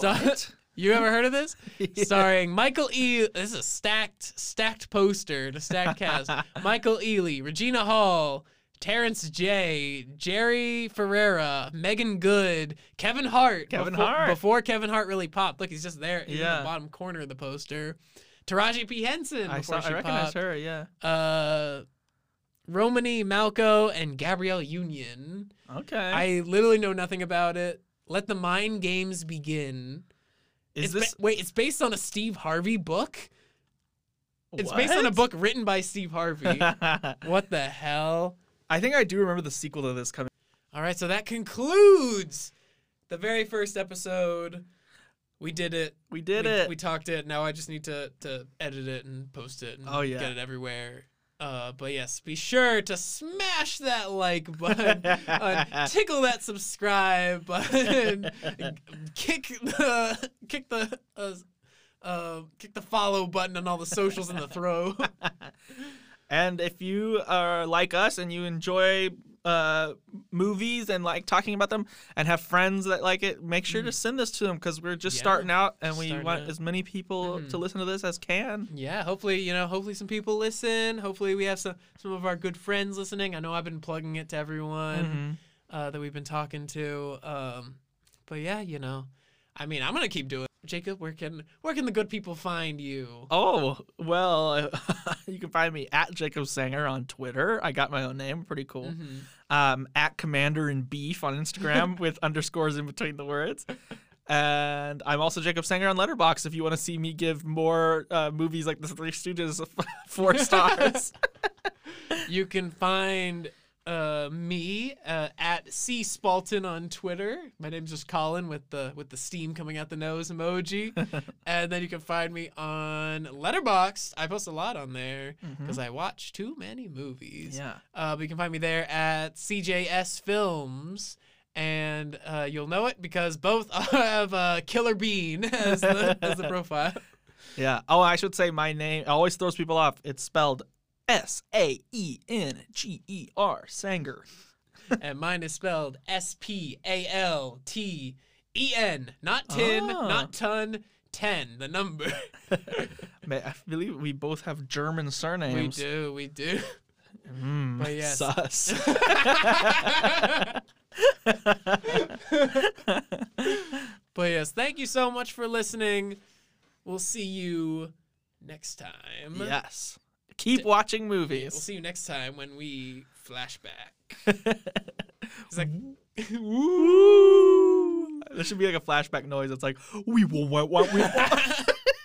What? you ever heard of this? Yeah. Starring Michael E. This is a stacked stacked poster to stacked cast. Michael Ealy, Regina Hall, Terrence J, Jerry Ferrara, Meagan Good, Kevin Hart. Kevin before, Hart. Before Kevin Hart really popped. Look, he's just there he's in the bottom corner of the poster. Taraji P. Henson. I before saw. she I recognize popped. her. Yeah. Uh, Romany Malco and Gabrielle Union. Okay. I literally know nothing about it. Let the mind games begin. Is it's this? ba- wait, it's based on a Steve Harvey book? It's based on a book written by Steve Harvey. what the hell? I think I do remember the sequel to this coming. All right, so that concludes the very first episode. We did it. We did we, it. We talked it. Now I just need to to edit it and post it and Oh, yeah. get it everywhere. Uh, but yes, be sure to smash that like button, uh, tickle that subscribe button, kick the kick the uh, uh, kick the follow button on all the socials in the throw. and if you are like us and you enjoy uh, movies and like talking about them and have friends that like it, make sure to send this to them because we're just Mm. Yeah. starting out and we Starting want out. as many people Mhm. to listen to this as can. Yeah, hopefully, you know, hopefully some people listen. Hopefully we have some some of our good friends listening. I know I've been plugging it to everyone Mhm. uh, that we've been talking to. Um, but yeah, you know, I mean, I'm gonna keep doing. it. Jacob, where can where can the good people find you? Oh, well, you can find me at Jacob Saenger on Twitter. I got my own name, pretty cool. Mhm. Um, at Commander and Beef on Instagram with underscores in between the words. And I'm also Jacob Saenger on Letterboxd if you want to see me give more uh, movies like The Three Stooges four stars. You can find uh, me uh, at C Spalten on Twitter. My name's just Colin with the with the steam coming out the nose emoji. and then you can find me on Letterboxd. I post a lot on there because I watch too many movies. yeah. Uh, but you can find me there at CJS Films. And uh, you'll know it because both have uh, Killer Bean as the, as the profile. Yeah. Oh, I should say my name always throws people off. It's spelled S A E N G E R, Saenger. and mine is spelled S P A L T E N, not tin, Ah. not ton, ten, the number. Ma- I believe we both have German surnames. we surnames. do, we do. Mm, But yes. Sus. But yes, thank you so much for listening. We'll see you next time. yes. Keep watching movies. We'll see you next time when we flashback. It's like, woo. There should be like a flashback noise. It's like we will what what we.